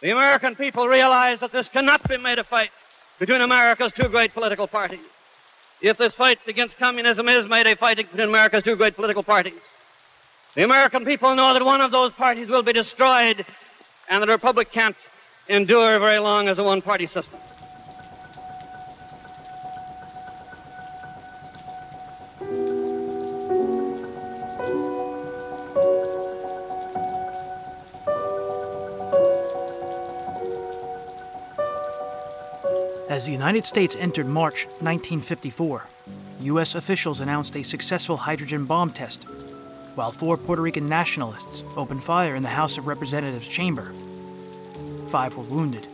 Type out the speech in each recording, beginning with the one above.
The American people realize that this cannot be made a fight between America's two great political parties. If this fight against communism is made a fight between America's two great political parties, the American people know that one of those parties will be destroyed and the Republic can't endure very long as a one party system. As the United States entered March 1954, U.S. officials announced a successful hydrogen bomb test, while four Puerto Rican nationalists opened fire in the House of Representatives chamber. Five were wounded.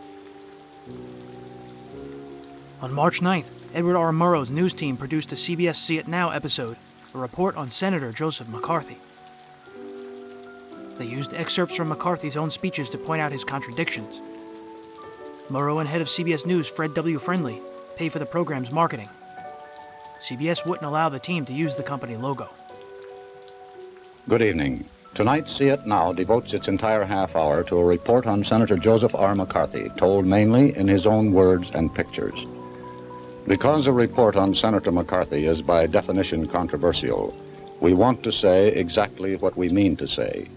On March 9th, Edward R. Murrow's news team produced a CBS See It Now episode, a report on Senator Joseph McCarthy. They used excerpts from McCarthy's own speeches to point out his contradictions. Murrow and head of CBS News Fred W. Friendly pay for the program's marketing. CBS wouldn't allow the team to use the company logo. Good evening. Tonight, See It Now devotes its entire half hour to a report on Senator Joseph R. McCarthy, told mainly in his own words and pictures. Because a report on Senator McCarthy is by definition controversial, we want to say exactly what we mean to say.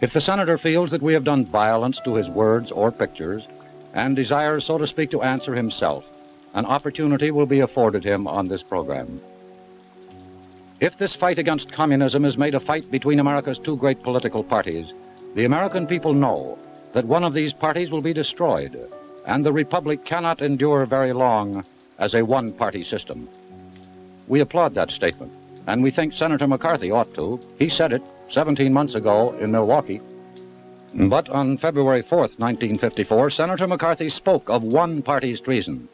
If the senator feels that we have done violence to his words or pictures and desires, so to speak, to answer himself, an opportunity will be afforded him on this program. If this fight against communism is made a fight between America's two great political parties, the American people know that one of these parties will be destroyed, and the Republic cannot endure very long as a one party system. We applaud that statement, and we think Senator McCarthy ought to. He said it 17 months ago in Milwaukee. But on February 4th, 1954, Senator McCarthy spoke of one party's treason.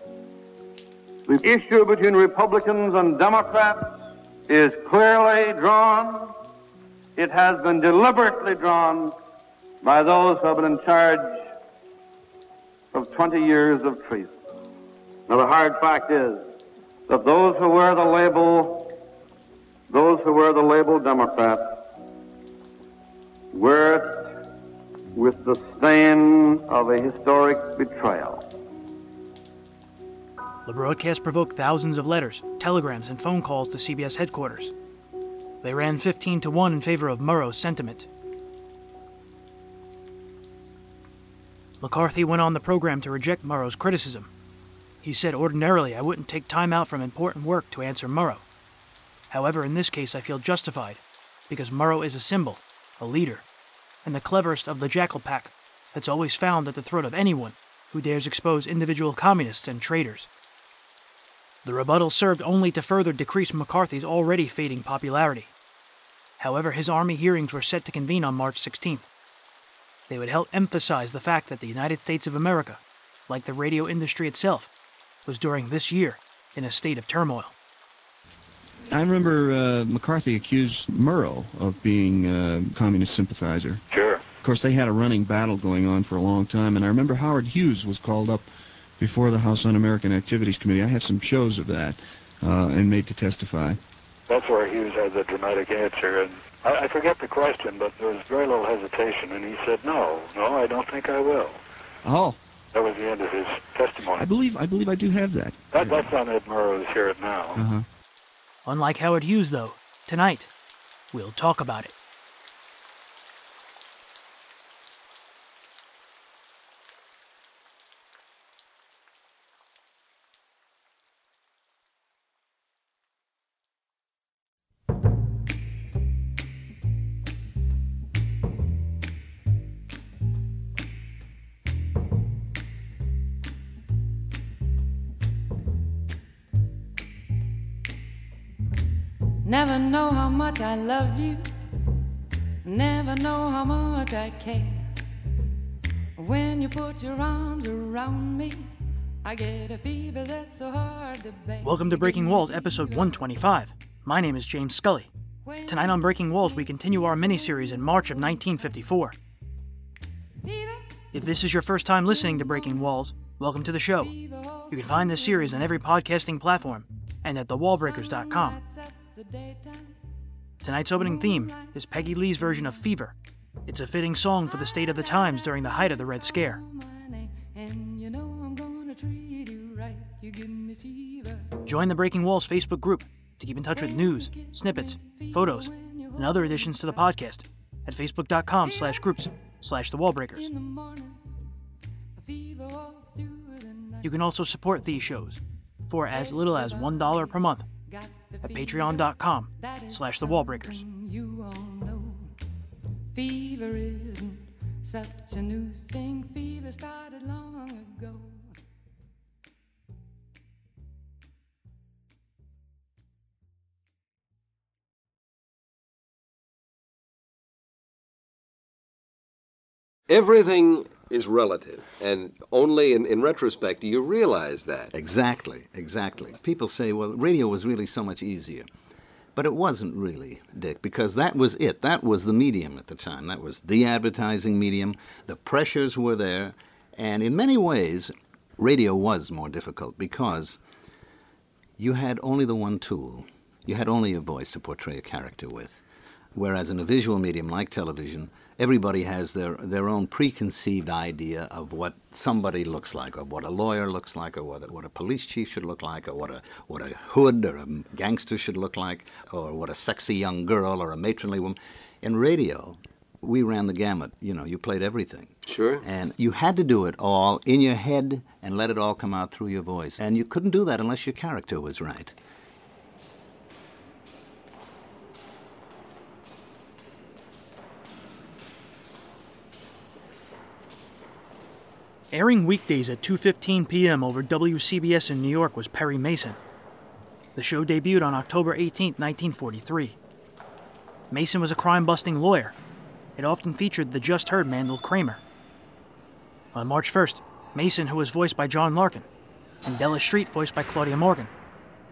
The issue between Republicans and Democrats is clearly drawn. It has been deliberately drawn by those who have been in charge of 20 years of treason. Now, the hard fact is that those who wear the label, those who wear the label Democrats, it with the stain of a historic betrayal. The broadcast provoked thousands of letters, telegrams, and phone calls to CBS headquarters. They ran 15 to 1 in favor of Murrow's sentiment. McCarthy went on the program to reject Murrow's criticism. He said, Ordinarily, I wouldn't take time out from important work to answer Murrow. However, in this case, I feel justified, because Murrow is a symbol, a leader, and the cleverest of the jackal pack that's always found at the throat of anyone who dares expose individual communists and traitors. The rebuttal served only to further decrease McCarthy's already fading popularity. However, his army hearings were set to convene on March 16th. They would help emphasize the fact that the United States of America, like the radio industry itself, was during this year in a state of turmoil. I remember uh, McCarthy accused Murrow of being a communist sympathizer. Sure. Of course, they had a running battle going on for a long time, and I remember Howard Hughes was called up before the House Un-American Activities Committee. I have some shows of that uh, and made to testify. That's where Hughes had the dramatic answer, and I, I forget the question, but there was very little hesitation, and he said, "No, no, I don't think I will." Oh. That was the end of his testimony. I believe I believe I do have that. That, that's on Ed Murrow's Hear It Now. Uh-huh. Unlike Howard Hughes, though, tonight, we'll talk about it. Much I love you. Never know how much I care. When you put your arms around me, I get a fever that's so hard to bear. Welcome to Breaking Walls, episode 125. My name is James Scully. Tonight on Breaking Walls, we continue our miniseries in March of 1954. If this is your first time listening to Breaking Walls, welcome to the show. You can find this series on every podcasting platform and at thewallbreakers.com. Tonight's opening theme is Peggy Lee's version of Fever It's a fitting song for the state of the times during the height of the Red Scare. Join the Breaking Walls Facebook group to keep in touch with news, snippets, photos, and other additions to the podcast at facebook.com slash groups slash the wallbreakers. You can also support these shows for as little as $1 per month at patreon.com slash the wallbreakers. Fever isn't such a new thing. Fever started long ago. Everything is relative, and only in, in retrospect do you realize that. Exactly, exactly. People say, well, radio was really so much easier. But it wasn't really, Dick, because that was it. That was the medium at the time. That was the advertising medium. The pressures were there. And in many ways, radio was more difficult because you had only the one tool. You had only your voice to portray a character with. Whereas in a visual medium like television, everybody has their, their own preconceived idea of what somebody looks like, or what a lawyer looks like, or what a, what a police chief should look like, or what a, what a hood or a gangster should look like, or what a sexy young girl or a matronly woman. In radio, we ran the gamut. You know, you played everything. Sure. And you had to do it all in your head and let it all come out through your voice. And you couldn't do that unless your character was right. Airing weekdays at 2:15 p.m. over WCBS in New York was Perry Mason. The show debuted on October 18, 1943. Mason was a crime-busting lawyer. It often featured the just heard Mandel Kramer. On March 1st, Mason, who was voiced by John Larkin, and Della Street, voiced by Claudia Morgan,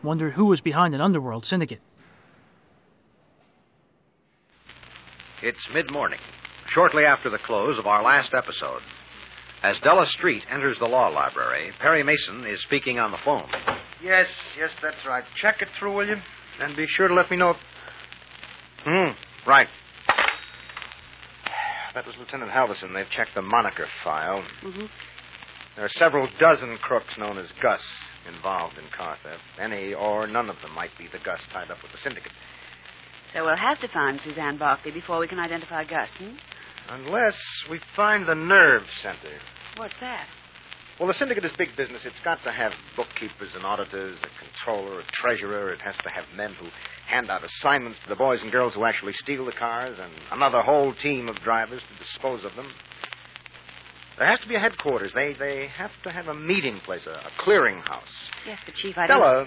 wondered who was behind an underworld syndicate. It's mid morning, shortly after the close of our last episode. As Della Street enters the law library, Perry Mason is speaking on the phone. Yes, yes, that's right. Check it through, will you? And be sure to let me know. If... Hmm, right. That was Lieutenant Halverson. They've checked the moniker file. Mm-hmm. There are several dozen crooks known as Gus involved in car theft. Any or none of them might be the Gus tied up with the syndicate. So we'll have to find Suzanne Barkley before we can identify Gus, hmm? Unless we find the nerve center. What's that? Well, the syndicate is big business. It's got to have bookkeepers and auditors, a controller, a treasurer. It has to have men who hand out assignments to the boys and girls who actually steal the cars, and another whole team of drivers to dispose of them. There has to be a headquarters. They they have to have a meeting place, a, a clearinghouse. Yes, but Chief, I. Della,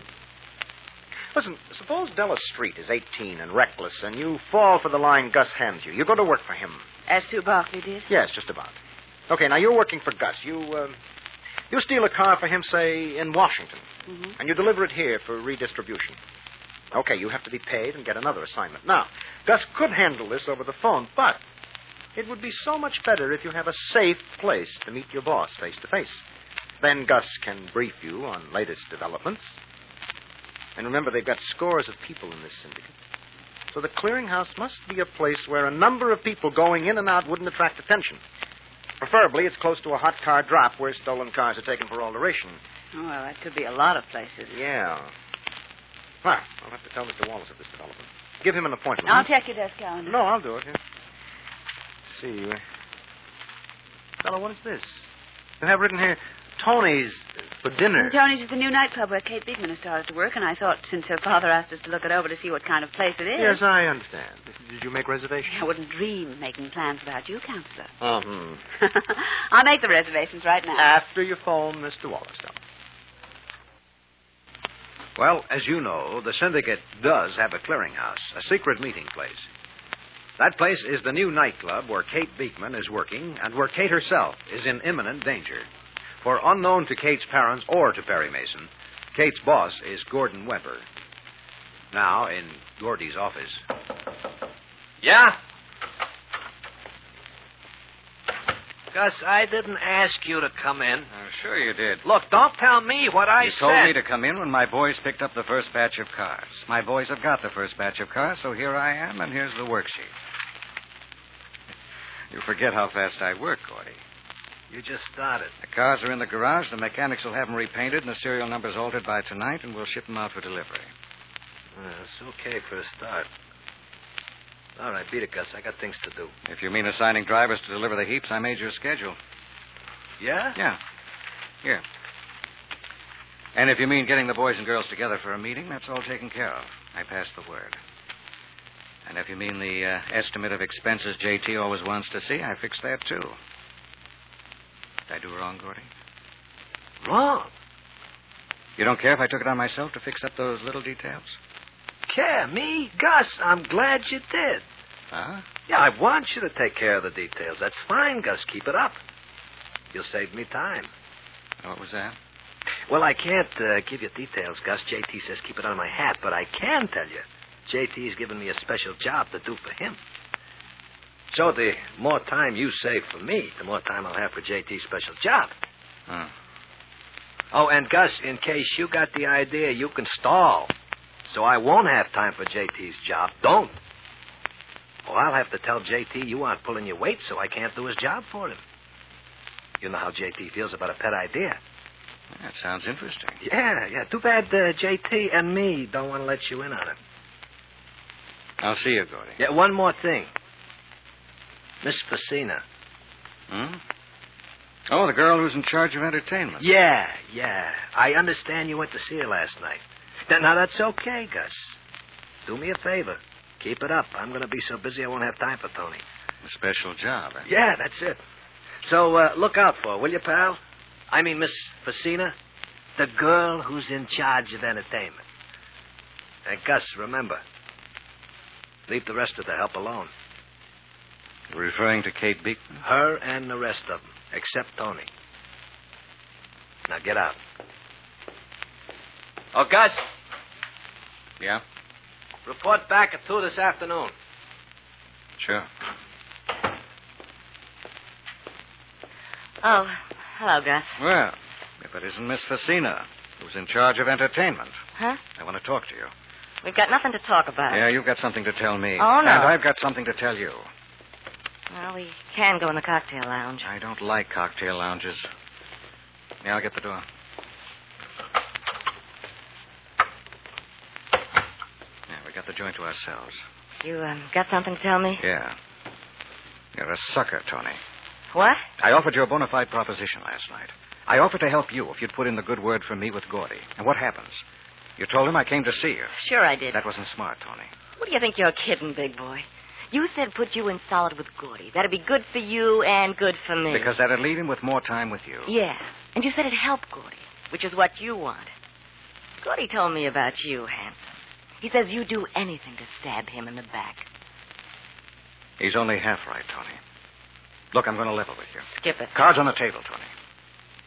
listen. Suppose Della Street is 18 and reckless, and you fall for the line Gus hands you. You go to work for him. As Sue Barkley did? Yes, just about. Okay, now you're working for Gus. You uh, you steal a car for him, say in Washington, mm-hmm. and you deliver it here for redistribution. Okay, you have to be paid and get another assignment. Now, Gus could handle this over the phone, but it would be so much better if you have a safe place to meet your boss face to face. Then Gus can brief you on latest developments. And remember, they've got scores of people in this syndicate. So the clearinghouse must be a place where a number of people going in and out wouldn't attract attention. Preferably, it's close to a hot car drop where stolen cars are taken for alteration. Oh, well, that could be a lot of places. Yeah. Well, I'll have to tell Mr. Wallace of this development. Give him an appointment. I'll check your desk calendar. No, I'll do it. Yeah. see. uh, Della, what is this? You have written here Tony's for dinner. Tony's is the new nightclub where Kate Beekman has started to work, and I thought since her father asked us to look it over to see what kind of place it is. Yes, I understand. Did you make reservations? I wouldn't dream of making plans without you, Counselor. Uh-huh. I'll make the reservations right now. After you phone Mr. Wallace. Well, as you know, the syndicate does have a clearinghouse, a secret meeting place. That place is the new nightclub where Kate Beekman is working and where Kate herself is in imminent danger. For unknown to Kate's parents or to Perry Mason, Kate's boss is Gordon Weber. Now, in Gordy's office. Yeah? Gus, I didn't ask you to come in. Oh, sure you did. Look, don't tell me what I said. you said. told me to come in when my boys picked up the first batch of cars. My boys have got the first batch of cars, so here I am, and here's the worksheet. You forget how fast I work, Gordy. You just started. The cars are in the garage. The mechanics will have them repainted and the serial numbers altered by tonight, and we'll ship them out for delivery. Uh, it's okay for a start. All right, beat it, Gus. I got things to do. If you mean assigning drivers to deliver the heaps, I made your schedule. Yeah? Yeah. Here. And if you mean getting the boys and girls together for a meeting, that's all taken care of. I passed the word. And if you mean the uh, estimate of expenses JT always wants to see, I fixed that too. Did I do wrong, Gordy? Wrong? You don't care if I took it on myself to fix up those little details? Care? Me? Gus, I'm glad you did. Huh? Yeah, I want you to take care of the details. That's fine, Gus. Keep it up. You'll save me time. What was that? Well, I can't uh, give you details, Gus. JT says keep it on my hat, but I can tell you. JT's given me a special job to do for him. So the more time you save for me, the more time I'll have for JT's special job. Huh. Oh, and Gus, in case you got the idea you can stall, so I won't have time for JT's job, don't. Or I'll have to tell JT you aren't pulling your weight, so I can't do his job for him. You know how JT feels about a pet idea. That sounds interesting. Yeah, yeah. Too bad uh, JT and me don't want to let you in on it. I'll see you, Gordy. Yeah, one more thing. Miss Facina. Hmm? Oh, the girl who's in charge of entertainment. Yeah, yeah. I understand you went to see her last night. Now, now that's okay, Gus. Do me a favor. Keep it up. I'm going to be so busy I won't have time for Tony. A special job. Eh? Yeah, that's it. So uh, look out for her, will you, pal? I mean, Miss Facina, the girl who's in charge of entertainment. And Gus, remember, leave the rest of the help alone. Referring to Kate Beekman? Her and the rest of them, except Tony. Now get out. Oh, Gus, Yeah? report back at 2 this afternoon. Sure. Oh, hello, Gus. Well, if it isn't Miss Facina, who's in charge of entertainment, Huh? I want to talk to you. We've got nothing to talk about. Yeah, you've got something to tell me. Oh, no. And I've got something to tell you. Well, we can go in the cocktail lounge. I don't like cocktail lounges. Yeah, I'll get the door. Yeah, we got the joint to ourselves. You um, got something to tell me? Yeah. You're a sucker, Tony. What? I offered you a bona fide proposition last night. I offered to help you if you'd put in the good word for me with Gordy. And what happens? You told him I came to see you. Sure I did. That wasn't smart, Tony. What do you think you're kidding, big boy? You said put you in solid with Gordy. That'd be good for you and good for me. Because that'd leave him with more time with you. Yeah. And you said it'd help Gordy, which is what you want. Gordy told me about you, Hanson. He says you do anything to stab him in the back. He's only half right, Tony. Look, I'm going to level with you. Skip it. Cards on the table, Tony.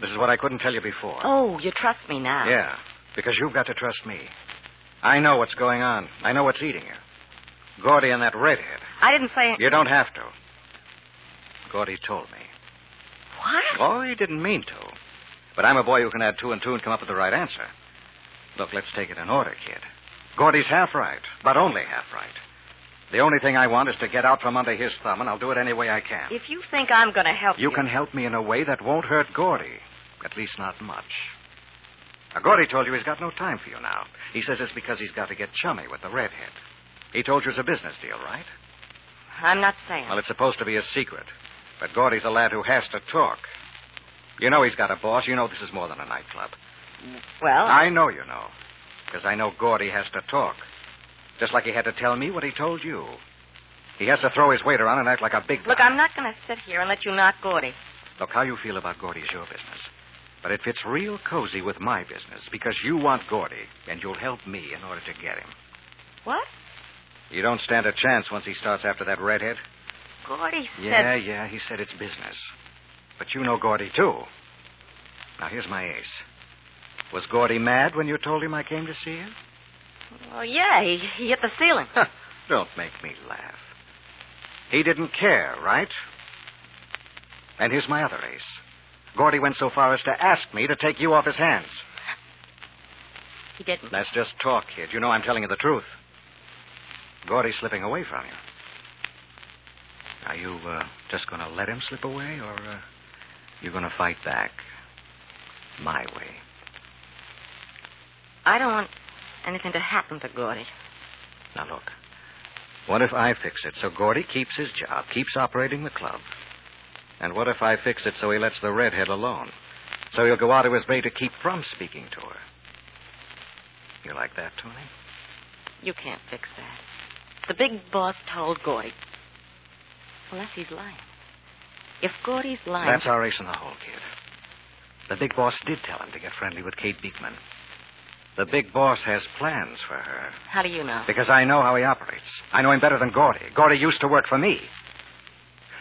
This is what I couldn't tell you before. Oh, you trust me now. Yeah, because you've got to trust me. I know what's going on. I know what's eating you. Gordy and that redhead. I didn't say. You don't have to. Gordy told me. What? Oh, he didn't mean to. But I'm a boy who can add two and two and come up with the right answer. Look, let's take it in order, kid. Gordy's half right, but only half right. The only thing I want is to get out from under his thumb, and I'll do it any way I can. If you think I'm going to help you. You can help me in a way that won't hurt Gordy. At least not much. Now, Gordy told you he's got no time for you now. He says it's because he's got to get chummy with the redhead. He told you it's a business deal, right? I'm not saying. Well, it's supposed to be a secret. But Gordy's a lad who has to talk. You know he's got a boss. You know this is more than a nightclub. Well. I know you know. Because I know Gordy has to talk. Just like he had to tell me what he told you. He has to throw his weight around and act like a big Look, I'm not going to sit here and let you knock Gordy. Look, how you feel about Gordy's your business. But it fits real cozy with my business because you want Gordy, and you'll help me in order to get him. What? You don't stand a chance once he starts after that redhead. Gordy said. Yeah, yeah, he said it's business. But you know Gordy, too. Now, here's my ace. Was Gordy mad when you told him I came to see you? Oh, well, yeah, he, he hit the ceiling. Don't make me laugh. He didn't care, right? And here's my other ace. Gordy went so far as to ask me to take you off his hands. He didn't. That's just talk, kid. You know I'm telling you the truth. Gordy's slipping away from you. Are you uh, just going to let him slip away, or uh, you going to fight back my way? I don't want anything to happen to Gordy. Now, look. What if I fix it so Gordy keeps his job, keeps operating the club? And what if I fix it so he lets the redhead alone? So he'll go out of his way to keep from speaking to her. You like that, Tony? You can't fix that. The big boss told Gordy. Unless he's lying. If Gordy's lying. That's our ace in the hole, kid. The big boss did tell him to get friendly with Kate Beekman. The big boss has plans for her. How do you know? Because I know how he operates. I know him better than Gordy. Gordy used to work for me.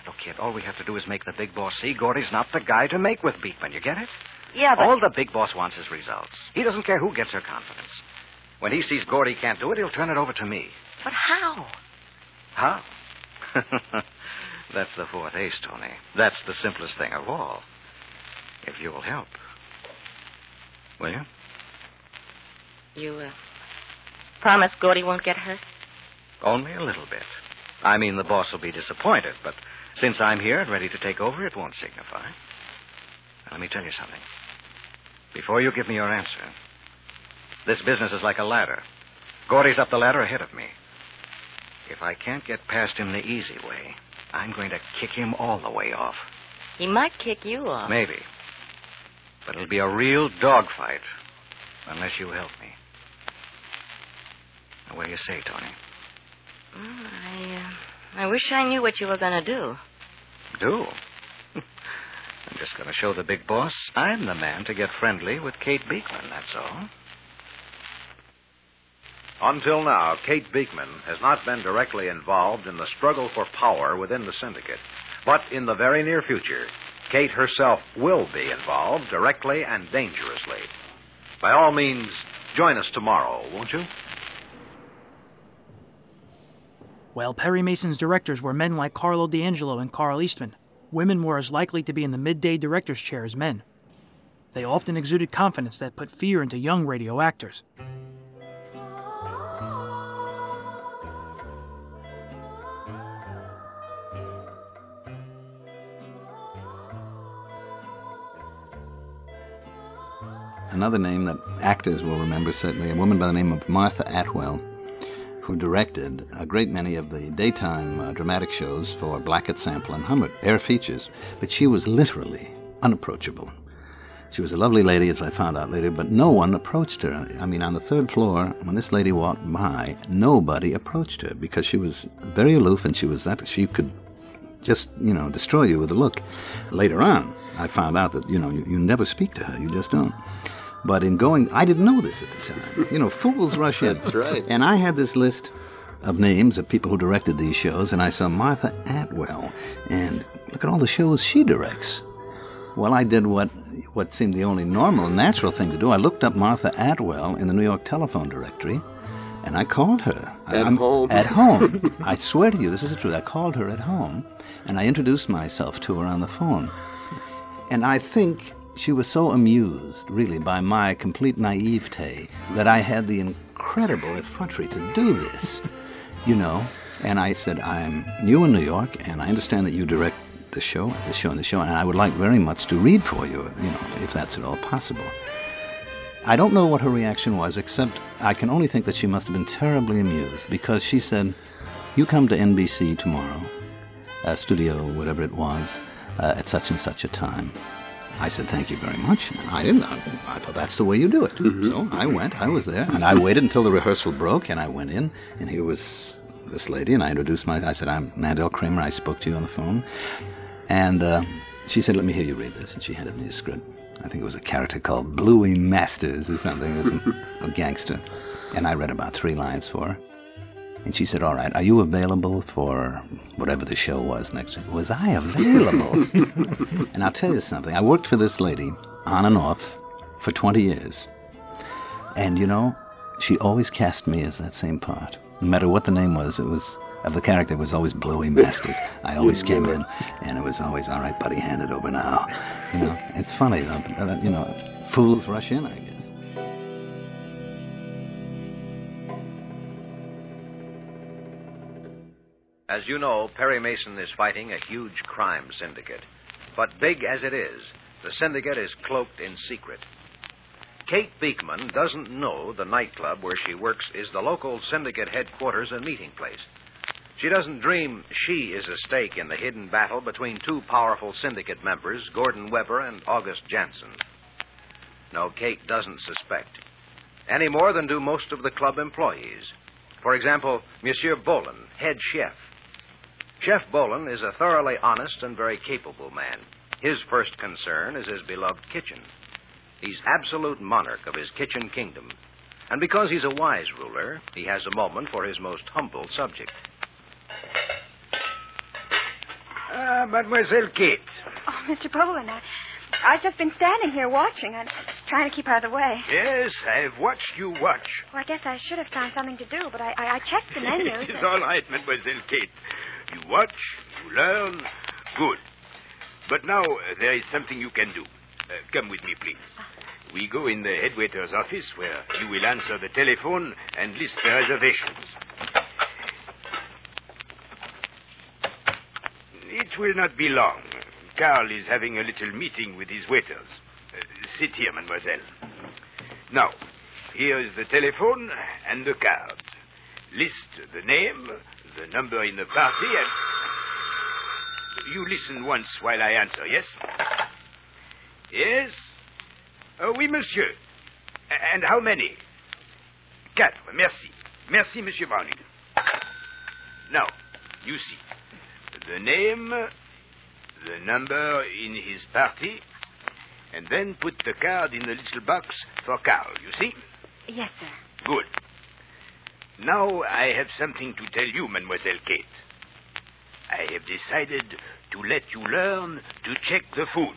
Look, kid, all we have to do is make the big boss see Gordy's not the guy to make with Beekman. You get it? Yeah, but. All the big boss wants is results. He doesn't care who gets her confidence. When he sees Gordy can't do it, he'll turn it over to me. But how? How? That's the fourth ace, Tony. That's the simplest thing of all. If you'll help. Will you? You, uh, promise Gordy won't get hurt? Only a little bit. I mean, the boss will be disappointed, but since I'm here and ready to take over, it won't signify. Now, let me tell you something. Before you give me your answer, this business is like a ladder. Gordy's up the ladder ahead of me. If I can't get past him the easy way, I'm going to kick him all the way off. He might kick you off. Maybe. But it'll be a real dogfight unless you help me. Now, what do you say, Tony? Mm, I, uh, I wish I knew what you were going to do. Do? I'm just going to show the big boss I'm the man to get friendly with Kate Beekman, that's all. Until now, Kate Beekman has not been directly involved in the struggle for power within the syndicate. But in the very near future, Kate herself will be involved directly and dangerously. By all means, join us tomorrow, won't you? While Perry Mason's directors were men like Carlo D'Angelo and Carl Eastman, women were as likely to be in the midday director's chair as men. They often exuded confidence that put fear into young radio actors. Another name that actors will remember, certainly, a woman by the name of Martha Atwell, who directed a great many of the daytime uh, dramatic shows for Blackett Sample and Hummert, air features. But she was literally unapproachable. She was a lovely lady, as I found out later, but no one approached her. I mean, on the third floor, when this lady walked by, nobody approached her because she was very aloof and she was that she could just, you know, destroy you with a look. Later on, I found out that, you know, you, you never speak to her, you just don't. But in going, I didn't know this at the time. You know, fools rush in. That's right. And I had this list of names of people who directed these shows, and I saw Martha Atwell. And look at all the shows she directs. Well, I did what what seemed the only normal, natural thing to do. I looked up Martha Atwell in the New York telephone directory, and I called her. At I'm- home. At home. I swear to you, this is the truth. I called her at home, and I introduced myself to her on the phone. And I think she was so amused, really, by my complete naivete that I had the incredible effrontery to do this, you know. And I said, I'm new in New York, and I understand that you direct the show, the show, and the show, and I would like very much to read for you, you know, if that's at all possible. I don't know what her reaction was, except I can only think that she must have been terribly amused because she said, You come to NBC tomorrow, uh, studio, whatever it was, uh, at such and such a time. I said, Thank you very much. And I didn't, I, I thought that's the way you do it. So I went, I was there, and I waited until the rehearsal broke, and I went in, and here was this lady, and I introduced my, I said, I'm Mandel Kramer, I spoke to you on the phone. And uh, she said, Let me hear you read this. And she handed me a script. I think it was a character called Bluey Masters or something. It was a, a gangster. And I read about three lines for her. And she said, All right, are you available for whatever the show was next week? Was I available? and I'll tell you something. I worked for this lady on and off for 20 years. And you know, she always cast me as that same part. No matter what the name was, it was of the character it was always Bluey Masters. I always came in and it was always, all right, buddy, hand it over now. You know, it's funny though. uh, You know, fools rush in, I As you know, Perry Mason is fighting a huge crime syndicate. But big as it is, the syndicate is cloaked in secret. Kate Beekman doesn't know the nightclub where she works is the local syndicate headquarters and meeting place. She doesn't dream she is a stake in the hidden battle between two powerful syndicate members, Gordon Weber and August Jansen. No, Kate doesn't suspect. Any more than do most of the club employees. For example, Monsieur Boland, head chef. Chef Boland is a thoroughly honest and very capable man. His first concern is his beloved kitchen. He's absolute monarch of his kitchen kingdom. And because he's a wise ruler, he has a moment for his most humble subject. Ah, Mademoiselle Kate. Oh, Mr. Boland, I, I've just been standing here watching. I'm trying to keep out of the way. Yes, I've watched you watch. Well, I guess I should have found something to do, but I, I, I checked the menus. it is all right, Mademoiselle Kate. You watch, you learn. Good. But now uh, there is something you can do. Uh, come with me, please. We go in the head waiter's office where you will answer the telephone and list the reservations. It will not be long. Carl is having a little meeting with his waiters. Uh, sit here, mademoiselle. Now, here is the telephone and the card. List the name, the number in the party, and. You listen once while I answer, yes? Yes? Oh, oui, monsieur. And how many? Quatre. Merci. Merci, Monsieur Browning. Now, you see. The name, the number in his party, and then put the card in the little box for Carl, you see? Yes, sir. Good. Now I have something to tell you, Mademoiselle Kate. I have decided to let you learn to check the food.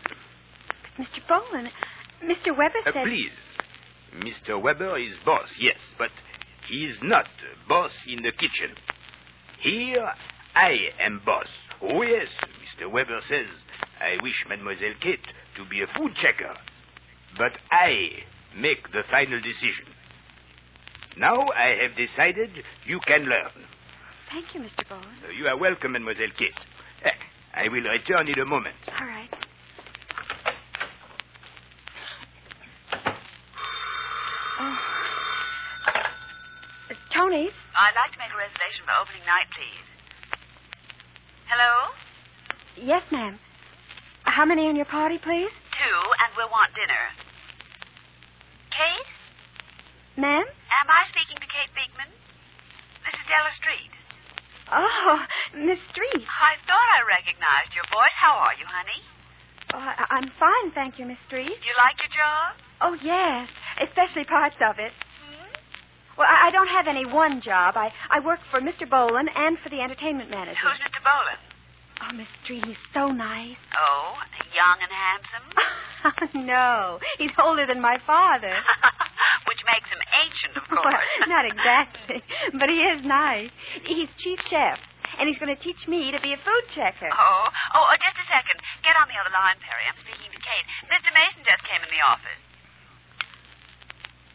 Mr. Boland, Mr. Weber Uh, please. Mr. Weber is boss, yes, but he is not boss in the kitchen. Here, I am boss. Oh, yes, Mr. Weber says, I wish Mademoiselle Kate to be a food checker. But I make the final decision. Now I have decided you can learn. Thank you, Mr. Boland. Uh, You are welcome, Mademoiselle Kate. Eh, I will return in a moment. All right. Oh. Uh, Tony? I'd like to make a reservation for opening night, please. Hello? Yes, ma'am. How many in your party, please? Two, and we'll want dinner. Kate? Ma'am? Am I speaking to Kate Beekman? This is Della Street. Oh, Miss Street. I thought I recognized your voice. How are you, honey? Oh, I- I'm fine, thank you, Miss Street. Do You like your job? Oh, yes, especially parts of it. Hmm? Well, I, I don't have any one job. I, I work for Mr. Boland and for the entertainment manager. Who's Mr. Boland? Oh, Miss Street, he's so nice. Oh, young and handsome? no, he's older than my father. Which makes him ancient, of Well, course. not exactly, but he is nice. He's chief chef, and he's going to teach me to be a food checker. Oh, oh, oh, just a second. Get on the other line, Perry. I'm speaking to Kate. Mr. Mason just came in the office.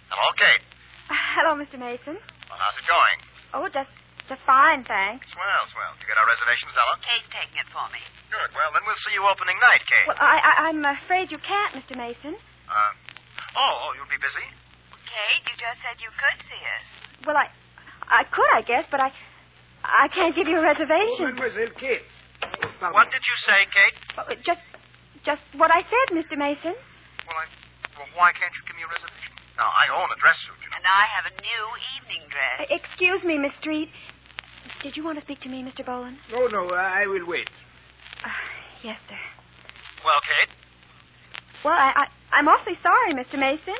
Hello, Kate. Hello, Mr. Mason. Well, how's it going? Oh, just just fine, thanks. Swell, swell. You get our reservations, Ella? Kate's taking it for me. Good. Well, then we'll see you opening night, Kate. Well, I, I I'm afraid you can't, Mr. Mason. Uh, oh, oh, you'll be busy? Kate, you just said you could see us. Well, I I could, I guess, but I I can't give you a reservation. Mademoiselle Kate. What did you say, Kate? Oh, just just what I said, Mr. Mason. Well, I. Well, why can't you give me a reservation? Now, I own a dress suit, you know. And I have a new evening dress. Uh, Excuse me, Miss Street. Did you want to speak to me, Mr. Boland? No, no, I will wait. Yes, sir. Well, Kate. Well, I, I I'm awfully sorry, Mr. Mason.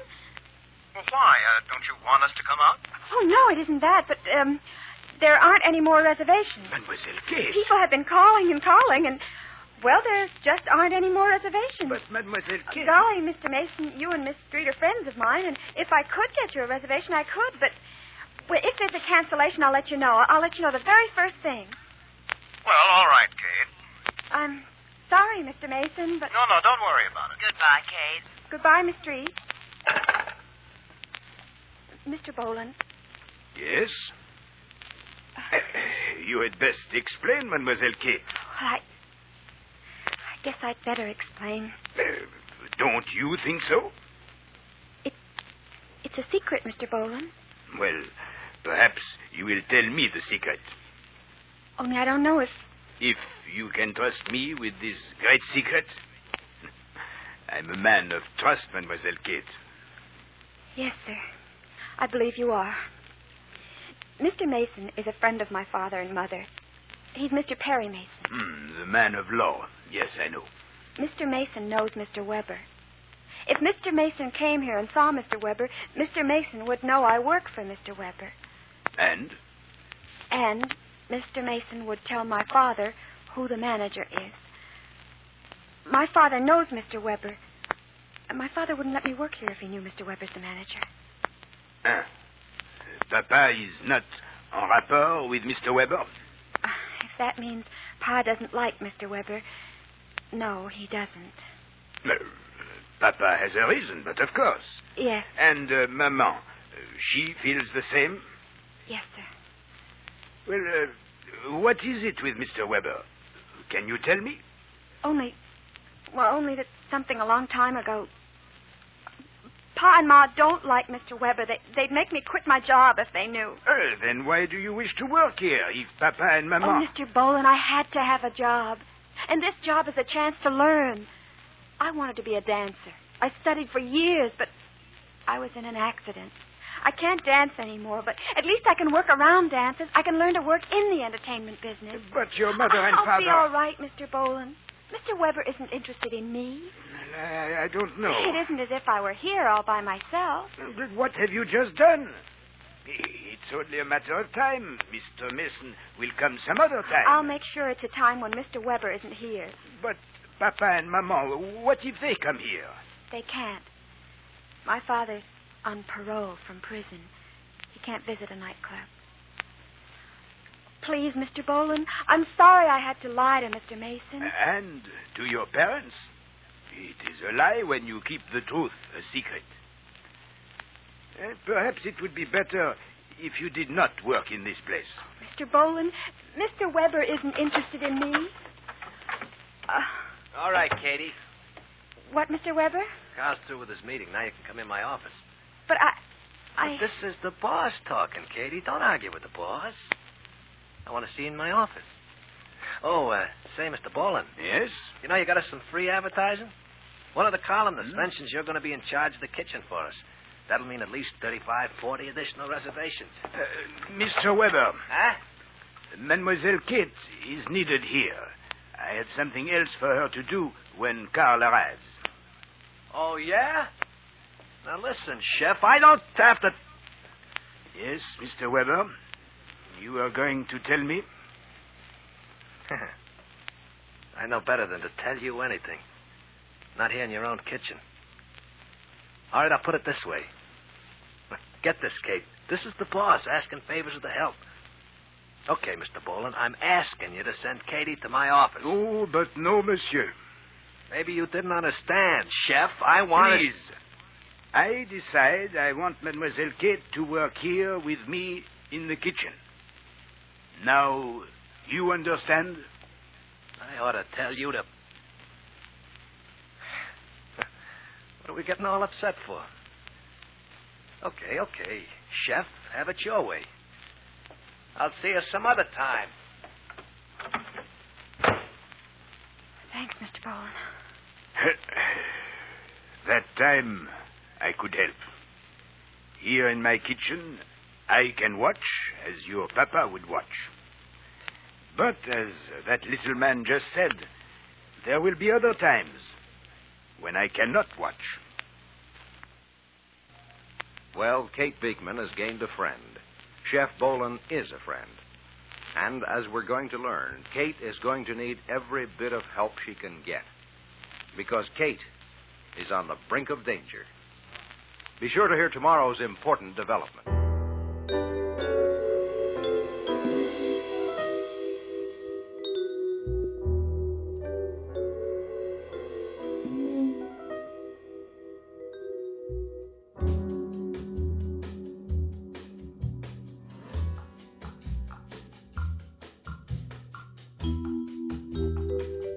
Well, why? Uh, don't you want us to come out? Oh no, it isn't that, but um, there aren't any more reservations. Mademoiselle Kate. People have been calling and calling, and well, there just aren't any more reservations. But, Mademoiselle Kate. Golly, Mr. Mason, you and Miss Street are friends of mine, and if I could get you a reservation, I could. But well, if there's a cancellation, I'll let you know. I'll let you know the very first thing. Well, all right, Kate. I'm sorry, Mr. Mason, but No, no, don't worry about it. Goodbye, Kate. goodbye, Miss Street. Mr. Boland, Yes? You had best explain, Mademoiselle Kate. Well, I. I guess I'd better explain. Uh, don't you think so? It, It's a secret, Mr. Boland. Well, perhaps you will tell me the secret. Only I don't know if. If you can trust me with this great secret. I'm a man of trust, Mademoiselle Kate. Yes, sir. I believe you are. Mr. Mason is a friend of my father and mother. He's Mr. Perry Mason. Hmm, the man of law. Yes, I know. Mr. Mason knows Mr. Weber. If Mr. Mason came here and saw Mr. Weber, Mr. Mason would know I work for Mr. Weber. And? And Mr. Mason would tell my father who the manager is. My father knows Mr. Weber. My father wouldn't let me work here if he knew Mr. Weber's the manager. Ah. Papa is not en rapport with Mr. Weber? If that means Pa doesn't like Mr. Weber, no, he doesn't. No. Papa has a reason, but of course. Yes, And uh, Maman, uh, she feels the same? Yes, sir. Well, uh, what is it with Mr. Weber? Can you tell me? Only, well, only that something a long time ago. Pa and Ma don't like Mr. Weber. They, they'd make me quit my job if they knew. Uh, then why do you wish to work here if Papa and Maman... Oh, Mr. Boland, I had to have a job. And this job is a chance to learn. I wanted to be a dancer. I studied for years, but I was in an accident. I can't dance anymore, but at least I can work around dances. I can learn to work in the entertainment business. But your mother and I'll father... be all right, Mr. Boland. Mr. Weber isn't interested in me. I, I don't know. It isn't as if I were here all by myself. But what have you just done? It's only a matter of time. Mr. Mason will come some other time. I'll make sure it's a time when Mr. Weber isn't here. But Papa and Maman, what if they come here? They can't. My father's on parole from prison. He can't visit a nightclub. Please, Mr. Boland, I'm sorry I had to lie to Mr. Mason. And to your parents? It is a lie when you keep the truth a secret. Uh, perhaps it would be better if you did not work in this place. Mr. Boland, Mr. Weber isn't interested in me. Uh, All right, Katie. what, Mr. Weber? Carl's through with his meeting. Now you can come in my office. But I. I. But this is the boss talking, Katie. Don't argue with the boss. I want to see you in my office. Oh, uh, say, Mr. Boland. Yes? You know, you got us some free advertising? One of the columnists mentions you're going to be in charge of the kitchen for us. That'll mean at least 35, 40 additional reservations. Uh, Mr. Weber. Huh? Mademoiselle Kate is needed here. I had something else for her to do when Carl arrives. Oh, yeah? Now listen, Chef, I don't have to. Yes, Mr. Weber. You are going to tell me? I know better than to tell you anything. Not here in your own kitchen. All right, I'll put it this way. Get this, Kate. This is the boss asking favors of the help. Okay, Mr. Boland, I'm asking you to send Katie to my office. Oh, but no, monsieur. Maybe you didn't understand, Chef. I wanted. Please. I decide I want Mademoiselle Kate to work here with me in the kitchen. Now, you understand? I ought to tell you to. What are we getting all upset for? Okay, okay. Chef, have it your way. I'll see you some other time. Thanks, Mr. Boland. that time I could help. Here in my kitchen, I can watch as your papa would watch. But as that little man just said, there will be other times when I cannot watch. Well, Kate Beekman has gained a friend. Chef Boland is a friend. And as we're going to learn, Kate is going to need every bit of help she can get. Because Kate is on the brink of danger. Be sure to hear tomorrow's important development.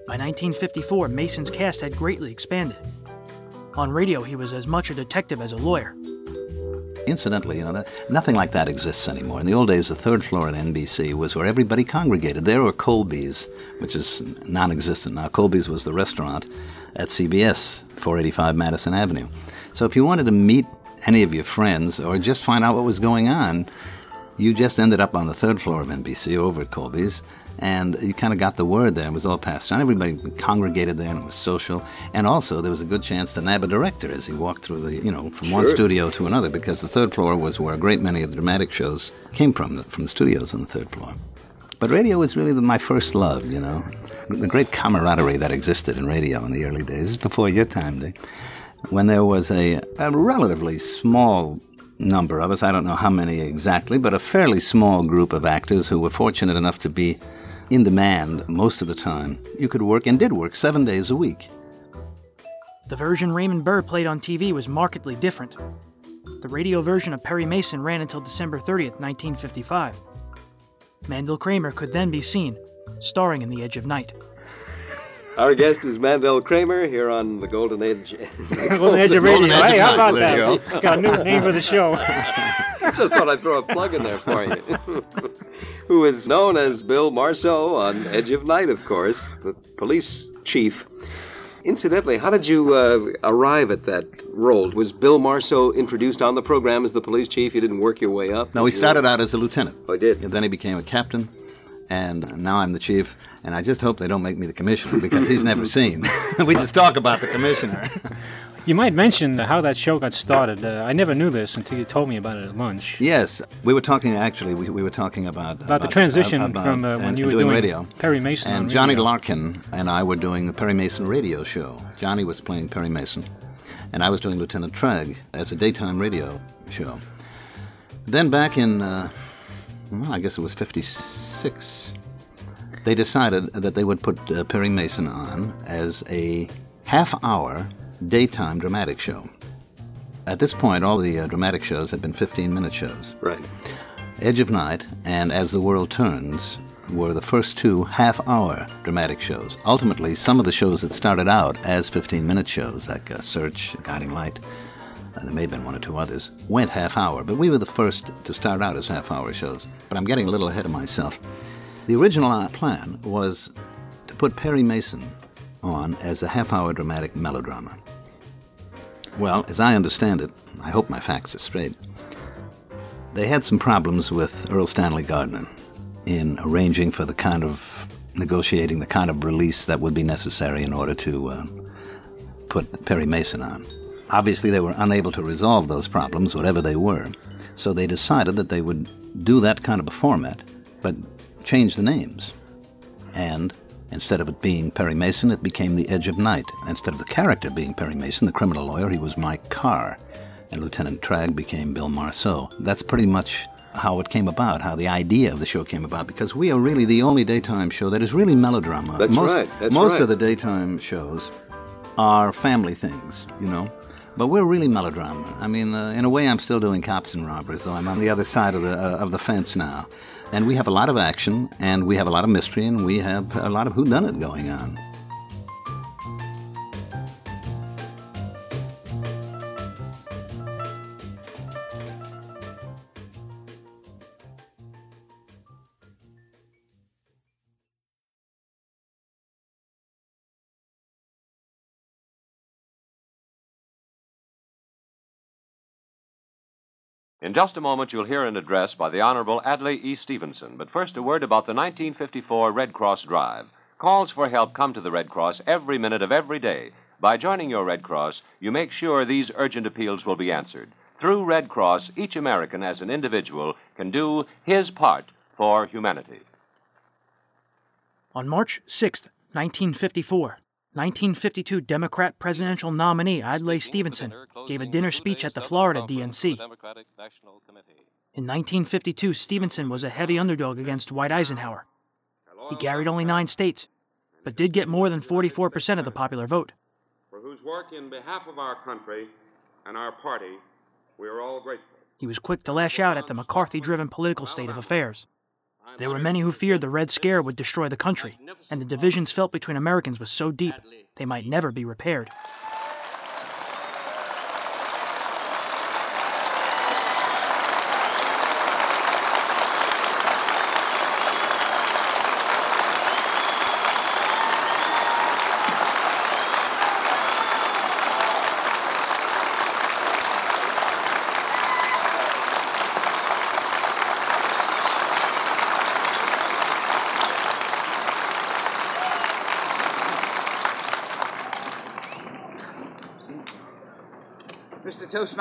By 1954, Mason's cast had greatly expanded. On radio, he was as much a detective as a lawyer. Incidentally, you know, that, nothing like that exists anymore. In the old days, the third floor at NBC was where everybody congregated. There were Colby's, which is non existent now. Colby's was the restaurant at CBS, 485 Madison Avenue. So if you wanted to meet any of your friends or just find out what was going on, you just ended up on the third floor of NBC over at Colby's, and you kind of got the word there. It was all passed on. Everybody congregated there, and it was social. And also, there was a good chance to nab a director as he walked through the, you know, from one studio to another, because the third floor was where a great many of the dramatic shows came from, from the studios on the third floor. But radio was really the, my first love, you know. The great camaraderie that existed in radio in the early days, before your time, Dick, when there was a, a relatively small number of us, I don't know how many exactly, but a fairly small group of actors who were fortunate enough to be in demand most of the time. You could work, and did work, seven days a week. The version Raymond Burr played on TV was markedly different. The radio version of Perry Mason ran until December 30th, 1955. Mandel Kramer could then be seen, starring in The Edge of Night. Our guest is Mandel Kramer here on the Golden Age. Golden Edge of Radio. Hey, how about that? Got a new name for the show. Just thought I'd throw a plug in there for you. Who is known as Bill Marceau on Edge of Night, of course, the police chief. Incidentally, how did you uh, arrive at that role? Was Bill Marceau introduced on the program as the police chief? You didn't work your way up? No, he started out as a lieutenant. Oh, he did? And then he became a captain, and now I'm the chief, and I just hope they don't make me the commissioner because he's never seen. we just talk about the commissioner. You might mention how that show got started. Uh, I never knew this until you told me about it at lunch. Yes, we were talking. Actually, we, we were talking about About the transition from, uh, when and- you were doing doing radio. Perry Mason and Johnny radio. Larkin and I were doing the Perry Mason radio show. Johnny was playing Perry Mason, and I was doing Lieutenant Tragg as a daytime radio show. Then back in, uh, well, I guess it was '56, they decided that they would put uh, Perry Mason on as a half-hour daytime dramatic show. At this point, all the uh, dramatic shows had been 15 minute shows. Right. Edge of Night and As the World Turns were the first two half hour dramatic shows. Ultimately, some of the shows that started out as 15 minute shows, like uh, Search, Guiding Light, and there may have been one or two others, went half hour, but we were the first to start out as half hour shows. But I'm getting a little ahead of myself. The original plan was to put Perry Mason on as a half hour dramatic melodrama. Well, as I understand it, I hope my facts are straight. They had some problems with Erle Stanley Gardner in arranging for the kind of negotiating the kind of release that would be necessary in order to uh, put Perry Mason on. Obviously, they were unable to resolve those problems, whatever they were, so they decided that they would do that kind of a format, but change the names. And instead of it being Perry Mason, it became The Edge of Night. Instead of the character being Perry Mason, the criminal lawyer, he was Mike Carr, and Lieutenant Tragg became Bill Marceau. That's pretty much how it came about, how the idea of the show came about, because we are really the only daytime show that is really melodrama. That's most, right, that's most right. of the daytime shows are family things, you know. But we're really melodrama. I mean, uh, in a way, I'm still doing cops and robbers, though I'm on the other side of the uh, of the fence now. And we have a lot of action, and we have a lot of mystery, and we have a lot of whodunit going on. In just a moment, you'll hear an address by the Honorable Adlai E. Stevenson. But first, a word about the 1954 Red Cross Drive. Calls for help come to the Red Cross every minute of every day. By joining your Red Cross, you make sure these urgent appeals will be answered. Through Red Cross, each American as an individual can do his part for humanity. On March 6, 1954, 1952 Democrat presidential nominee Adlai Stevenson gave a dinner speech at the Florida DNC. In 1952, Stevenson was a heavy underdog against Dwight Eisenhower. He carried only nine states, but did get more than 44% of the popular vote. For whose work in behalf of our country and our party, we are all grateful. He was quick to lash out at the McCarthy driven political state of affairs. There were many who feared the Red Scare would destroy the country, and the divisions felt between Americans was so deep they might never be repaired.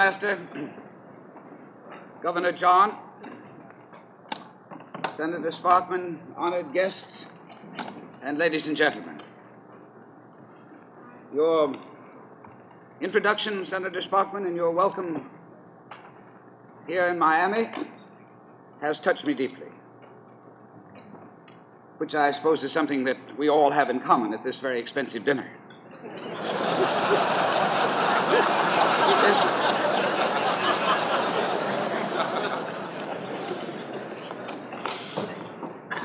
Toastmaster, Governor Johns, Senator Sparkman, honored guests, and ladies and gentlemen. Your introduction, Senator Sparkman, and your welcome here in Miami has touched me deeply, which I suppose is something that we all have in common at this very expensive dinner.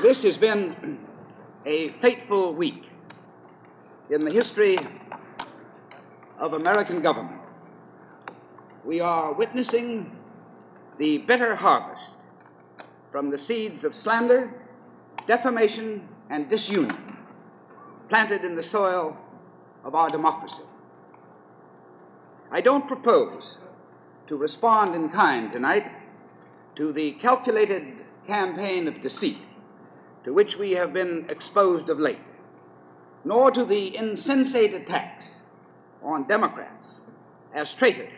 This has been a fateful week in the history of American government. We are witnessing the bitter harvest from the seeds of slander, defamation, and disunion planted in the soil of our democracy. I don't propose to respond in kind tonight to the calculated campaign of deceit to which we have been exposed of late, nor to the insensate attacks on Democrats as traitors,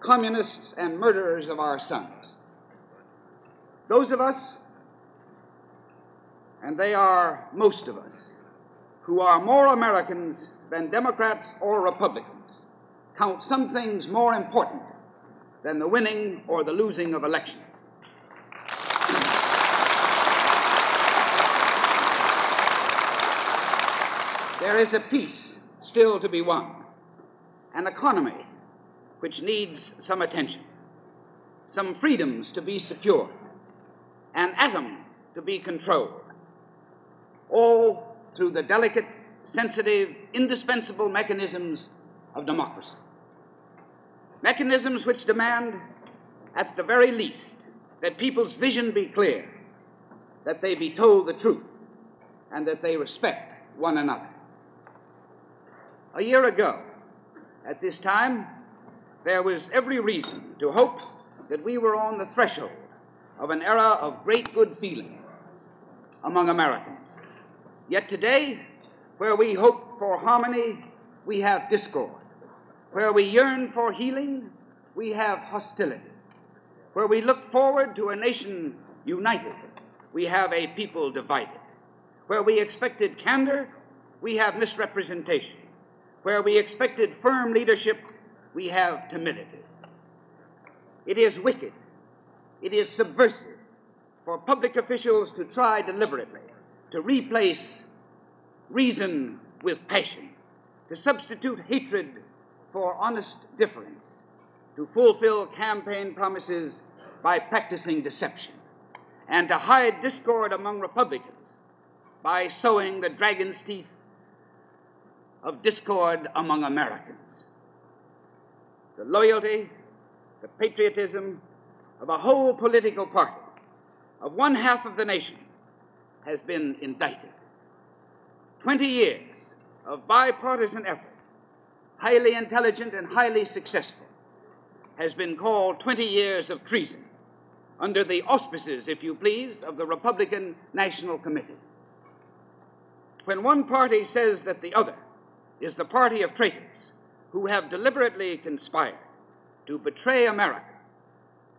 communists, and murderers of our sons. Those of us, and they are most of us, who are more Americans than Democrats or Republicans, count some things more important than the winning or the losing of elections. There is a peace still to be won, an economy which needs some attention, some freedoms to be secured, an atom to be controlled, all through the delicate, sensitive, indispensable mechanisms of democracy. Mechanisms which demand, at the very least, that people's vision be clear, that they be told the truth, and that they respect one another. A year ago, at this time, there was every reason to hope that we were on the threshold of an era of great good feeling among Americans. Yet today, where we hope for harmony, we have discord. Where we yearn for healing, we have hostility. Where we look forward to a nation united, we have a people divided. Where we expected candor, we have misrepresentation. Where we expected firm leadership, we have timidity. It is wicked, it is subversive for public officials to try deliberately to replace reason with passion, to substitute hatred for honest difference, to fulfill campaign promises by practicing deception, and to hide discord among Republicans by sowing the dragon's teeth of discord among Americans. The loyalty, the patriotism of a whole political party, of one half of the nation, has been indicted. Twenty years of bipartisan effort, highly intelligent and highly successful, has been called 20 years of treason under the auspices, if you please, of the Republican National Committee. When one party says that the other is the party of traitors who have deliberately conspired to betray America,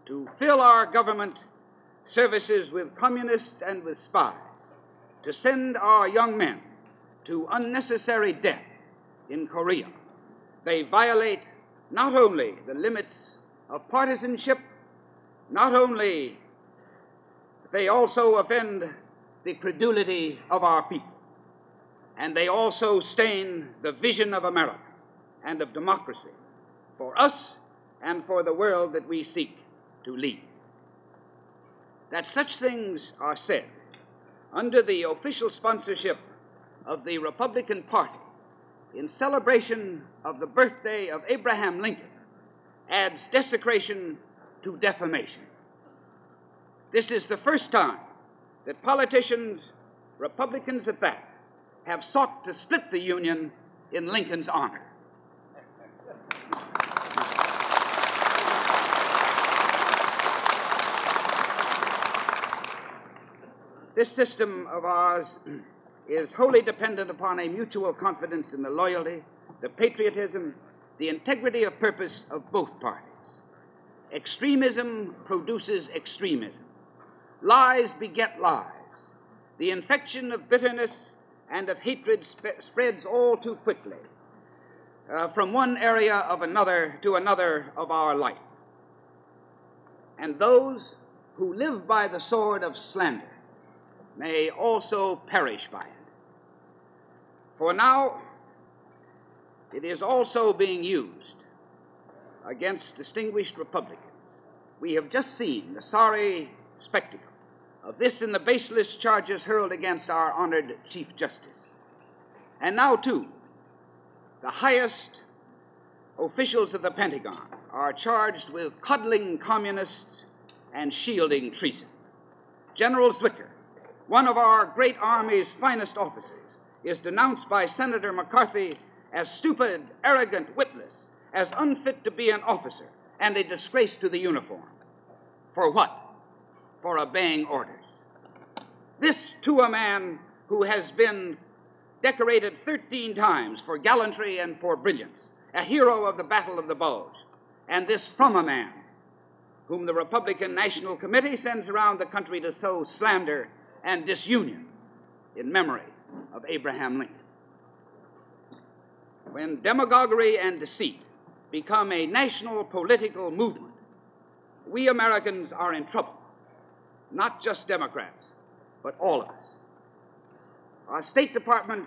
to fill our government services with communists and with spies, to send our young men to unnecessary death in Korea. They violate not only the limits of partisanship, not only, they also offend the credulity of our people and they also stain the vision of America and of democracy for us and for the world that we seek to lead. That such things are said under the official sponsorship of the Republican Party in celebration of the birthday of Abraham Lincoln adds desecration to defamation. This is the first time that politicians, Republicans at that, have sought to split the Union in Lincoln's honor. This system of ours is wholly dependent upon a mutual confidence in the loyalty, the patriotism, the integrity of purpose of both parties. Extremism produces extremism. Lies beget lies. The infection of bitterness and of hatred sp- spreads all too quickly uh, from one area of another to another of our life. And those who live by the sword of slander may also perish by it. For now, it is also being used against distinguished Republicans. We have just seen the sorry spectacle of this and the baseless charges hurled against our honored Chief Justice. And now, too, the highest officials of the Pentagon are charged with coddling communists and shielding treason. General Zwicker, one of our great Army's finest officers, is denounced by Senator McCarthy as stupid, arrogant, witless, as unfit to be an officer, and a disgrace to the uniform. For what? For obeying orders. This to a man who has been decorated 13 times for gallantry and for brilliance, a hero of the Battle of the Bulge, and this from a man whom the Republican National Committee sends around the country to sow slander and disunion in memory of Abraham Lincoln. When demagoguery and deceit become a national political movement, we Americans are in trouble. Not just Democrats, but all of us. Our State Department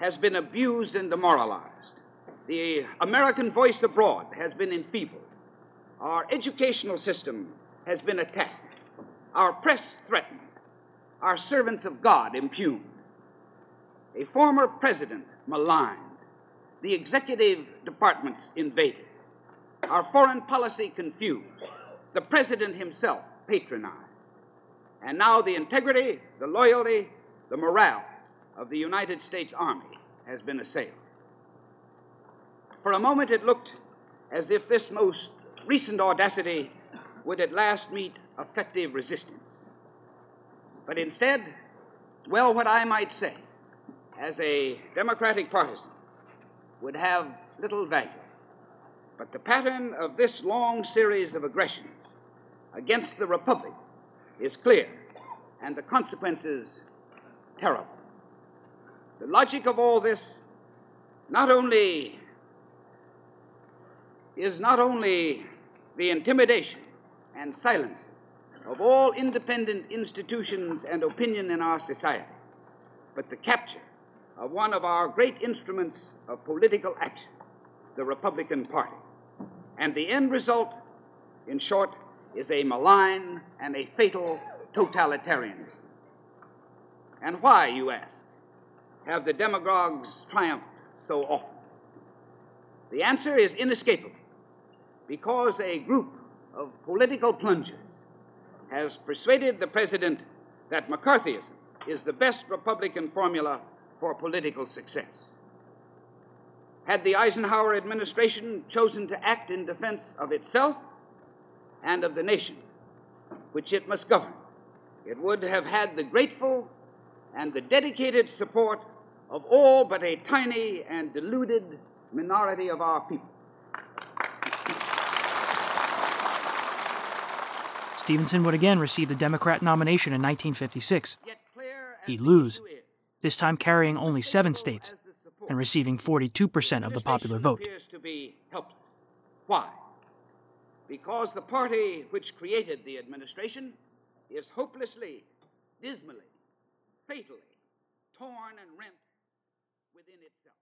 has been abused and demoralized. The American voice abroad has been enfeebled. Our educational system has been attacked. Our press threatened. Our servants of God impugned. A former president maligned. The executive departments invaded. Our foreign policy confused. The president himself patronized. And now the integrity, the loyalty, the morale of the United States Army has been assailed. For a moment it looked as if this most recent audacity would at last meet effective resistance. But instead, well, what I might say, as a Democratic partisan, would have little value. But the pattern of this long series of aggressions against the Republic is clear, and the consequences terrible. The logic of all this not only is not only the intimidation and silence of all independent institutions and opinion in our society, but the capture of one of our great instruments of political action, the Republican Party. And the end result, in short, is a malign and a fatal totalitarianism. And why, you ask, have the demagogues triumphed so often? The answer is inescapable because a group of political plungers has persuaded the president that McCarthyism is the best Republican formula for political success. Had the Eisenhower administration chosen to act in defense of itself and of the nation, which it must govern, it would have had the grateful and the dedicated support of all but a tiny and deluded minority of our people. Stevenson would again receive the Democrat nomination in 1956. He'd lose, this time carrying only seven states and receiving 42% of the popular vote. appears to be helpless. Why? because the party which created the administration is hopelessly, dismally, fatally torn and rent within itself.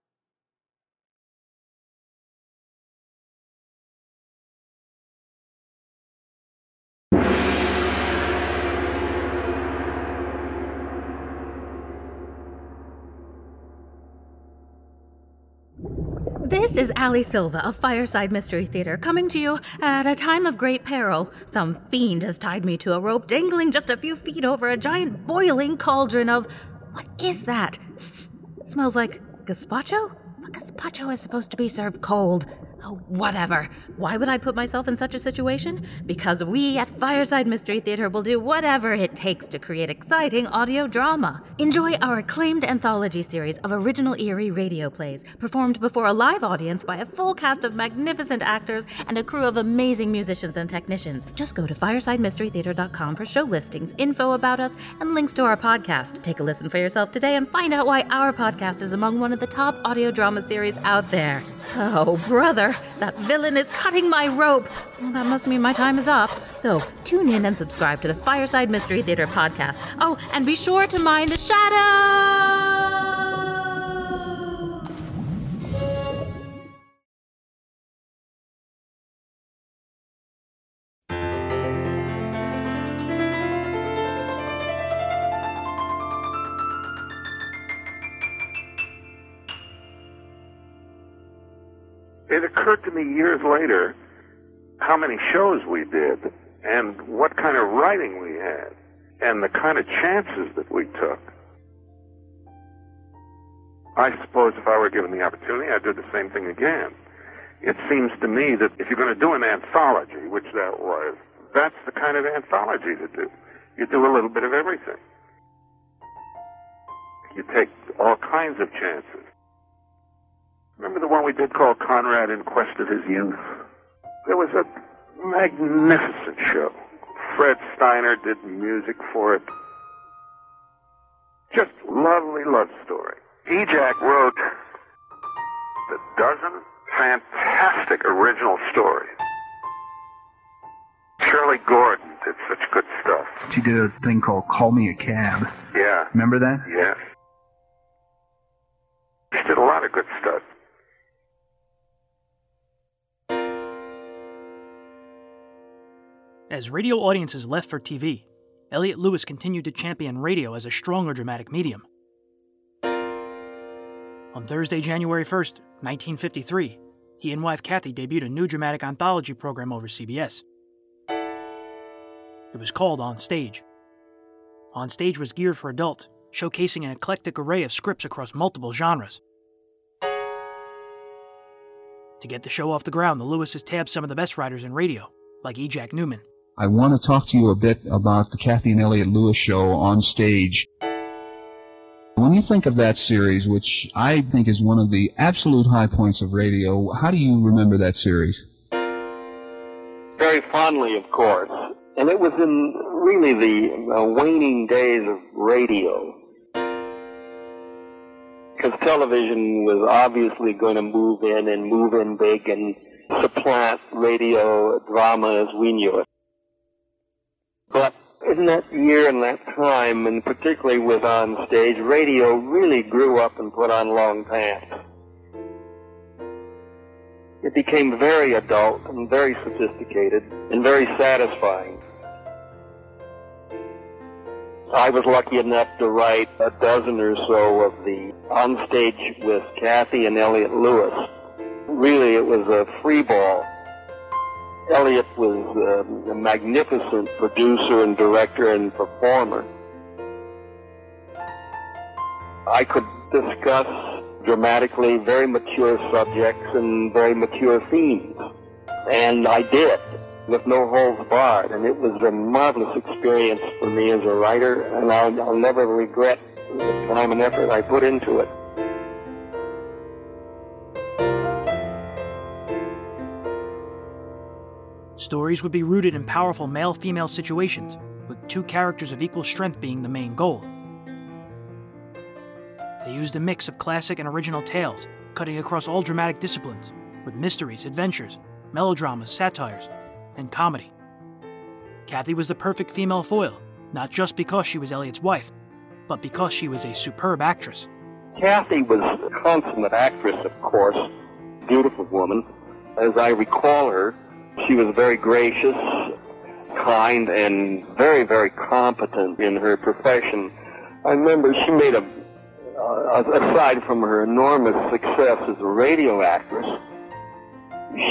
you this is Ali Silva of Fireside Mystery Theater coming to you at a time of great peril. Some fiend has tied me to a rope dangling just a few feet over a giant boiling cauldron of. What is that? smells like gazpacho? But gazpacho is supposed to be served cold. Oh, whatever. Why would I put myself in such a situation? Because we at Fireside Mystery Theater will do whatever it takes to create exciting audio drama. Enjoy our acclaimed anthology series of original eerie radio plays, performed before a live audience by a full cast of magnificent actors and a crew of amazing musicians and technicians. Just go to firesidemysterytheater.com for show listings, info about us, and links to our podcast. Take a listen for yourself today and find out why our podcast is among one of the top audio drama series out there. Oh, brother. That villain is cutting my rope. Well, that must mean my time is up. So tune in and subscribe to the Fireside Mystery Theater podcast. Oh, and be sure to mind the shadow. It occurred to me years later how many shows we did and what kind of writing we had and the kind of chances that we took. I suppose if I were given the opportunity, I'd do the same thing again. It seems to me that if you're going to do an anthology, which that was, that's the kind of anthology to do. You do a little bit of everything. You take all kinds of chances. Remember the one we did called Conrad in Quest of His Youth? There was a magnificent show. Fred Steiner did music for it. Just lovely love story. Ejac wrote a dozen fantastic original stories. Shirley Gordon did such good stuff. She did a thing called Call Me a Cab. Yeah. Remember that? Yes. She did a lot of good stuff. As radio audiences left for TV, Elliott Lewis continued to champion radio as a stronger dramatic medium. On Thursday, January 1st, 1953, he and wife Cathy debuted a new dramatic anthology program over CBS. It was called On Stage. On Stage was geared for adults, showcasing an eclectic array of scripts across multiple genres. To get the show off the ground, the Lewises tabbed some of the best writers in radio, like E. Jack Newman. I want to talk to you a bit about the Cathy and Elliott Lewis show on stage. When you think of that series, which I think is one of the absolute high points of radio, how do you remember that series? Very fondly, of course. And it was in really the uh, waning days of radio. Because television was obviously going to move in and move in big and supplant radio drama as we knew it. But in that year and that time, and particularly with on stage, radio really grew up and put on long pants. It became very adult and very sophisticated and very satisfying. I was lucky enough to write a dozen or so of the on stage with Cathy and Elliott Lewis. Really, it was a free ball. Elliott was um, a magnificent producer and director and performer. I could discuss dramatically very mature subjects and very mature themes. And I did, with no holds barred. And it was a marvelous experience for me as a writer, and I'll, I'll never regret the time and effort I put into it. Stories would be rooted in powerful male female situations, with two characters of equal strength being the main goal. They used a mix of classic and original tales, cutting across all dramatic disciplines, with mysteries, adventures, melodramas, satires, and comedy. Cathy was the perfect female foil, not just because she was Elliott's wife, but because she was a superb actress. Cathy was a consummate actress, of course, beautiful woman. As I recall her, she was very gracious, kind, and very, very competent in her profession. I remember she made a, uh, aside from her enormous success as a radio actress,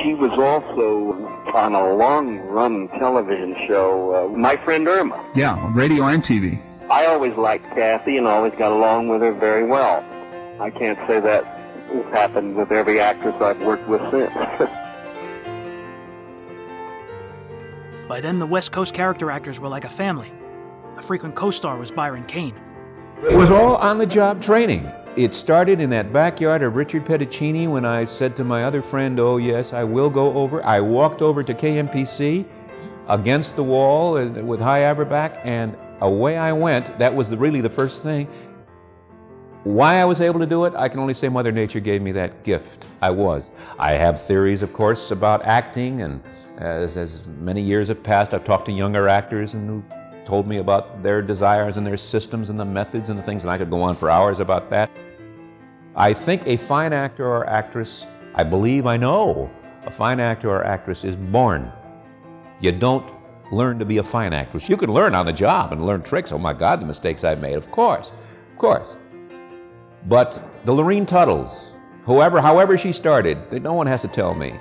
she was also on a long-run television show, uh, My Friend Irma. Yeah, radio and TV. I always liked Cathy and always got along with her very well. I can't say that has happened with every actress I've worked with since. By then, the West Coast character actors were like a family. A frequent co star was Byron Kane. It was all on the job training. It started in that backyard of Richard Petticini when I said to my other friend, Oh, yes, I will go over. I walked over to KMPC against the wall with Hy Averback, and away I went. That was really the first thing. Why I was able to do it, I can only say Mother Nature gave me that gift. I was. I have theories, of course, about acting, and as, as many years have passed, I've talked to younger actors and who told me about their desires and their systems and the methods and the things, and I could go on for hours about that. I think a fine actor or actress, I believe I know, a fine actor or actress is born. You don't learn to be a fine actress. You can learn on the job and learn tricks. Oh my God, the mistakes I've made. Of course, of course. But the Lurene Tuttles, whoever, however she started, no one has to tell me.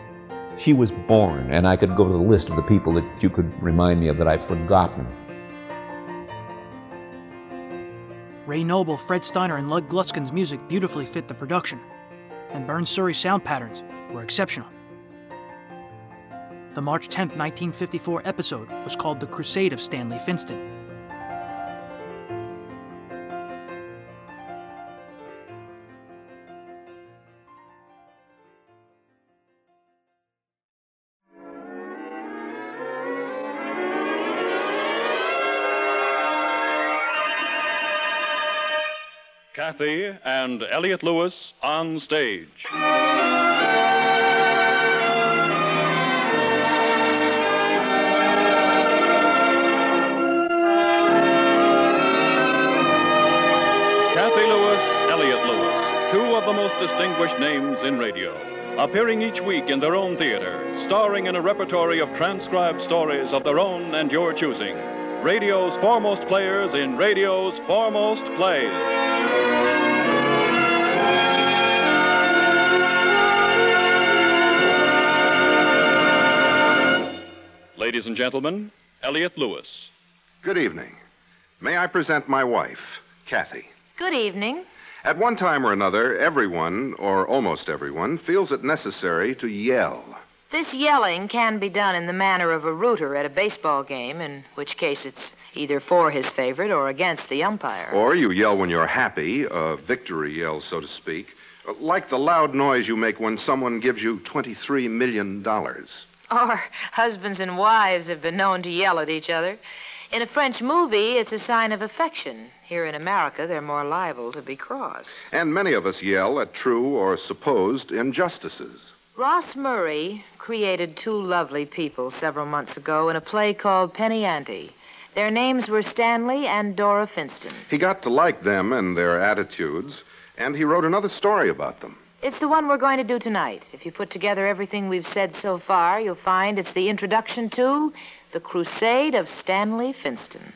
She was born, and I could go to the list of the people that you could remind me of that I've forgotten. Ray Noble, Fred Steiner, and Lud Gluskin's music beautifully fit the production, and Berne Surrey's sound patterns were exceptional. The March 10, 1954 episode was called The Crusade of Stanley Finston. Cathy and Elliott Lewis on stage. Cathy Lewis, Elliott Lewis, two of the most distinguished names in radio, appearing each week in their own theater, starring in a repertory of transcribed stories of their own and your choosing. Radio's foremost players in radio's foremost plays. Ladies and gentlemen, Elliott Lewis. Good evening. May I present my wife, Cathy? Good evening. At one time or another, everyone, or almost everyone, feels it necessary to yell. This yelling can be done in the manner of a rooter at a baseball game, in which case it's either for his favorite or against the umpire. Or you yell when you're happy, a victory yell, so to speak, like the loud noise you make when someone gives you $23 million. Or husbands and wives have been known to yell at each other. In a French movie, it's a sign of affection. Here in America, they're more liable to be cross. And many of us yell at true or supposed injustices. Ross Murray created two lovely people several months ago in a play called Penny Ante. Their names were Stanley and Dora Finston. He got to like them and their attitudes, and he wrote another story about them. It's the one we're going to do tonight. If you put together everything we've said so far, you'll find it's the introduction to The Crusade of Stanley Finston.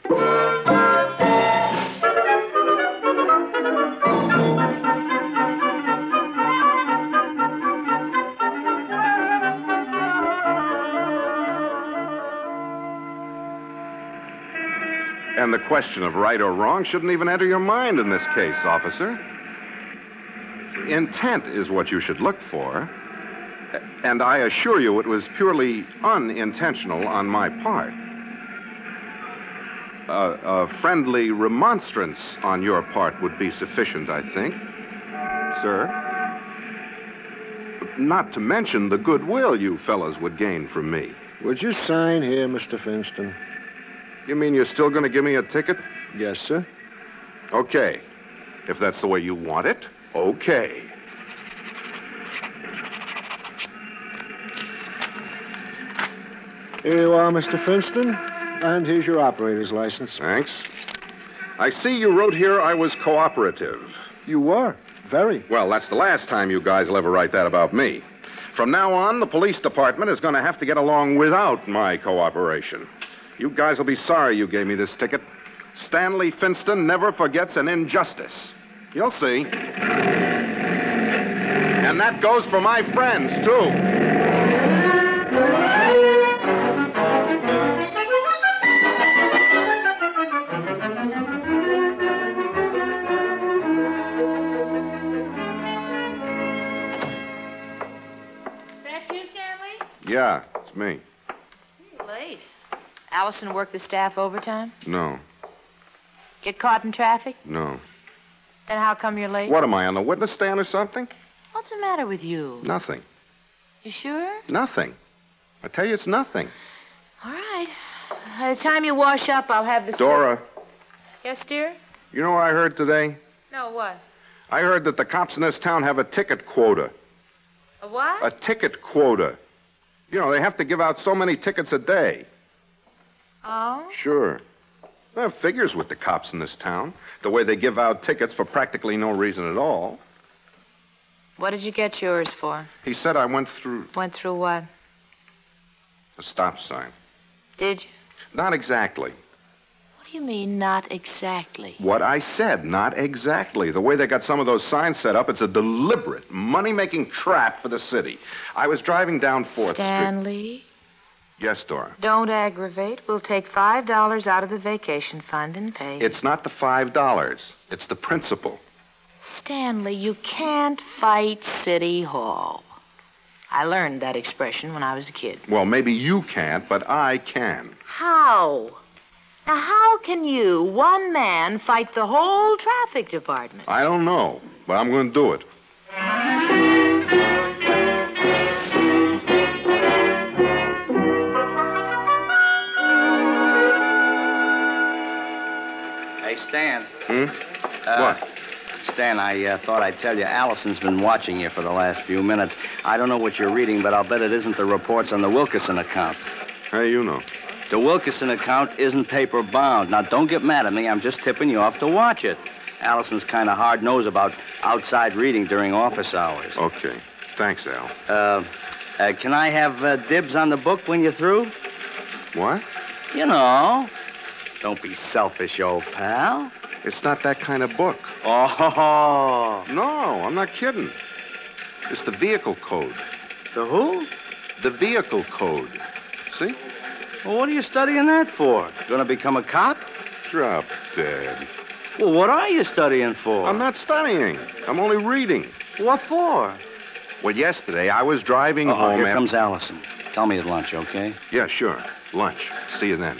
The question of right or wrong shouldn't even enter your mind in this case, officer. Intent is what you should look for. And I assure you it was purely unintentional on my part. A, friendly remonstrance on your part would be sufficient, I think. Sir? Not to mention the goodwill you fellows would gain from me. Would you sign here, Mr. Finston? You mean you're still going to give me a ticket? Yes, sir. Okay. If that's the way you want it, okay. Here you are, Mr. Finston. And here's your operator's license. Thanks. I see you wrote here I was cooperative. You were. Very. Well, that's the last time you guys will ever write that about me. From now on, the police department is going to have to get along without my cooperation. You guys will be sorry you gave me this ticket. Stanley Finston never forgets an injustice. You'll see. And that goes for my friends, too. That you, Stanley? Yeah, it's me. Allison worked the staff overtime? No, Get caught in traffic? no. Then how come you're late? What am I, on the witness stand or something? What's the matter with you? Nothing. You sure? Nothing. I tell you, it's nothing. All right. By the time you wash up, I'll have the. Dora, Yes, dear? you know what I heard today? No, what? I heard that the cops in this town have a ticket quota. A what? A ticket quota. You know, they have to give out so many tickets a day. Oh? Sure. That figures with the cops in this town. The way they give out tickets for practically no reason at all. What did you get yours for? He said I went through Went through what? a stop sign. Did you? Not exactly. What do you mean, not exactly? What I said, not exactly. The way they got some of those signs set up, it's a deliberate, money making trap for the city. I was driving down 4th Street. Stanley, Yes, Dora. don't aggravate. We'll take five dollars out of the vacation fund and pay. It's not the $5, it's the principal. Stanley, you can't fight City Hall. I learned that expression when I was a kid. Well, maybe you can't, but I can. How? Now, how can you, one man, fight the whole traffic department? I don't know, but I'm going to do it. Stan. Hmm? Uh, what? Stan, I uh, thought I'd tell you Allison's been watching you for the last few minutes. I don't know what you're reading, but I'll bet it isn't the reports on the Wilkerson account. How do you know? The Wilkerson account isn't paper bound. Now, don't get mad at me. I'm just tipping you off to watch it. Allison's kind of hard nosed about outside reading during office hours. Okay. Thanks, Al. Uh, uh, can I have uh, dibs on the book when you're through? What? You know. Don't be selfish, old pal. It's not that kind of book. Oh. No, I'm not kidding. It's the vehicle code. The who? The vehicle code. See? Well, what are you studying that for? Gonna become a cop? Drop dead. Well, what are you studying for? I'm not studying. I'm only reading. What for? Well, yesterday I was driving Oh, home. here after- comes Allison. Tell me at lunch, okay? Yeah, sure. Lunch. See you then.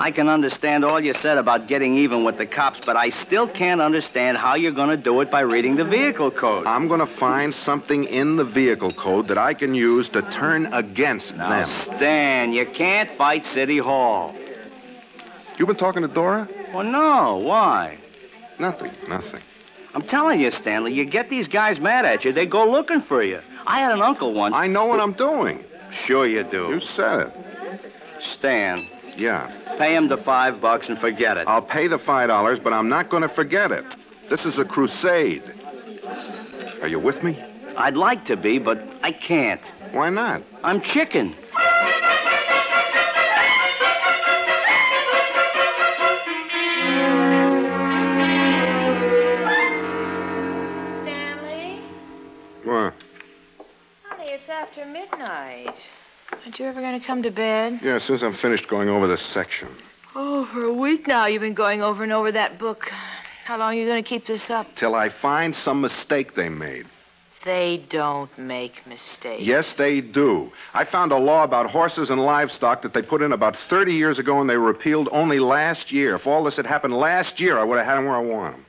I can understand all you said about getting even with the cops, but I still can't understand how you're going to do it by reading the vehicle code. I'm going to find something in the vehicle code that I can use to turn against Now, them. Stan, you can't fight City Hall. You been talking to Dora? Well, no. Why? Nothing. Nothing. I'm telling you, Stanley, you get these guys mad at you, they go looking for you. I had an uncle once. I know what I'm doing. Sure you do. You said it. Stan, Yeah. pay him the five bucks and forget it. I'll pay the five dollars, but I'm not going to forget it. This is a crusade. Are you with me? I'd like to be, but I can't. Why not? I'm chicken. Stanley? What? Honey, it's after midnight. Aren't you ever going to come to bed? Yeah, as soon as I'm finished going over this section. Oh, for a week now you've been going over and over that book. How long are you going to keep this up? Till I find some mistake they made. They don't make mistakes. Yes, they do. I found a law about horses and livestock that they put in about 30 years ago and they were repealed only last year. If all this had happened last year, I would have had them where I want them.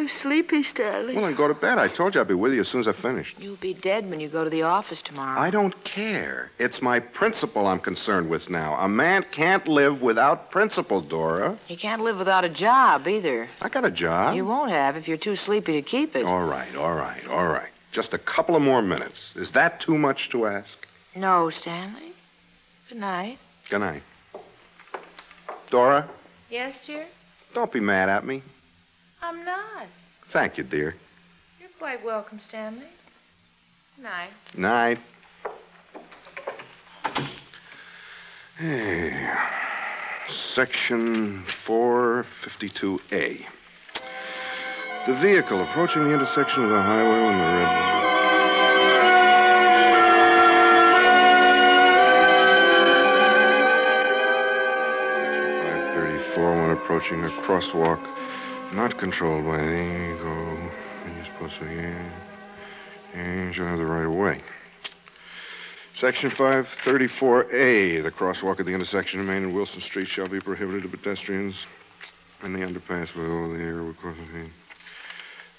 I'm sleepy, Stanley. Well, then go to bed. I told you I'd be with you as soon as I finished. You'll be dead when you go to the office tomorrow. I don't care. It's my principle I'm concerned with now. A man can't live without principle, Dora. He can't live without a job either. I got a job. You won't have if you're too sleepy to keep it. All right, all right, all right. Just a couple of more minutes. Is that too much to ask? No, Stanley. Good night. Good night. Dora, Yes, dear? don't be mad at me. I'm not. Thank you, dear. You're quite welcome, Stanley. Good night. Night. Hey. Section 452A. The vehicle approaching the intersection of the highway when the red. Five thirty-four when approaching a crosswalk not controlled by the ego. You're supposed to yeah. And you have the right of way. Section 534A. The crosswalk at the intersection of Main and Wilson Street shall be prohibited to pedestrians and the underpass with over the air the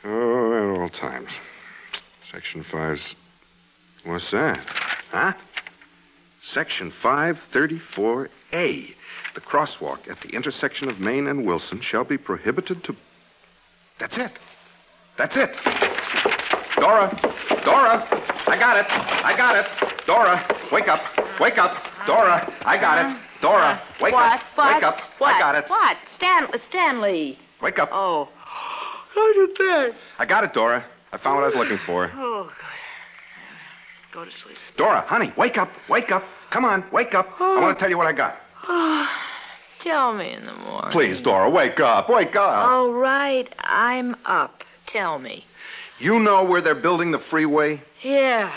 Oh, at all times. Section 5's. What's that? Huh? Section 534A. The crosswalk at the intersection of Main and Wilson shall be prohibited to. That's it. That's it. Dora! Dora! I got it! I got it! Dora! Wake up! Wake up! Dora! I got it! Dora! Uh, wake what? up! What? Wake up! What? I got it! What? Stan- Stanley. Wake up! Oh. How's it there? I got it, Dora. I found what I was looking for. Oh, good. Go to sleep. Dora, honey, wake up! Wake up! Come on, wake up! I want to tell you what I got. Oh, tell me in the morning. Please, Dora, wake up! Wake up! All right, I'm up. Tell me. You know where they're building the freeway? Yeah,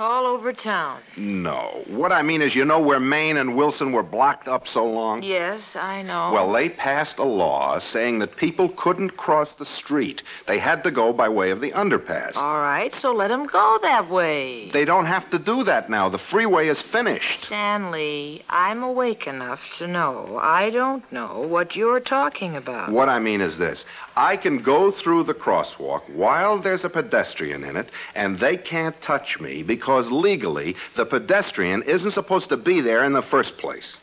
all over town. No. What I mean is, you know where Main and Wilson were blocked up so long? Yes, I know. Well, they passed a law saying that people couldn't cross the street. They had to go by way of the underpass. All right, so let them go that way. They don't have to do that now. The freeway is finished. Stanley, I'm awake enough to know I don't know what you're talking about. What I mean is this I can go through the crosswalk while there's a pedestrian in it, and they can't touch me because legally the pedestrian isn't supposed to be there in the first place.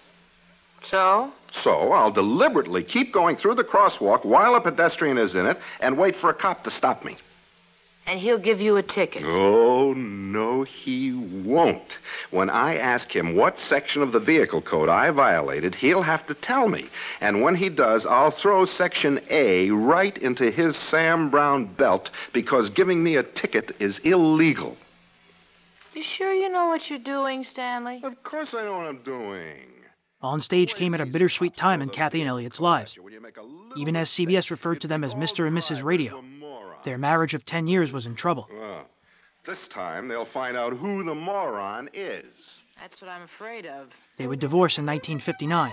So? So I'll deliberately keep going through the crosswalk while a pedestrian is in it and wait for a cop to stop me. And he'll give you a ticket. Oh, no, he won't. When I ask him what section of the vehicle code I violated, he'll have to tell me. And when he does, I'll throw Section A right into his Sam Browne belt because giving me a ticket is illegal. You sure you know what you're doing, Stanley? Of course I know what I'm doing. On stage came at a bittersweet time in Cathy and Elliott's lives. Even as CBS referred to them as Mr. and Mrs. Radio, their marriage of 10 years was in trouble. Well, this time they'll find out who the moron is. That's what I'm afraid of. They would divorce in 1959.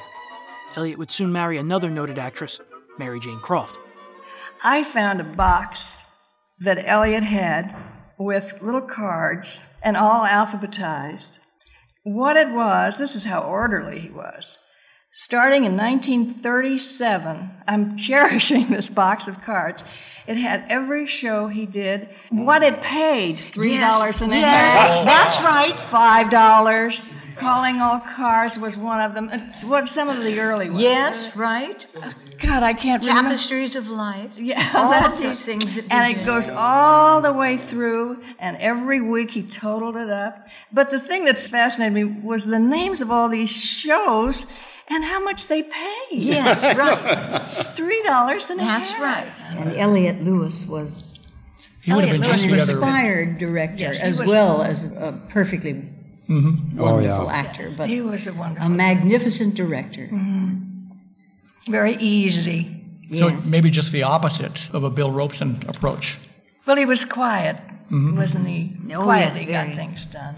Elliott would soon marry another noted actress, Mary Jane Croft. I found a box that Elliott had with little cards and all alphabetized. What it was, this is how orderly he was. Starting in 1937, I'm cherishing this box of cards. It had every show he did, what it paid, three dollars and a yes, that's right. Five dollars. Calling all cars was one of them. Uh, What some of the early ones. Yes, right. God, I can't remember. Tapestries of life. Yeah, all that's of these it. things that and it did. goes all the way through, and every week he totaled it up. But the thing that fascinated me was the names of all these shows and how much they paid. Yes, right. Three dollars and a half. That's right. And Elliott Lewis was He would have been just an the other. inspired director Yes, as was- well as a perfectly Mm-hmm. wonderful actor. Yes, but he was a wonderful. a magnificent director. Very easy. So Yes. maybe just the opposite of a Bill Robson approach. Well, he was quiet, Mhm. wasn't he? Oh, Quietly yes, got things done.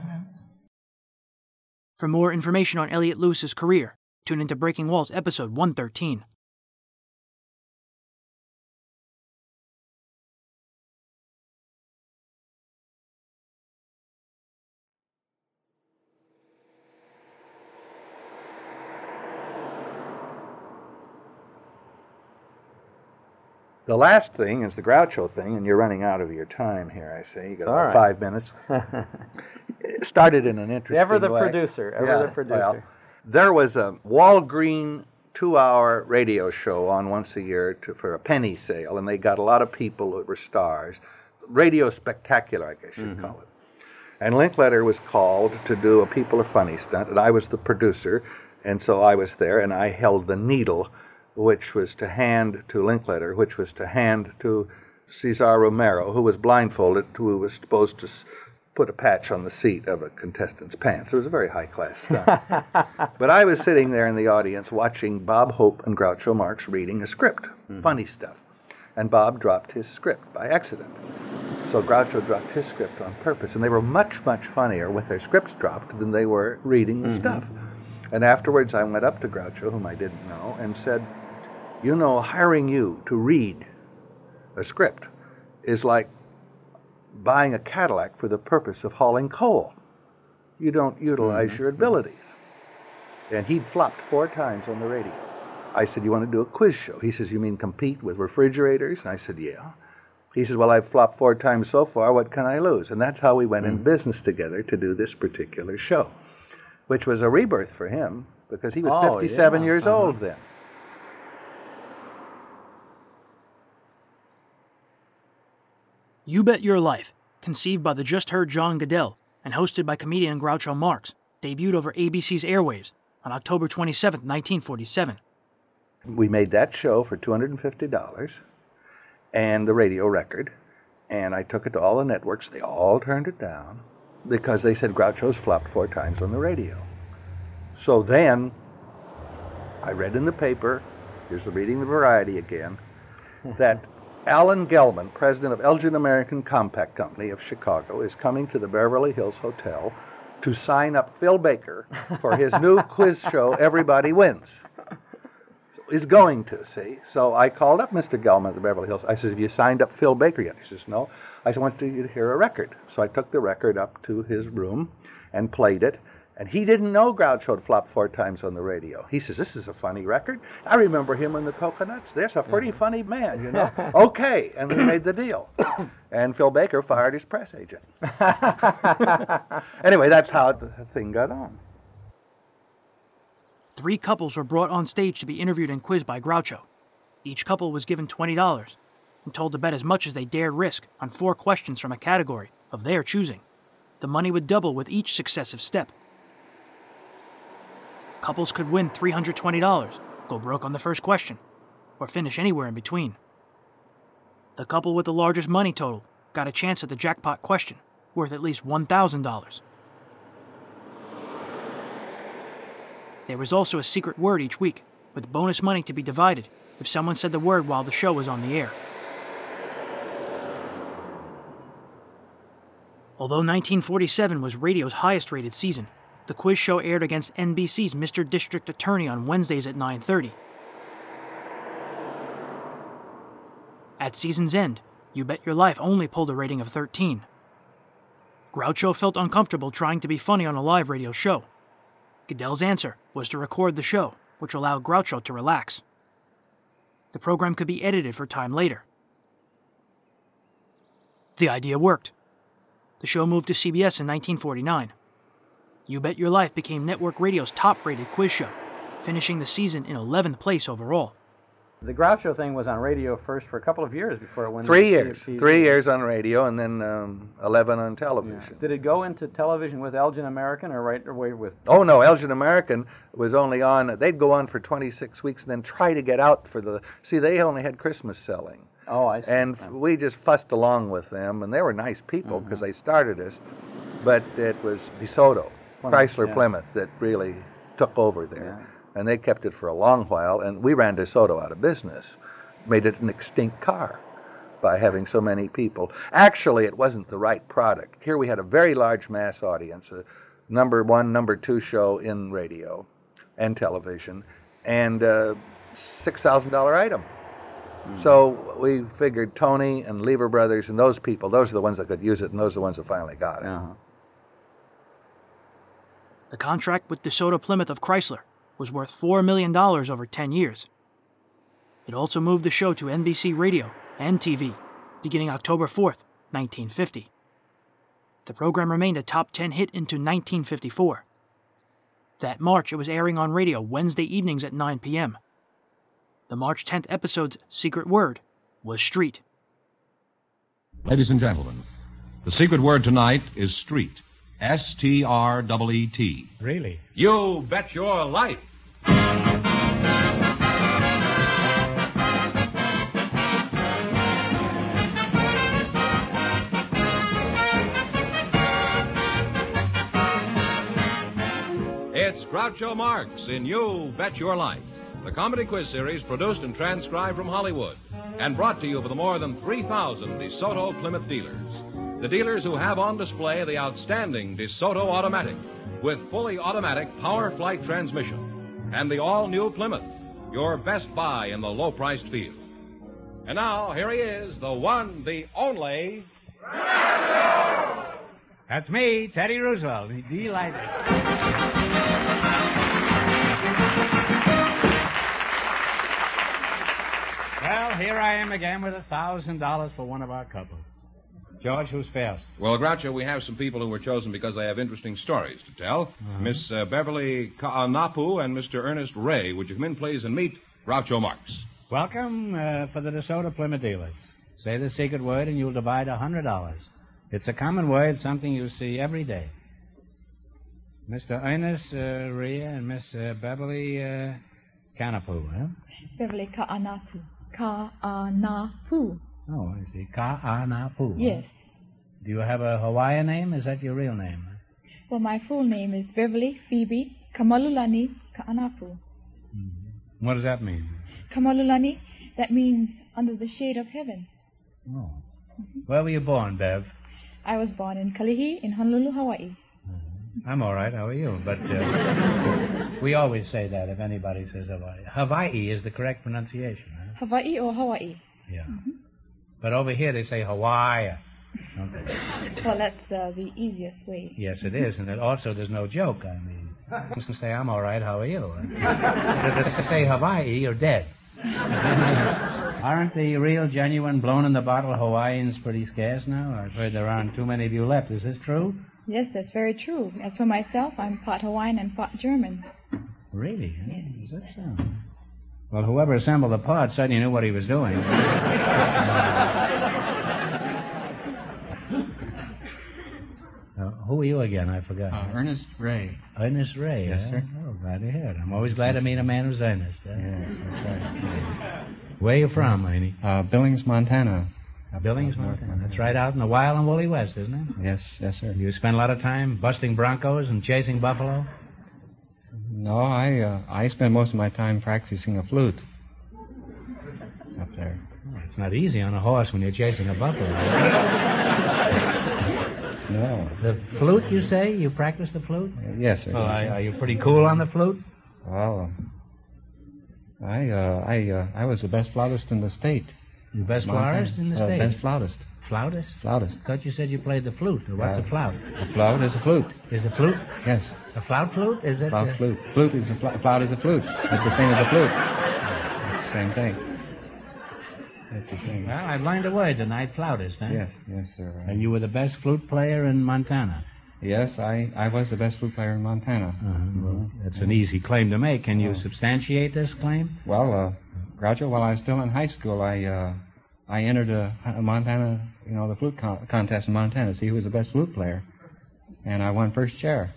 For more information on Elliott Lewis's career, tune into Breaking Walls episode 113. The last thing is the Groucho thing, and you're running out of your time here, I say. You got about right. five minutes. Started in an interesting way. Ever the way. producer, ever the producer. well, there was a Walgreen two-hour radio show on once a year to, for a penny sale, and they got a lot of people that were stars. Radio spectacular, I guess you'd Mm-hmm. call it. And Linkletter was called to do a People Are Funny stunt, and I was the producer, and so I was there, and I held the needle, which was to hand to Linkletter, which was to hand to Cesar Romero, who was blindfolded, who was supposed to put a patch on the seat of a contestant's pants. It was a very high class stunt. but I was sitting there in the audience watching Bob Hope and Groucho Marx reading a script, funny stuff. And Bob dropped his script by accident. So Groucho dropped his script on purpose. And they were much, much funnier with their scripts dropped than they were reading the Mhm. stuff. And afterwards, I went up to Groucho, whom I didn't know, and said, You know, hiring you to read a script is like buying a Cadillac for the purpose of hauling coal. You don't utilize your abilities. And he'd flopped four times on the radio. I said, You want to do a quiz show? He says, You mean compete with refrigerators? And I said, Yeah. He says, Well, I've flopped four times so far. What can I lose? And that's how we went in business together to do this particular show, which was a rebirth for him because he was Oh, 57 yeah. years Uh-huh. old then. You Bet Your Life, conceived by the just heard John Guedel and hosted by comedian Groucho Marx, debuted over ABC's airwaves on October 27, 1947. We made that show for $250 and the radio record, and I took it to all the networks. They all turned it down because they said Groucho's flopped four times on the radio. So then I read in the paper, here's the reading the variety again, that Alan Gelman, president of Elgin American Compact Company of Chicago, is coming to the Beverly Hills Hotel to sign up Phil Baker for his new quiz show, Everybody Wins. Is going to, see? So I called up Mr. Gelman at the Beverly Hills. I said, Have you signed up Phil Baker yet? He says, No. I said, I want you to hear a record. So I took the record up to his room and played it. And he didn't know Groucho had flopped four times on the radio. He says, This is a funny record. I remember him in the Cocoanuts. There's a pretty mm-hmm. funny man, you know. okay. And we made the deal. And Phil Baker fired his press agent. anyway, that's how the thing got on. Three couples were brought on stage to be interviewed and quizzed by Groucho. Each couple was given $20 and told to bet as much as they dared risk on four questions from a category of their choosing. The money would double with each successive step. Couples could win $320, go broke on the first question, or finish anywhere in between. The couple with the largest money total got a chance at the jackpot question, worth at least $1,000. There was also a secret word each week, with bonus money to be divided if someone said the word while the show was on the air. Although 1947 was radio's highest rated season, the quiz show aired against NBC's Mr. District Attorney on Wednesdays at 9:30. At season's end, You Bet Your Life only pulled a rating of 13. Groucho felt uncomfortable trying to be funny on a live radio show. Guedel's answer was to record the show, which allowed Groucho to relax. The program could be edited for time later. The idea worked. The show moved to CBS in 1949. You Bet Your Life became network radio's top rated quiz show, finishing the season in 11th place overall. The Groucho thing was on radio first for a couple of years before it went Three years. TV. Three years on radio and then um, 11 on television. Did it go into television with Elgin American or right away with? Oh no, Elgin American was only on. They'd go on for 26 weeks and then try to get out for the. See, they only had Christmas selling. Oh, I see. And f- we just fussed along with them, and they were nice people because they started us. But it was DeSoto, Plymouth, Chrysler yeah. Plymouth, that really took over there, and they kept it for a long while. And we ran DeSoto out of business, made it an extinct car by having so many people. Actually, it wasn't the right product. Here we had a very large mass audience, a number one, number two show in radio and television, and a six thousand dollar item. Hmm. So we figured Toni and Lever Brothers and those people, those are the ones that could use it, and those are the ones that finally got it. Uh-huh. The contract with DeSoto Plymouth of Chrysler was worth $4 million over 10 years. It also moved the show to NBC Radio and TV, beginning October 4, 1950. The program remained a top 10 hit into 1954. That March, it was airing on radio Wednesday evenings at 9 p.m. The March 10th episode's secret word was street. Ladies and gentlemen, the secret word tonight is street. S T R E E T. Really? You bet your life. It's Groucho Marx in You Bet Your Life, the comedy quiz series produced and transcribed from Hollywood and brought to you by the more than 3,000 DeSoto Plymouth dealers. The dealers who have on display the outstanding DeSoto Automatic with fully automatic PowerFlite transmission and the all new Plymouth, your best buy in the low priced field. And now, here he is, the one, the only. That's me, Teddy Roosevelt. Delighted. Well, here I am again with a thousand dollars for one of our couples. George, who's first? Well, Groucho, we have some people who were chosen because they have interesting stories to tell. Uh-huh. Miss uh, Beverly Kaanapu and Mr. Ernest Ray. Would you come in, please, and meet Groucho Marx? Welcome uh, for the DeSoto Plymouth dealers. Say the secret word and you'll divide a hundred dollars. It's a common word, something you see every day. Mr. Ernest uh, Ria and Miss uh, Beverly uh, Kanapu, huh? Beverly Ka'anapu. Ka'anapu. Oh, I see. Ka'anapu. Yes. Do you have a Hawaiian name? Is that your real name? Well, my full name is Beverly Phoebe Kamalulani Ka'anapu. Mm-hmm. What does that mean? Kamalulani, that means under the shade of heaven. Oh. Mm-hmm. Where were you born, Bev? I was born in Kalihi in Honolulu, Hawaii. Mm-hmm. I'm all right. How are you? But uh, we always say that if anybody says Hawaii. Hawaii is the correct pronunciation. Huh? Hawaii or Hawaii? Yeah. But over here they say Hawaii. Okay. Well, that's uh, the easiest way. Yes, it is, and it also there's no joke. I mean, just to say I'm all right. How are you? Just to say Hawaii, you're dead. Aren't the real, genuine, blown-in-the-bottle Hawaiians pretty scarce now? I've heard there aren't too many of you left. Is this true? Yes, that's very true. As for myself, I'm part Hawaiian and part German. Really? huh? Is that so? Well, whoever assembled the pod certainly knew what he was doing. Uh, who are you again? I forgot. Uh, Ernest Ray. Ernest Ray. Yes, huh? sir. Oh, glad to hear it. I'm always glad to meet a man who's earnest. huh? Yes, that's right. Where are you from, Ernie? Uh, Billings, Montana. Uh, Billings, Montana. That's right out in the wild and woolly west, isn't it? Yes, yes, sir. You spend a lot of time busting broncos and chasing buffalo? No, I uh, I spend most of my time practicing a flute up there. Oh, it's not easy on a horse when you're chasing a buffalo. No. The flute, you say? You practice the flute? Yes, sir. Well, are, are you pretty cool on the flute? Well, uh, I uh, I uh, I was the best flautist in the state. The best flautist in the Uh, state? best flautist. Flautist? Flautist. thought you said you played the flute. Or what's Uh, a flout? A flout is a flute. Is a flute? Yes. A flout flute? Is it? Flout uh, flute. Flute is a fl- flout is a flute. It's the same as a flute. It's the same thing. It's the same. Well, I've learned a word tonight, flautist, huh? Yes, yes, sir. And you were the best flute player in Montana. Yes, I, I was the best flute player in Montana. Uh-huh. Well, that's an easy claim to make. Can you substantiate this claim? Well, uh, Groucho, while I was still in high school, I uh, I entered a, a Montana, you know, the flute con- contest in Montana to see who was the best flute player, and I won first chair.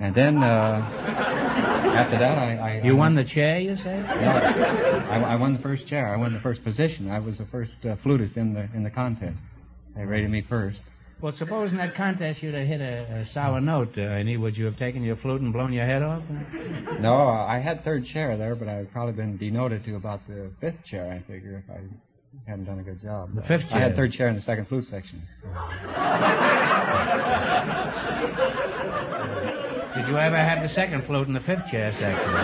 And then uh, after that, I, I You I won the chair, you say? Yeah, I, I won the first chair. I won the first position. I was the first uh, flutist in the in the contest. They rated me first. Well, suppose in that contest you'd have hit a, a sour note, uh, Ernie, would you have taken your flute and blown your head off? No, I had third chair there, but I'd probably been denoted to about the fifth chair. I figure if I hadn't done a good job. The fifth chair. I had third chair in the second flute section. Did you ever have the second flute in the fifth chair section? No,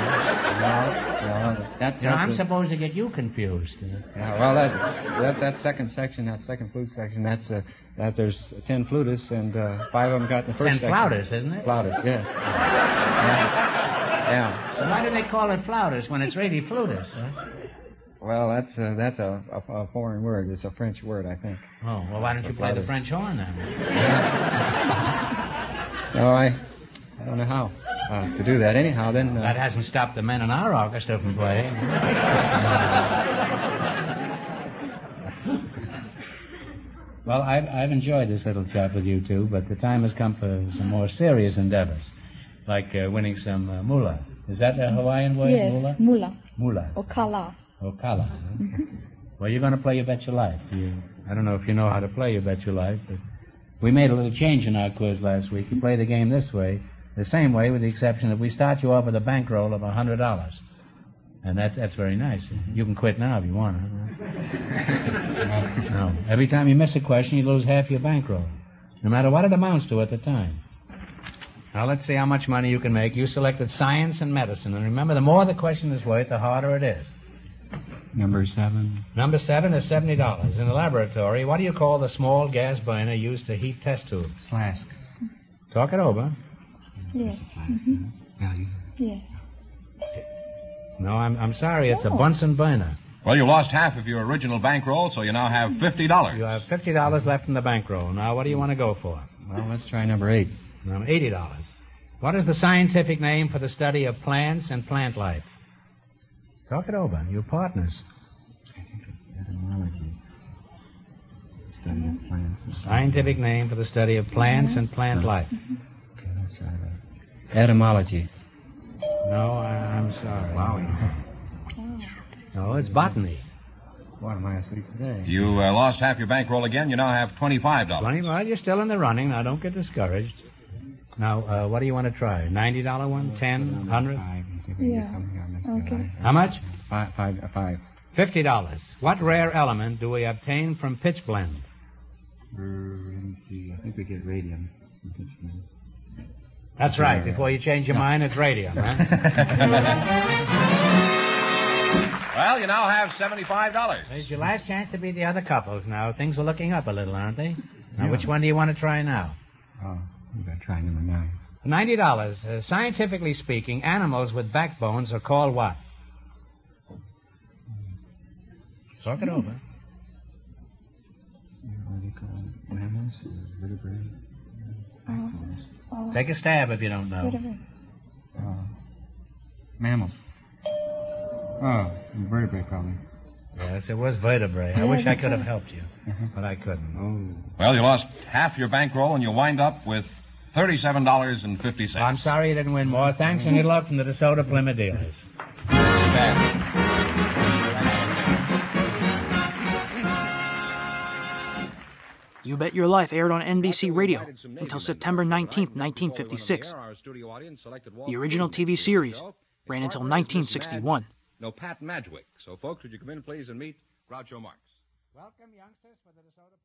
no, that's, You know, that's I'm a- supposed to get you confused. Yeah, well, that, that that second section, that second flute section, that's uh, that there's ten flutists and uh, five of them got in the first Ten section. flautists, isn't it? Flautists, yes. Yeah. yeah. Well, why do they call it flautists when it's really flutists? Huh? Well, that's uh, that's a, a, a foreign word. It's a French word, I think. Oh, well, why don't you play the French horn then? No, I I don't know how uh, to do that. Anyhow, then. Uh, That hasn't stopped the men in our orchestra from playing. well, I've, I've enjoyed this little chat with you two, but the time has come for some more serious endeavors, like uh, winning some uh, moolah. Is that a Hawaiian word, yes, moolah? mula Moolah. or kala. Or kala. huh? Well, you're going to play You Bet Your Life. You, I don't know if you know how to play You Bet Your Life, but we made a little change in our quiz last week. You play the game this way. The same way, with the exception that we start you off with a bankroll of a hundred dollars. And that, that's very nice. You can quit now if you want. no. Every time you miss a question, you lose half your bankroll, no matter what it amounts to at the time. Now let's see how much money you can make. You selected science and medicine, and remember, the more the question is worth, the harder it is. Number seven. Number seven is seventy dollars. In the laboratory, what do you call the small gas burner used to heat test tubes? Flask. Talk it over. Yes. Mm-hmm. Value. Yes. No, I'm, I'm sorry. It's a Bunsen burner. Well, you lost half of your original bankroll, so you now have $50. You have fifty dollars left in the bankroll. Now, what do you want to go for? Well, let's try number eight. Now, eighty dollars. What is the scientific name for the study of plants and plant life? Talk it over. You're partners. Etymology. Study of plants. Scientific name for the study of plants and plant life. Okay, let's try that. Etymology. No, I, I'm sorry. No, it's botany. What am I asleep today? You uh, lost half your bankroll again. You now have $25. Twenty. Well, you're still in the running. Now, don't get discouraged. Now, uh, what do you want to try? Ninety dollar one? Ten? Hundred? Five. and see if we can get Yeah. something on this Okay. How much? Five, five, uh, five. Fifty dollars. What rare element do we obtain from pitchblende? Uh, let me see. I think we get radium. That's right. Before you change your mind, it's radium, huh? Well, you now have $75. It's your last chance to be the other couples now. Things are looking up a little, aren't they? Now, Yeah. which one do you want to try now? Oh, we gotta try number nine. Ninety dollars. Uh, scientifically speaking, animals with backbones are called what? Talk it over. What do you call it? Mammals? or Vertebrae? Oh, Take a stab if you don't know. whatever. Uh, mammals. Oh, vertebrae probably. Yes, it was vertebrae. I wish I could have helped you, but I couldn't. Oh. Well, you lost half your bankroll, and you wind up with $37.50. I'm sorry you didn't win more. Thanks and good luck from the DeSoto Plymouth dealers. You Bet Your Life aired on NBC Radio until September 19, 1956. The original TV series ran until 1961. No Pat Madgwick. So, folks, would you come in, please, and meet Groucho Marx? Welcome, youngsters, for the DeSoto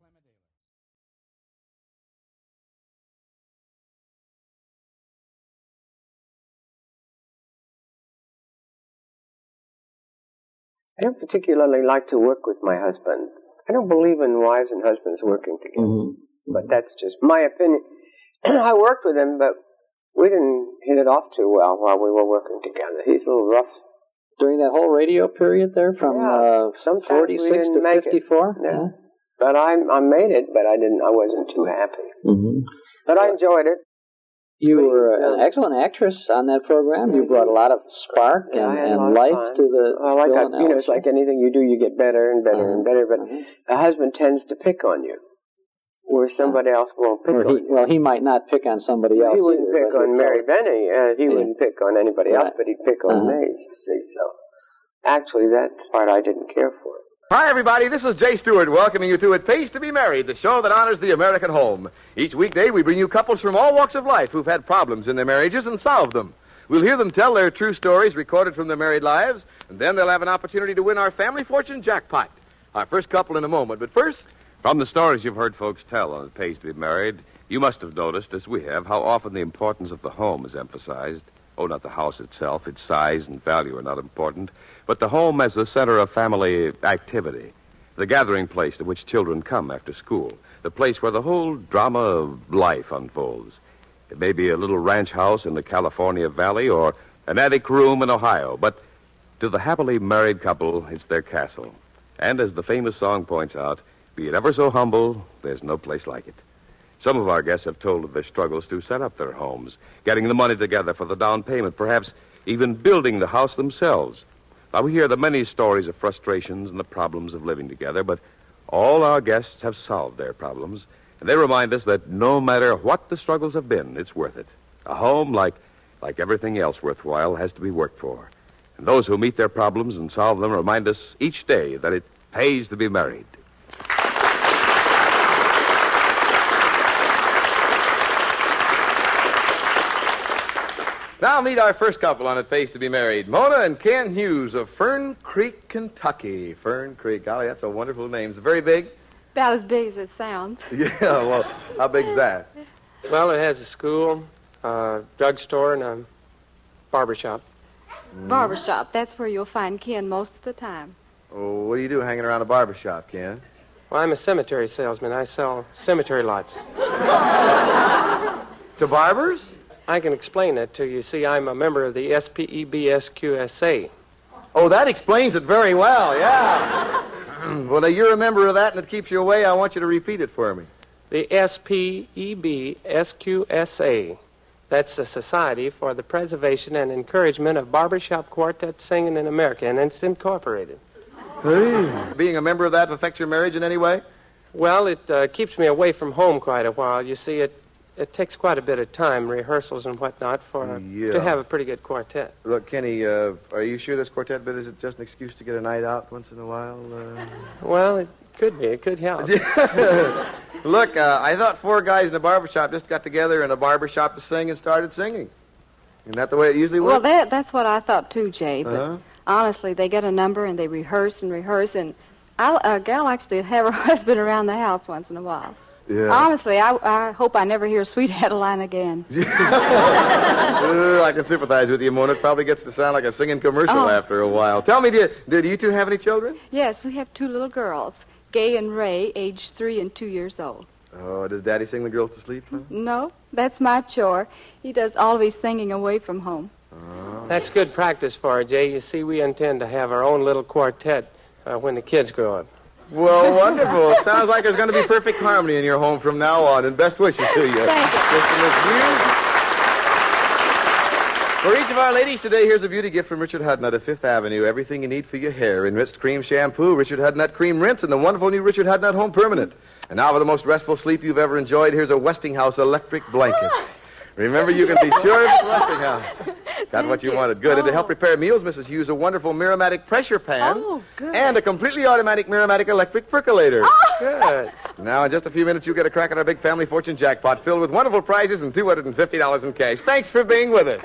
I don't particularly like to work with my husband. I don't believe in wives and husbands working together. But that's just my opinion. I worked with him, but we didn't hit it off too well while we were working together. He's a little rough. During that whole radio period there, from Yeah, uh, 46 to make it. 54? Yeah. But I, I made it, but I didn't. I wasn't too happy. hmm But I enjoyed it. You were an excellent actress on that program. You brought a lot of spark and, I had a lot and life to the Well, like I, you know, it's like anything you do, you get better and better Uh-huh. and better. But a husband tends to pick on you, where somebody else won't pick Or on he, you. well, he might not pick on somebody else. He wouldn't either, pick on Mary Benny. Uh, he Yeah. wouldn't pick on anybody else, but he'd pick on Uh-huh. me. You see, so actually, that part I didn't care for. Hi, everybody. This is Jay Stewart welcoming you to It Pays to Be Married, the show that honors the American home. Each weekday, we bring you couples from all walks of life who've had problems in their marriages and solved them. We'll hear them tell their true stories recorded from their married lives, and then they'll have an opportunity to win our family fortune jackpot. Our first couple in a moment. But first, From the stories you've heard folks tell on It Pays to Be Married, you must have noticed, as we have, how often the importance of the home is emphasized. Oh, not the house itself. Its size and value are not important, but the home as the center of family activity, the gathering place to which children come after school, the place where the whole drama of life unfolds. It may be a little ranch house in the California Valley or an attic room in Ohio, but to the happily married couple, it's their castle. And as the famous song points out, be it ever so humble, there's no place like it. Some of our guests have told of their struggles to set up their homes, getting the money together for the down payment, perhaps even building the house themselves. Now, we hear the many stories of frustrations and the problems of living together, but all our guests have solved their problems, and they remind us that no matter what the struggles have been, it's worth it. A home, like, like everything else worthwhile, has to be worked for. And those who meet their problems and solve them remind us each day that it pays to be married. Now meet our first couple on It Pays to Be Married. Mona and Ken Hughes of Fern Creek, Kentucky. Fern Creek. Golly, that's a wonderful name. Is it very big? About as big as it sounds. Yeah, well, how big's that? Well, it has a school, a drugstore, and a barber shop. Barbershop. That's where you'll find Ken most of the time. Oh, what do you do hanging around a barber shop, Ken? Well, I'm a cemetery salesman. I sell cemetery lots. to barbers? I can explain that to you. See, I'm a member of the E SPEBSQSA. Oh, that explains it very well, yeah. well, now you're a member of that and it keeps you away. I want you to repeat it for me. The E SPEBSQSA. That's the Society for the Preservation and Encouragement of Barbershop Quartet Singing in America, and it's incorporated. Hey. Being a member of that affects your marriage in any way? Well, it uh, keeps me away from home quite a while. You see, it it takes quite a bit of time, rehearsals and whatnot, for Yeah. to have a pretty good quartet. Look, Kenny, uh, are you sure this quartet bit is it just an excuse to get a night out once in a while? Uh... Well, it could be. It could help. Look, uh, I thought four guys in a barber shop just got together in a barber shop to sing and started singing. Isn't that the way it usually works? Well, that that's what I thought too, Jay. But Uh-huh. honestly, they get a number and they rehearse and rehearse, and I, a gal likes to have her husband around the house once in a while. Yeah. Honestly, I, I hope I never hear Sweet Adeline again. I can sympathize with you, Mona. It probably gets to sound like a singing commercial Oh. after a while. Tell me, did, did you two have any children? Yes, we have two little girls, Gay and Ray, age three and two years old. Oh, does Daddy sing the girls to sleep? Huh? No, that's my chore. He does all of his singing away from home. That's good practice for her, Jay. You see, we intend to have our own little quartet uh, when the kids grow up. Well, wonderful. Sounds like there's going to be perfect harmony in your home from now on, and best wishes to you. Thank you. For each of our ladies today, here's a beauty gift from Richard Hudnut of Fifth Avenue. Everything you need for your hair. Enriched cream shampoo, Richard Hudnut cream rinse, and the wonderful new Richard Hudnut Home Permanent. And now for the most restful sleep you've ever enjoyed, here's a Westinghouse electric blanket. Ah. Remember, you can be sure it's Westinghouse. Got what you wanted. Good. And to help oh. prepare meals, Mrs. Hughes, a wonderful Mirro-Matic pressure pan. Oh, good. And a completely automatic Mirro-Matic electric percolator. Oh. Good. Now, in just a few minutes, you'll get a crack at our big family fortune jackpot filled with wonderful prizes and $250 in cash. Thanks for being with us.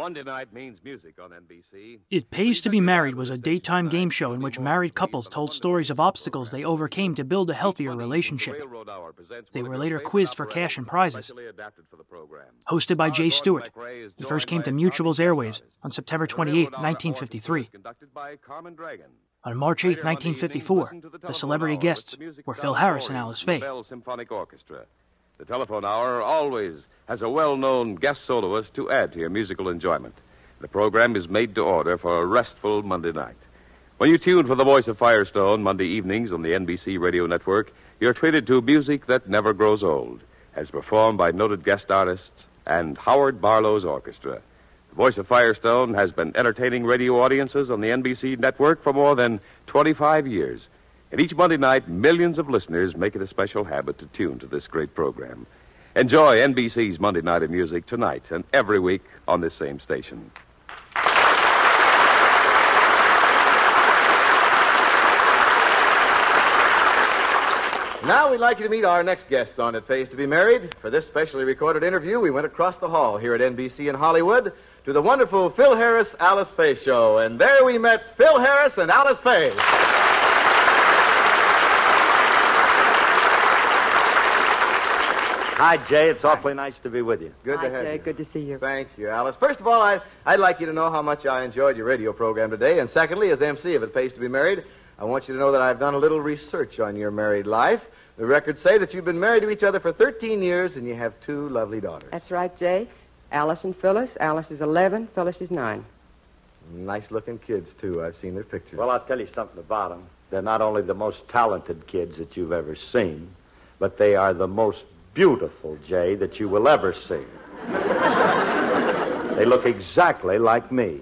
Monday night means music on NBC. It Pays to Be Married was a daytime game show in which married couples told stories of obstacles they overcame to build a healthier relationship. They were later quizzed for cash and prizes. Hosted by Jay Stewart, it first came to Mutual's airwaves on September 28, 1953. On March 8, 1954, the celebrity guests were Phil Harris and Alice Faye. The telephone hour always has a well known guest soloist to add to your musical enjoyment. The program is made to order for a restful Monday night. When you tune for the voice of Firestone Monday evenings on the NBC radio network, you're treated to music that never grows old, as performed by noted guest artists and Howard Barlow's orchestra. The voice of Firestone has been entertaining radio audiences on the NBC network for more than 25 years. And each Monday night, millions of listeners make it a special habit to tune to this great program. Enjoy NBC's Monday Night of Music tonight and every week on this same station. Now we'd like you to meet our next guest on It Pays to Be Married. For this specially recorded interview, we went across the hall here at NBC in Hollywood to the wonderful Phil Harris Alice Faye show. And there we met Phil Harris and Alice Faye. Hi, Jay. It's awfully nice to be with you. Good Hi, to have you. Jay. you. Good to see you. Thank you, Alice. First of all, I, I'd like you to know how much I enjoyed your radio program today. And secondly, as MC of It Pays to Be Married, I want you to know that I've done a little research on your married life. The records say that you've been married to each other for 13 years and you have two lovely daughters. That's right, Jay. Alice and Phyllis. Alice is 11, Phyllis is 9. Nice looking kids, too. I've seen their pictures. Well, I'll tell you something about them. They're not only the most talented kids that you've ever seen, but they are the most beautiful, Jay, that you will ever see. they look exactly like me.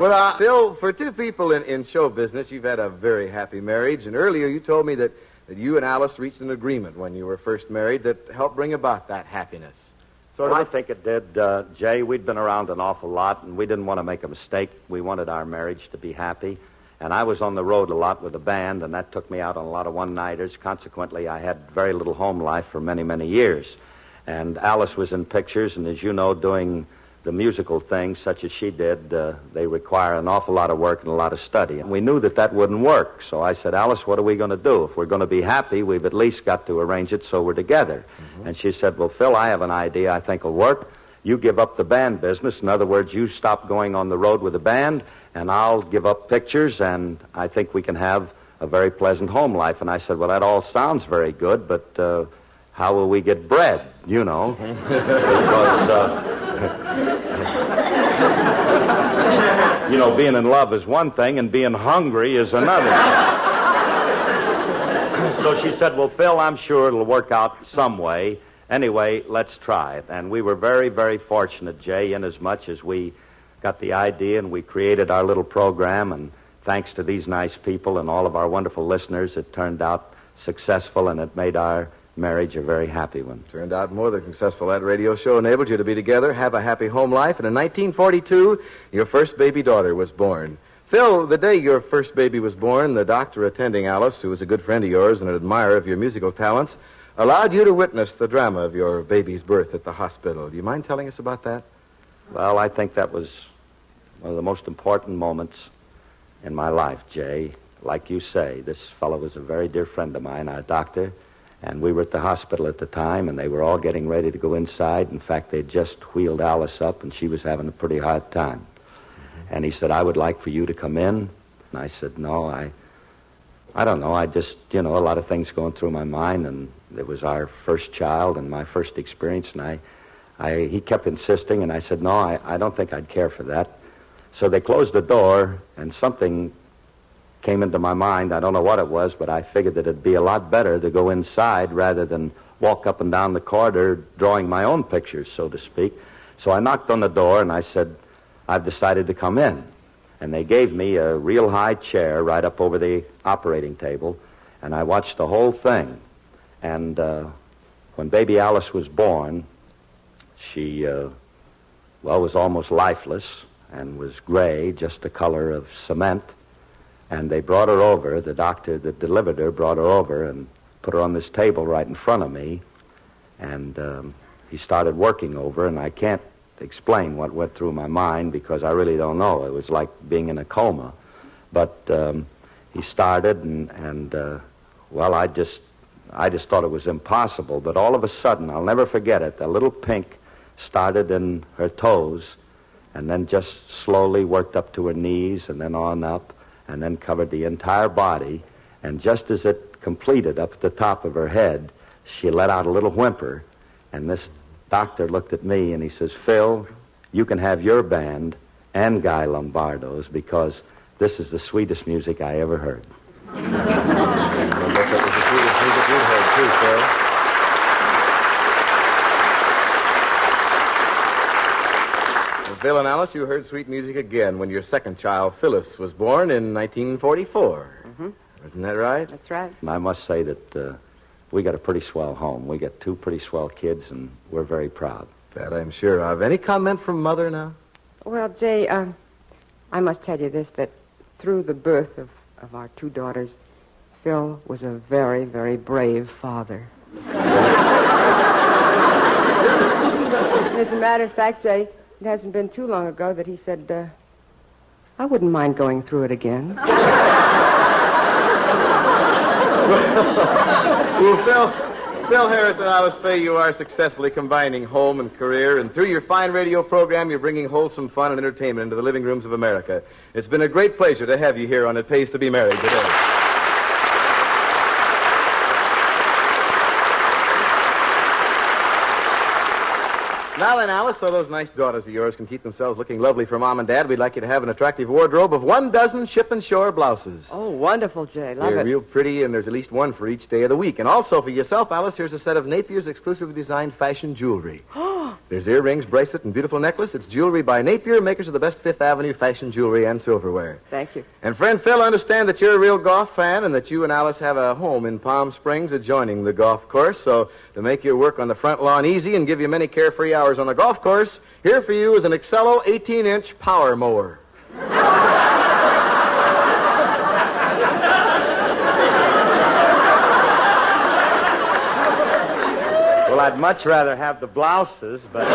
Well, uh, Phil, for two people in, in show business, you've had a very happy marriage. And earlier you told me that, that you and Alice reached an agreement when you were first married that helped bring about that happiness. Sort of. I think it did, uh, Jay. We'd been around an awful lot, and we didn't want to make a mistake. We wanted our marriage to be happy. And I was on the road a lot with the band, and that took me out on a lot of one nighters. Consequently, I had very little home life for many, many years. And Alice was in pictures, and as you know, doing the musical things such as she did, uh, they require an awful lot of work and a lot of study. And we knew that that wouldn't work. So I said, Alice, what are we going to do? If we're going to be happy, we've at least got to arrange it so we're together. And she said, Well, Phil, I have an idea I think will work. You give up the band business. In other words, you stop going on the road with the band, and I'll give up pictures, and I think we can have a very pleasant home life. And I said, Well, that all sounds very good, but uh, how will we get bread? You know. because, uh, you know, being in love is one thing, and being hungry is another. so she said, Well, Phil, I'm sure it'll work out some way. Anyway, let's try it. And we were very, very fortunate, Jay, inasmuch as we got the idea and we created our little program. And thanks to these nice people and all of our wonderful listeners, it turned out successful and it made our marriage a very happy one. Turned out more than successful. That radio show enabled you to be together, have a happy home life, and in 1942, your first baby daughter was born. Phil, the day your first baby was born, the doctor attending Alice, who was a good friend of yours and an admirer of your musical talents, allowed you to witness the drama of your baby's birth at the hospital. Do you mind telling us about that? Well, I think that was one of the most important moments in my life, Jay. Like you say, this fellow was a very dear friend of mine, our doctor, and we were at the hospital at the time, and they were all getting ready to go inside. In fact, they'd just wheeled Alice up, and she was having a pretty hard time. Mm-hmm. And he said, I would like for you to come in. And I said, no, I, I don't know. I just, you know, a lot of things going through my mind, and it was our first child and my first experience, and I, I, he kept insisting, and I said, no, I, I don't think I'd care for that. So they closed the door, and something came into my mind. I don't know what it was, but I figured that it'd be a lot better to go inside rather than walk up and down the corridor drawing my own pictures, so to speak. So I knocked on the door, and I said, I've decided to come in. And they gave me a real high chair right up over the operating table, and I watched the whole thing. And uh, when baby Alice was born, she, uh, well, was almost lifeless and was gray, just the color of cement. And they brought her over. The doctor that delivered her brought her over and put her on this table right in front of me. And um, he started working over, and I can't explain what went through my mind because I really don't know. It was like being in a coma. But um, he started, and, and uh, well, I just, I just thought it was impossible. But all of a sudden, I'll never forget it. A little pink started in her toes, and then just slowly worked up to her knees, and then on up, and then covered the entire body. And just as it completed up at the top of her head, she let out a little whimper, and this doctor looked at me and he says, Phil, you can have your band and Guy Lombardo's because this is the sweetest music I ever heard. that was the sweetest music we'd heard, too, Phil. Well, Phil and Alice, you heard sweet music again when your second child, Phyllis, was born in 1944. Mm-hmm. Isn't that right? That's right. And I must say that uh, we got a pretty swell home. We got two pretty swell kids, and we're very proud. That I'm sure of. Any comment from Mother now? Well, Jay, um, I must tell you this that through the birth of, of our two daughters, Phil was a very, very brave father. As a matter of fact, Jay, it hasn't been too long ago that he said, uh, I wouldn't mind going through it again. well, Phil, Phil Harris and Alice Faye, you are successfully combining home and career, and through your fine radio program, you're bringing wholesome fun and entertainment into the living rooms of America. It's been a great pleasure to have you here on It Pays to Be Married today. Now then, Alice, so those nice daughters of yours can keep themselves looking lovely for Mom and Dad, we'd like you to have an attractive wardrobe of one dozen ship and shore blouses. Oh, wonderful, Jay. Love it. They're it. real pretty, and there's at least one for each day of the week. And also for yourself, Alice, here's a set of Napier's exclusively designed fashion jewelry. Oh. There's earrings, bracelet, and beautiful necklace. It's jewelry by Napier, makers of the best Fifth Avenue fashion jewelry and silverware. Thank you. And friend Phil, I understand that you're a real golf fan and that you and Alice have a home in Palm Springs adjoining the golf course. So to make your work on the front lawn easy and give you many carefree hours hours on the golf course, here for you is an Excello 18 inch power mower. well, I'd much rather have the blouses, but.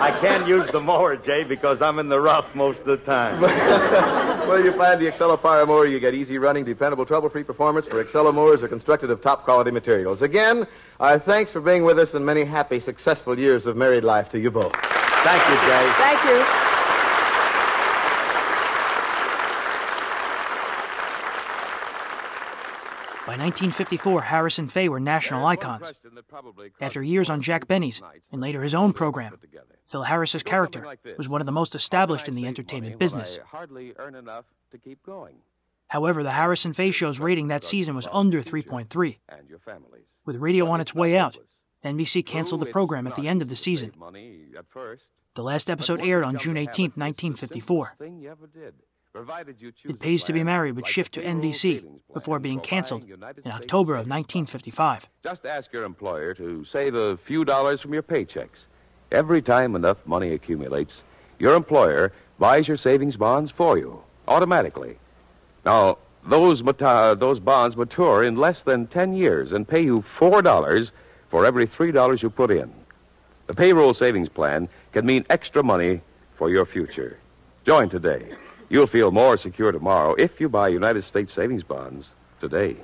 I can't use the mower, Jay, because I'm in the rough most of the time. well, you find the Excella Power Mower, you get easy running, dependable, trouble-free performance, for Excella mowers are constructed of top-quality materials. Again, our thanks for being with us and many happy, successful years of married life to you both. Thank you, Jay. Thank you. By 1954, Harris and Faye were national icons. After years on Jack Benny's and later his own program, Phil Harris's character was one of the most established in the entertainment business. However, the Harris and Faye show's rating that season was under 3.3. With radio on its way out, NBC canceled the program at the end of the season. The last episode aired on June 18, 1954. It Pays to Be Married would shift to NBC before being canceled in October of 1955. Just ask your employer to save a few dollars from your paychecks. Every time enough money accumulates, your employer buys your savings bonds for you automatically. Now, those, mata- those bonds mature in less than 10 years and pay you $4 for every $3 you put in. The payroll savings plan can mean extra money for your future. Join today. You'll feel more secure tomorrow if you buy United States savings bonds today.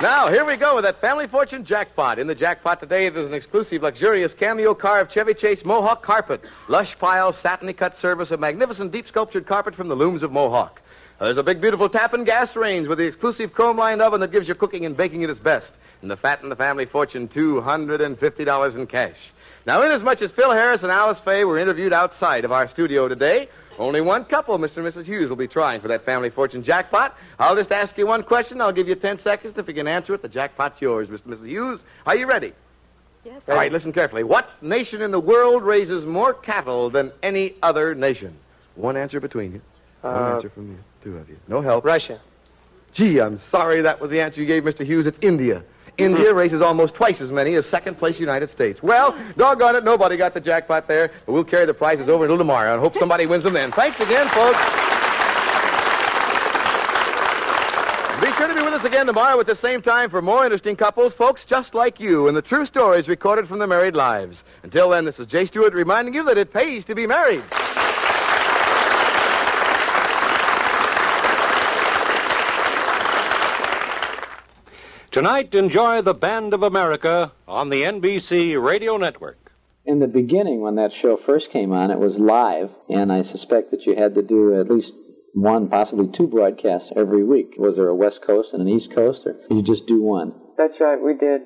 Now, here we go with that Family Fortune jackpot. In the jackpot today, there's an exclusive, luxurious cameo car of Chevy Chase Mohawk carpet. Lush pile, satiny cut service, a magnificent deep sculptured carpet from the looms of Mohawk. There's a big, beautiful Tappan gas range with the exclusive chrome lined oven that gives your cooking and baking at its best. And the Fat in the Family Fortune, $250 in cash. Now, inasmuch as Phil Harris and Alice Faye were interviewed outside of our studio today, only one couple, Mr. and Mrs. Hughes, will be trying for that Family Fortune jackpot. I'll just ask you one question. I'll give you 10 seconds. If you can answer it, the jackpot's yours, Mr. and Mrs. Hughes. Are you ready? Yes. All right, listen carefully. What nation in the world raises more cattle than any other nation? One answer between you. One Uh, answer from you. Two of you. No help. Russia. Gee, I'm sorry that was the answer you gave, Mr. Hughes. It's India. India raises almost twice as many as second place United States. Well, doggone it, nobody got the jackpot there, but we'll carry the prizes over until tomorrow and hope somebody wins them then. Thanks again, folks. Be sure to be with us again tomorrow at the same time for more interesting couples, folks just like you, and the true stories recorded from their married lives. Until then, this is Jay Stewart reminding you that it pays to be married. Tonight, enjoy The Band of America on the NBC Radio Network. In the beginning, when that show first came on, it was live, and I suspect that you had to do at least one, possibly two broadcasts every week. Was there a West Coast and an East Coast, or did you just do one? That's right, we did.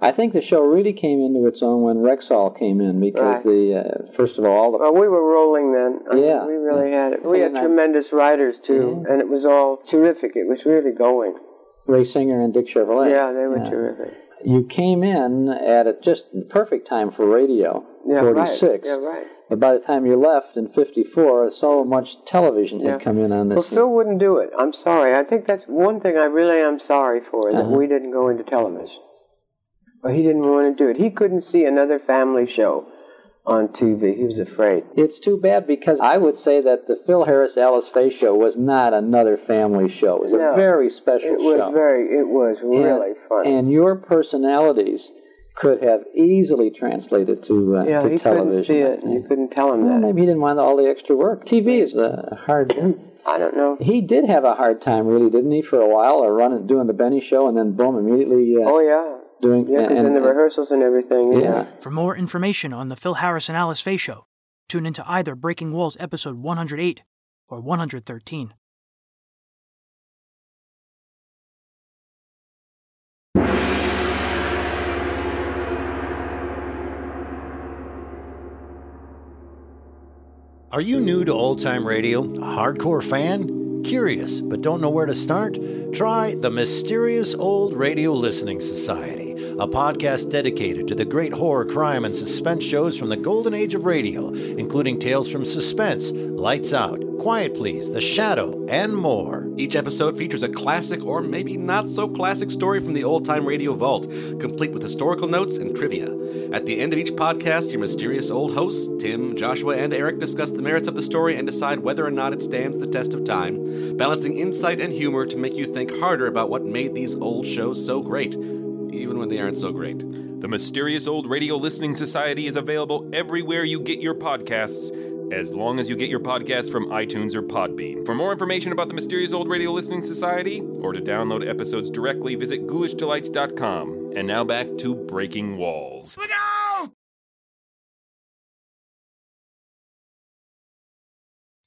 I think the show really came into its own when Rexall came in because Right. the uh, first of all, all the Well, we were rolling then. I mean, Yeah. we really had it. We had And I- tremendous writers too, and it was all terrific. It was really going. Ray Singer and Dick Chevillat. Yeah, they were Yeah. terrific. You came in at a just the perfect time for radio, Yeah, 46. right. Yeah, right. But by the time you left in 54, so much television had Yeah. come in on this. Well. Phil wouldn't do it. I'm sorry. I think that's one thing I really am sorry for that Uh-huh. we didn't go into television. But he didn't want to do it. He couldn't see another family show on TV. He was afraid. It's too bad because I would say that the Phil Harris Alice Faye show was not another family show. It was No, a very special show. It was very. It was really and, fun. And your personalities could have easily translated to, uh, yeah, to he television. couldn't see it. You couldn't tell him that. maybe he didn't want all the extra work. TV is a hard. I don't know. He did have a hard time, really, didn't he, for a while, or running, doing the Benny show, and then boom, immediately. Uh, oh yeah. Doing Yeah, 'cause and, in the rehearsals and everything. Yeah. For more information on the Phil Harris and Alice Faye Show, tune into either Breaking Walls episode 108 or 113. Are you new to old time radio? A hardcore fan? Curious but don't know where to start? Try the Mysterious Old Radio Listening Society, a podcast dedicated to the great horror, crime, and suspense shows from the golden age of radio, including tales from Suspense, Lights Out, Quiet Please, The Shadow, and more. Each episode features a classic or maybe not so classic story from the old time radio vault, complete with historical notes and trivia. At the end of each podcast, your mysterious old hosts, Tim, Joshua, and Eric, discuss the merits of the story and decide whether or not it stands the test of time, balancing insight and humor to make you think harder about what made these old shows so great, even when they aren't so great. The Mysterious Old Radio Listening Society is available everywhere you get your podcasts, as long as you get your podcasts from iTunes or Podbean. For more information about the Mysterious Old Radio Listening Society, or to download episodes directly, visit ghoulishdelights.com. And now back to Breaking Walls. Look out!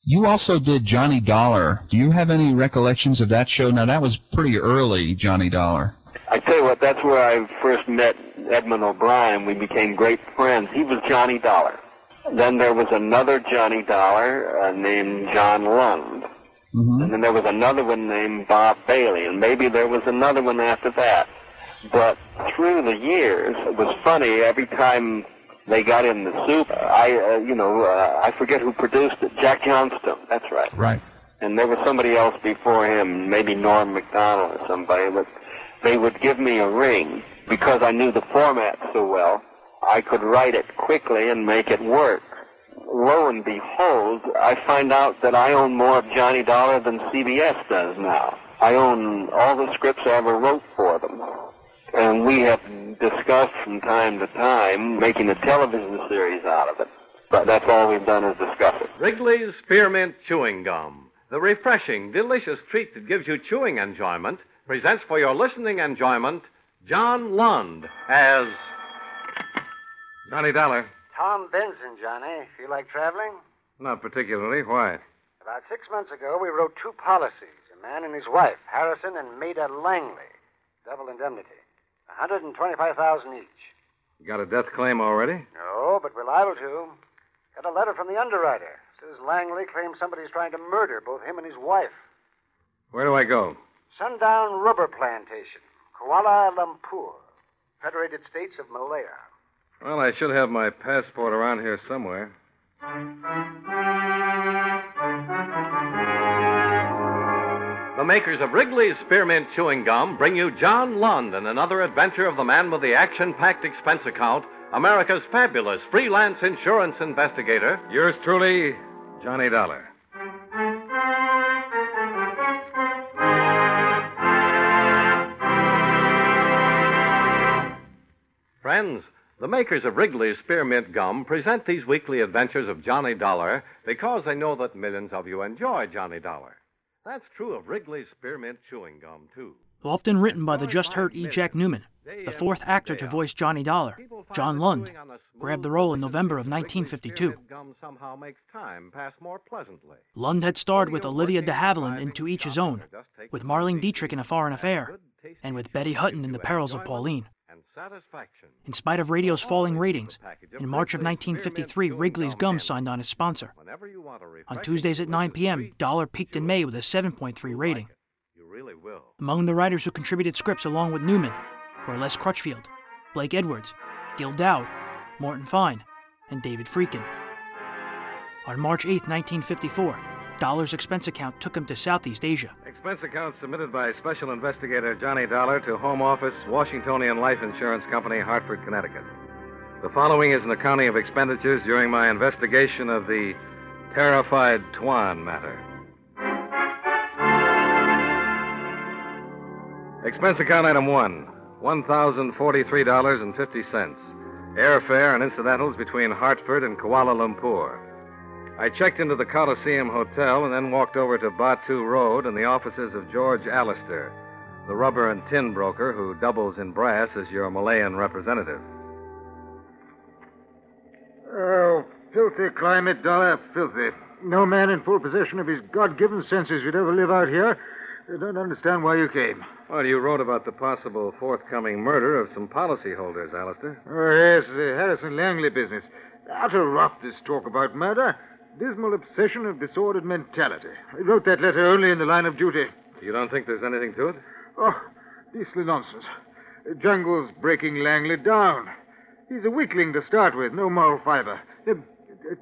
You also did Johnny Dollar. Do you have any recollections of that show? Now, that was pretty early, Johnny Dollar. I tell you what, that's where I first met Edmund O'Brien. We became great friends. He was Johnny Dollar. Then there was another Johnny Dollar uh, named John Lund. Mm-hmm. And then there was another one named Bob Bailey. And maybe there was another one after that. But through the years, it was funny. Every time they got in the soup, I, uh, you know, uh, I forget who produced it. Jack Johnstone. That's right. Right. And there was somebody else before him, maybe Norm Macdonnell or somebody, but they would give me a ring because I knew the format so well. I could write it quickly and make it work. Lo and behold, I find out that I own more of Johnny Dollar than CBS does now. I own all the scripts I ever wrote for them. And we have discussed from time to time making a television series out of it. But that's all we've done is discuss it. Wrigley's Spearmint Chewing Gum, the refreshing, delicious treat that gives you chewing enjoyment, presents for your listening enjoyment John Lund as Johnny Dollar. Tom Benson, Johnny. You like traveling? Not particularly. Why? About six months ago, we wrote two policies a man and his wife, Harrison and Maida Langley. Double indemnity. a 125000 each. You got a death claim already? No, but we're liable to. Got a letter from the underwriter. Says Langley claims somebody's trying to murder both him and his wife. Where do I go? Sundown Rubber Plantation, Kuala Lumpur, Federated States of Malaya. Well, I should have my passport around here somewhere. The makers of Wrigley's Spearmint Chewing Gum bring you John Lund and another adventure of the man with the action packed expense account, America's fabulous freelance insurance investigator. Yours truly, Johnny Dollar. Friends, the makers of Wrigley's Spearmint Gum present these weekly adventures of Johnny Dollar because they know that millions of you enjoy Johnny Dollar. That's true of Wrigley's Spearmint Chewing Gum, too. Often written by the just hurt E. Jack Newman, the fourth actor to voice Johnny Dollar, John Lund, grabbed the role in November of 1952. Gum somehow makes time pass more pleasantly. Lund had starred with Olivia de Havilland in To Each His Own, with Marlene Dietrich in A Foreign Affair, and with Betty Hutton in The Perils of Pauline. In spite of radio's falling ratings, in March of 1953, Wrigley's Gum signed on as sponsor. On Tuesdays at 9 p.m., Dollar peaked in May with a 7.3 rating. Among the writers who contributed scripts along with Newman were Les Crutchfield, Blake Edwards, Gil Doud, Morton Fine, and David Friedkin. On March 8, 1954, Dollar's expense account took him to Southeast Asia. Expense account submitted by Special Investigator Johnny Dollar to Home Office, Washingtonian Life Insurance Company, Hartford, Connecticut. The following is an accounting of expenditures during my investigation of the terrified Tuan matter. Expense account item one $1,043.50. Airfare and incidentals between Hartford and Kuala Lumpur. I checked into the Coliseum Hotel and then walked over to Batu Road and the offices of George Allister, the rubber and tin broker who doubles in brass as your Malayan representative. Oh, filthy climate, Dollar, filthy. No man in full possession of his God given senses would ever live out here. I don't understand why you came. Well, you wrote about the possible forthcoming murder of some policyholders, Alistair. Oh, yes, the Harrison Langley business. Utter rot, this talk about murder. Dismal obsession of disordered mentality. I wrote that letter only in the line of duty. You don't think there's anything to it? Oh, beastly nonsense. Jungle's breaking Langley down. He's a weakling to start with, no moral fiber. Uh,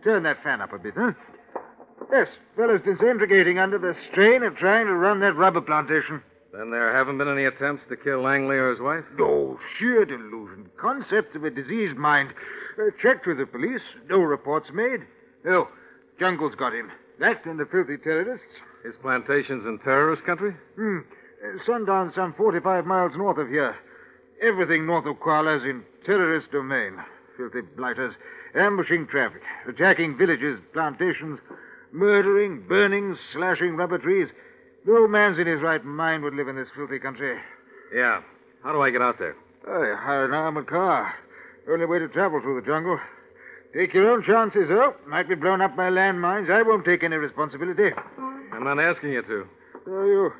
turn that fan up a bit, huh? Yes, fellas disintegrating under the strain of trying to run that rubber plantation. Then there haven't been any attempts to kill Langley or his wife? No, sheer delusion. Concepts of a diseased mind. Uh, checked with the police. No reports made. No, Jungle's got him. That and the filthy terrorists. His plantation's in terrorist country? Hmm. Uh, sundown some 45 miles north of here. Everything north of Kuala's in terrorist domain. Filthy blighters. Ambushing traffic. Attacking villages, plantations. Murdering, burning, slashing rubber trees. No man's in his right mind would live in this filthy country. Yeah. How do I get out there? I hire an armored car. Only way to travel through the jungle. Take your own chances, though. Might be blown up by landmines. I won't take any responsibility. I'm not asking you to. So you,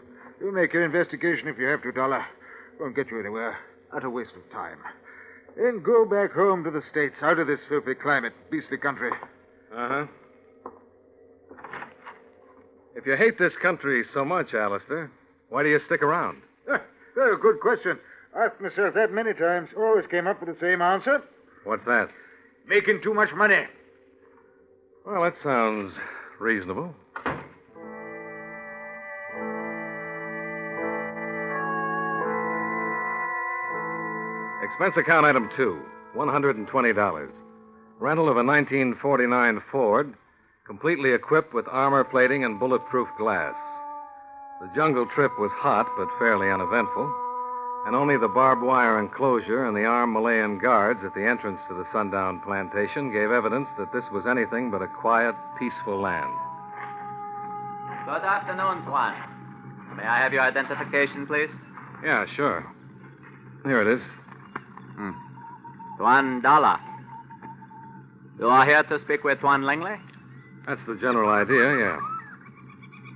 you make your investigation if you have to, Dollar. Won't get you anywhere. Utter waste of time. Then go back home to the States, out of this filthy climate, beastly country. Uh huh. If you hate this country so much, Alistair, why do you stick around? Oh, good question. Asked myself that many times. Always came up with the same answer. What's that? Making too much money. Well, that sounds reasonable. Expense account item two $120. Rental of a 1949 Ford, completely equipped with armor plating and bulletproof glass. The jungle trip was hot but fairly uneventful, and only the barbed wire enclosure and the armed Malayan guards at the entrance to the sundown plantation gave evidence that this was anything but a quiet, peaceful land. Good afternoon, Tuan. May I have your identification, please? Yeah, sure. Here it is. Hmm. Tuan Dala. You are here to speak with Tuan Langley? That's the general idea, yeah.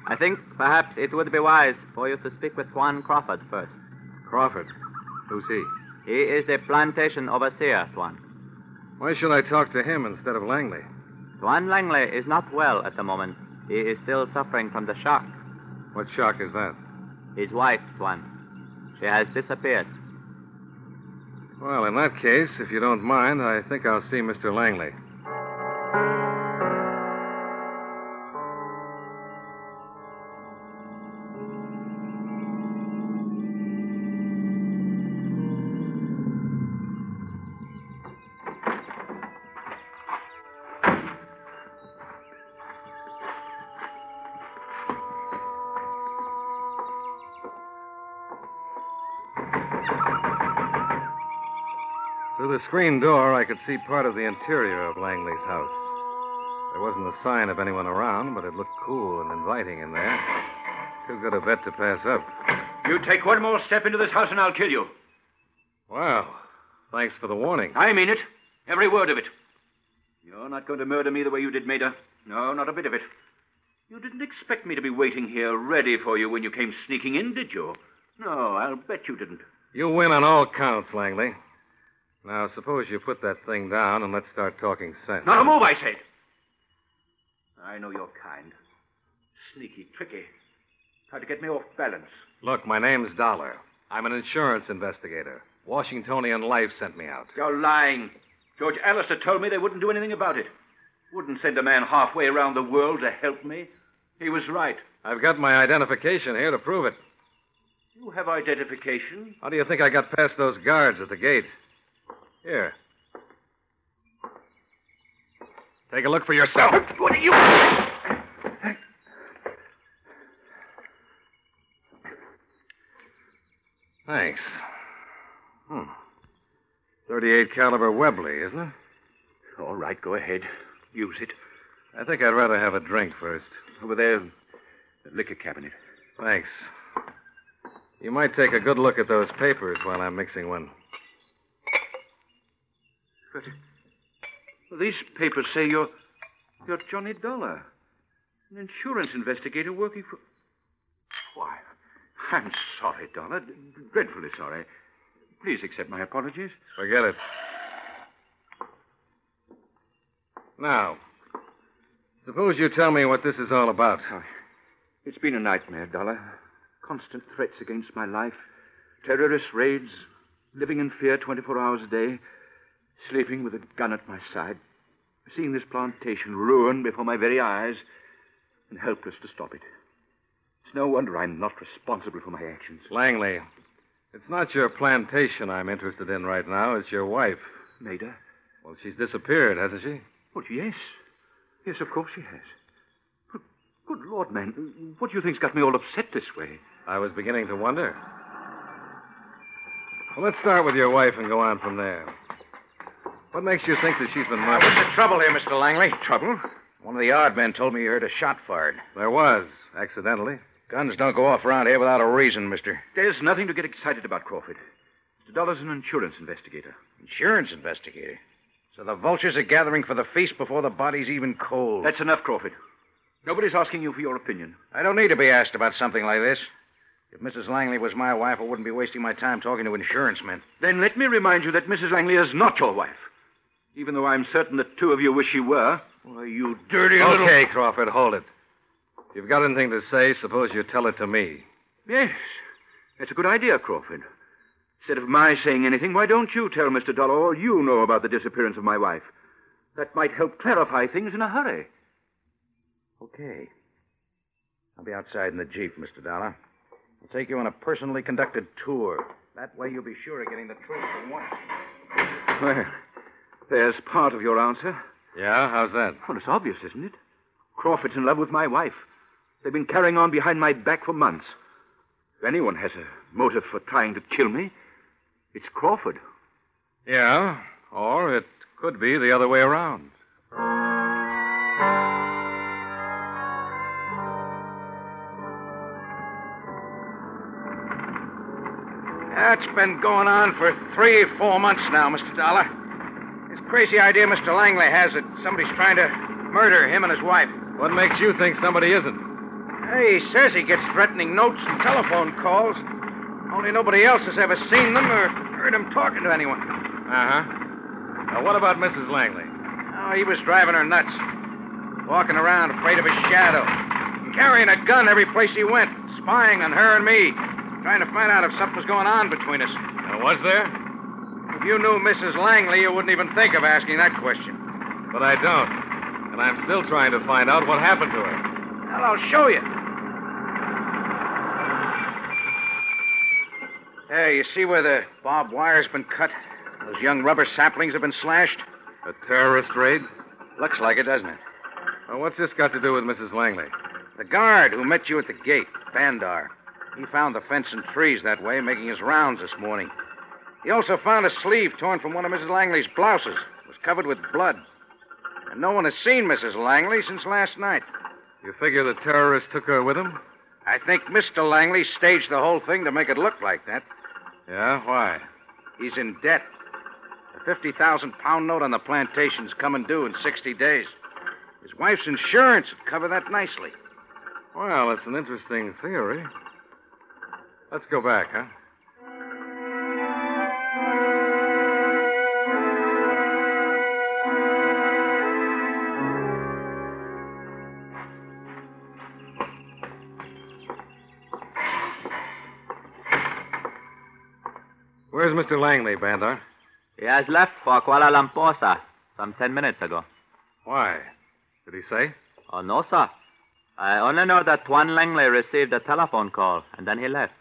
I think perhaps it would be wise for you to speak with Tuan Crawford first. Crawford? Who's he? He is the plantation overseer, Tuan. Why should I talk to him instead of Langley? Tuan Langley is not well at the moment. He is still suffering from the shock. What shock is that? His wife, Tuan. She has disappeared. Well, in that case, if you don't mind, I think I'll see Mr. Langley. Screen door, I could see part of the interior of Langley's house. There wasn't a sign of anyone around, but it looked cool and inviting in there. Too good a bet to pass up. You take one more step into this house and I'll kill you. Wow. Thanks for the warning. I mean it. Every word of it. You're not going to murder me the way you did Maida. No, not a bit of it. You didn't expect me to be waiting here ready for you when you came sneaking in, did you? No, I'll bet you didn't. You win on all counts, Langley. Now, suppose you put that thing down and let's start talking sense. Not a move, I said. I know your kind. Sneaky, tricky. Try to get me off balance. Look, my name's Dollar. I'm an insurance investigator. Washingtonian Life sent me out. You're lying. George Allister told me they wouldn't do anything about it. Wouldn't send a man halfway around the world to help me. He was right. I've got my identification here to prove it. You have identification. How do you think I got past those guards at the gate? Here. Take a look for yourself. What are you. Thanks. Hmm. 38 caliber Webley, isn't it? All right, go ahead. Use it. I think I'd rather have a drink first. Over there, the liquor cabinet. Thanks. You might take a good look at those papers while I'm mixing one. But uh, these papers say you're you're Johnny Dollar, an insurance investigator working for. Why, I'm sorry, Dollar. Dreadfully sorry. Please accept my apologies. Forget it. Now, suppose you tell me what this is all about. Oh, it's been a nightmare, Dollar. Constant threats against my life, terrorist raids, living in fear 24 hours a day, sleeping with a gun at my side, seeing this plantation ruined before my very eyes. and helpless to stop it. It's no wonder I'm not responsible for my actions. Langley, it's not your plantation I'm interested in right now. It's your wife. Maida? Well, she's disappeared, hasn't she? Well, yes. Yes, of course she has. But, good Lord, man, what do you think's got me all upset this way? I was beginning to wonder. Well, let's start with your wife and go on from there. What makes you think that she's been murdered? What's the trouble here, Mr. Langley? Trouble? One of the yard men told me you heard a shot fired. There was, accidentally. Guns don't go off around here without a reason, mister. There's nothing to get excited about, Crawford. Mr. Dollar's an insurance investigator. Insurance investigator? So the vultures are gathering for the feast before the body's even cold. That's enough, Crawford. Nobody's asking you for your opinion. I don't need to be asked about something like this. If Mrs. Langley was my wife, I wouldn't be wasting my time talking to insurance men. Then let me remind you that Mrs. Langley is not your wife. Even though I'm certain that two of you wish she were. Why, you dirty okay, little... Okay, Crawford, hold it. If you've got anything to say, suppose you tell it to me. Yes. That's a good idea, Crawford. Instead of my saying anything, why don't you tell Mr. Dollar all you know about the disappearance of my wife? That might help clarify things in a hurry. Okay. I'll be outside in the Jeep, Mr. Dollar. I'll take you on a personally conducted tour. That way you'll be sure of getting the truth from once. Well, there's part of your answer. Yeah? How's that? Well, it's obvious, isn't it? Crawford's in love with my wife. They've been carrying on behind my back for months. If anyone has a motive for trying to kill me, it's Crawford. Yeah, or it could be the other way around. That's been going on for three, four months now, Mr. Dollar. This crazy idea Mr. Langley has that somebody's trying to murder him and his wife. What makes you think somebody isn't? Hey, he says he gets threatening notes and telephone calls. Only nobody else has ever seen them or heard him talking to anyone. Uh huh. Now, what about Mrs. Langley? Oh, he was driving her nuts. Walking around afraid of his shadow. Carrying a gun every place he went. Spying on her and me. Trying to find out if something was going on between us. Now, was there? If you knew Mrs. Langley, you wouldn't even think of asking that question. But I don't. And I'm still trying to find out what happened to her. Well, I'll show you. There, you see where the barbed wire's been cut? Those young rubber saplings have been slashed? A terrorist raid? Looks like it, doesn't it? Well, what's this got to do with Mrs. Langley? The guard who met you at the gate, Bandar. He found the fence and trees that way, making his rounds this morning. He also found a sleeve torn from one of Mrs. Langley's blouses. It was covered with blood. And no one has seen Mrs. Langley since last night. You figure the terrorist took her with him? I think Mr. Langley staged the whole thing to make it look like that. Yeah? Why? He's in debt. The 50,000 pound note on the plantation's coming due in 60 days. His wife's insurance would cover that nicely. Well, it's an interesting theory. Let's go back, huh? Mr. Langley, Bandar? He has left for Kuala Lumpur, sir, some ten minutes ago. Why? Did he say? Oh, no, sir. I only know that Tuan Langley received a telephone call, and then he left.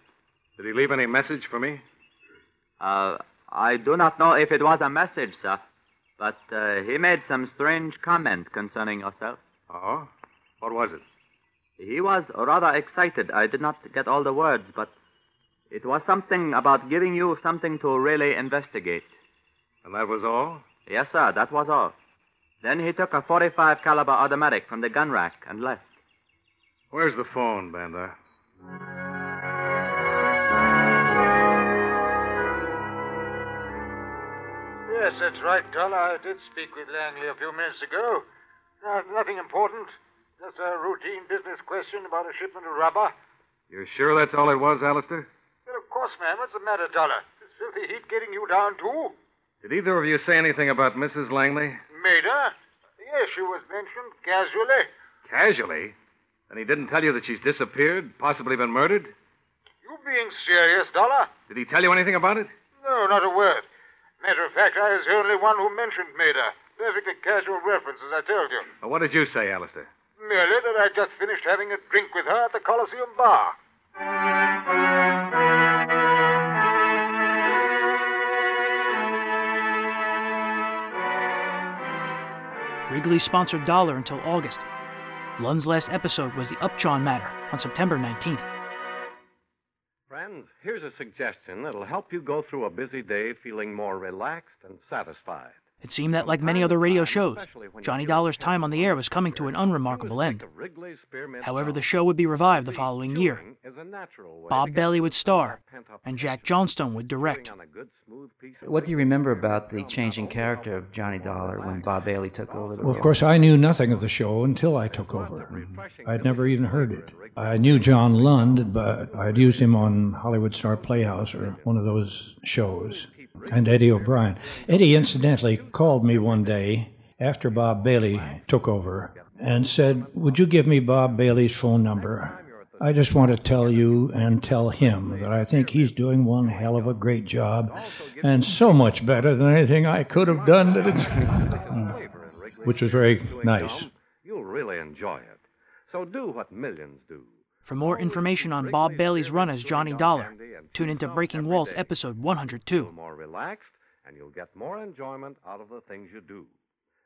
Did he leave any message for me? Uh, I do not know if it was a message, sir, but uh, he made some strange comment concerning yourself. Oh? What was it? He was rather excited. I did not get all the words, but it was something about giving you something to really investigate. And that was all? Yes, sir, that was all. Then he took a 45 caliber automatic from the gun rack and left. Where's the phone, Bandar? Yes, that's right, Dollar. I did speak with Langley a few minutes ago. Uh, nothing important. Just a routine business question about a shipment of rubber. You're sure that's all it was, Alistair? Well, of course, man. What's the matter, Dollar? Is filthy heat getting you down, too? Did either of you say anything about Mrs. Langley? Maida? Yes, she was mentioned casually. Casually? And he didn't tell you that she's disappeared, possibly been murdered? You being serious, Dollar? Did he tell you anything about it? No, not a word. Matter of fact, I was the only one who mentioned Maida. Perfectly casual reference, as I told you. Well, what did you say, Alistair? Merely that I'd just finished having a drink with her at the Coliseum bar. Wrigley sponsored Dollar until August. Lund's last episode was the Upjohn matter on September 19th. Friends, here's a suggestion that'll help you go through a busy day feeling more relaxed and satisfied. It seemed that, like many other radio shows, Johnny Dollar's time on the air was coming to an unremarkable end. However, the show would be revived the following year. Bob Bailey would star, and Jack Johnstone would direct. What do you remember about the changing character of Johnny Dollar when Bob Bailey took over the Well, of course, I knew nothing of the show until I took over. I'd never even heard it. I knew John Lund, but I'd used him on Hollywood Star Playhouse or one of those shows and Eddie O'Brien. Eddie incidentally called me one day after Bob Bailey took over and said, Would you give me Bob Bailey's phone number? I just want to tell you and tell him that I think he's doing one hell of a great job and so much better than anything I could have done that it's which was very nice. You'll really enjoy it. So do what millions do. For more information on Bob Bailey's run as Johnny Dollar, tune into Breaking Walls episode 102. More relaxed, and you'll get more enjoyment out of the things you do.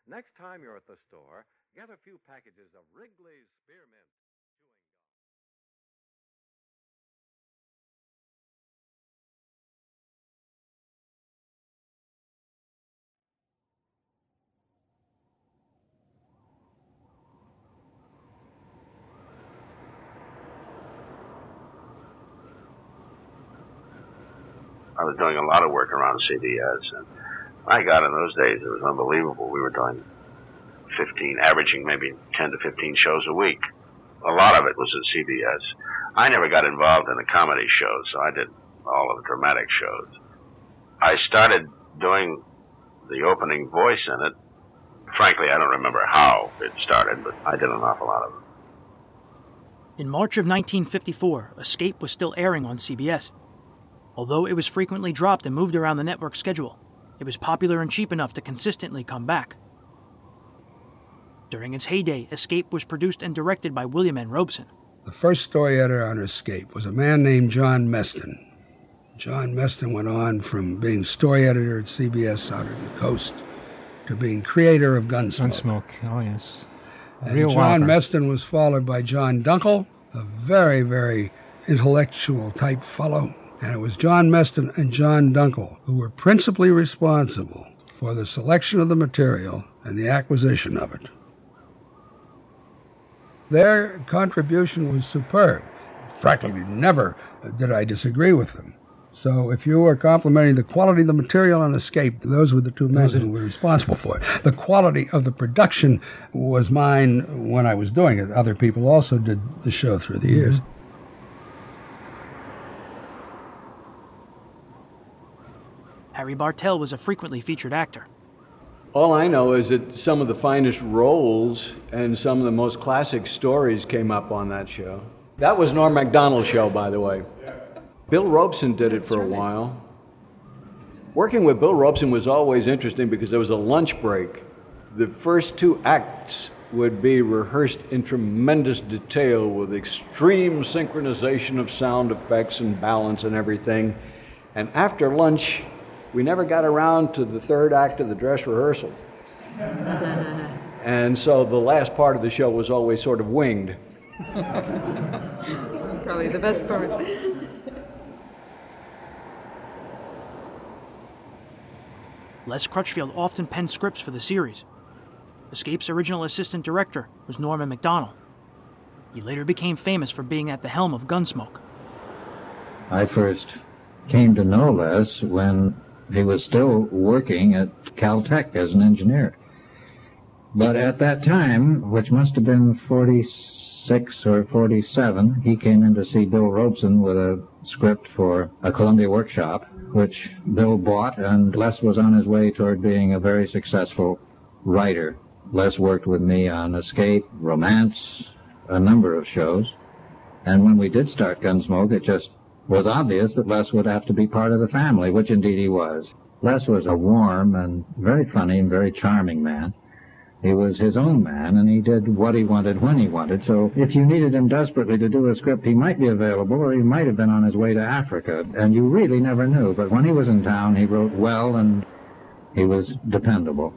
Next time you're at the store, get a few packages of Wrigley's Spearmint. Was doing a lot of work around CBS, and my God, in those days it was unbelievable. We were doing 15, averaging maybe 10 to 15 shows a week. A lot of it was at CBS. I never got involved in the comedy shows, so I did all of the dramatic shows. I started doing the opening voice in it. Frankly, I don't remember how it started, but I did an awful lot of it. In March of 1954, Escape was still airing on CBS. Although it was frequently dropped and moved around the network schedule, it was popular and cheap enough to consistently come back. During its heyday, Escape was produced and directed by William N. Robson. The first story editor on Escape was a man named John Meston. John Meston went on from being story editor at CBS out on the coast to being creator of Gunsmoke. Gunsmoke, oh yes. A and John whopper. Meston was followed by John Dunkel, a very, very intellectual type fellow. And it was John Meston and John Dunkel who were principally responsible for the selection of the material and the acquisition of it. Their contribution was superb. Practically never did I disagree with them. So if you were complimenting the quality of the material on Escape, those were the two men who were responsible for it. The quality of the production was mine when I was doing it. Other people also did the show through the years. Harry Bartell was a frequently featured actor. All I know is that some of the finest roles and some of the most classic stories came up on that show. That was Norm Macdonnell's show, by the way. Bill Robson did it for a while. Working with Bill Robson was always interesting because there was a lunch break. The first two acts would be rehearsed in tremendous detail with extreme synchronization of sound effects and balance and everything. And after lunch, we never got around to the third act of the dress rehearsal. And so the last part of the show was always sort of winged. Probably the best part. Les Crutchfield often penned scripts for the series. Escape's original assistant director was Norman Macdonnell. He later became famous for being at the helm of Gunsmoke. I first came to know Les when he was still working at Caltech as an engineer. But at that time, which must have been 46 or 47, he came in to see Bill Robson with a script for a Columbia workshop, which Bill bought, and Les was on his way toward being a very successful writer. Les worked with me on Escape, Romance, a number of shows. And when we did start Gunsmoke, it just was obvious that Les would have to be part of the family, which indeed he was. Les was a warm and very funny and very charming man. He was his own man, and he did what he wanted when he wanted. So if you needed him desperately to do a script, he might be available, or he might have been on his way to Africa, and you really never knew. But when he was in town, he wrote well, and he was dependable.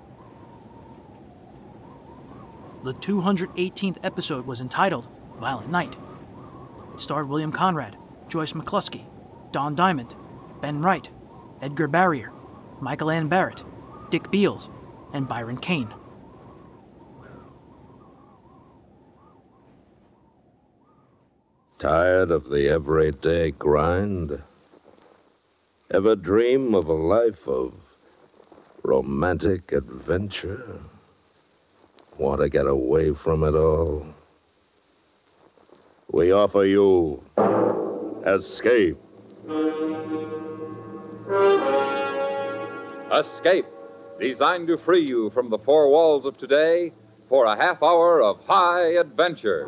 The 218th episode was entitled Violent Night. It starred William Conrad, Joyce McCluskey, Don Diamond, Ben Wright, Edgar Barrier, Michael Ann Barrett, Dick Beals, and Byron Kane. Tired of the everyday grind? Ever dream of a life of romantic adventure? Want to get away from it all? We offer you Escape. Escape, designed to free you from the four walls of today for a half hour of high adventure.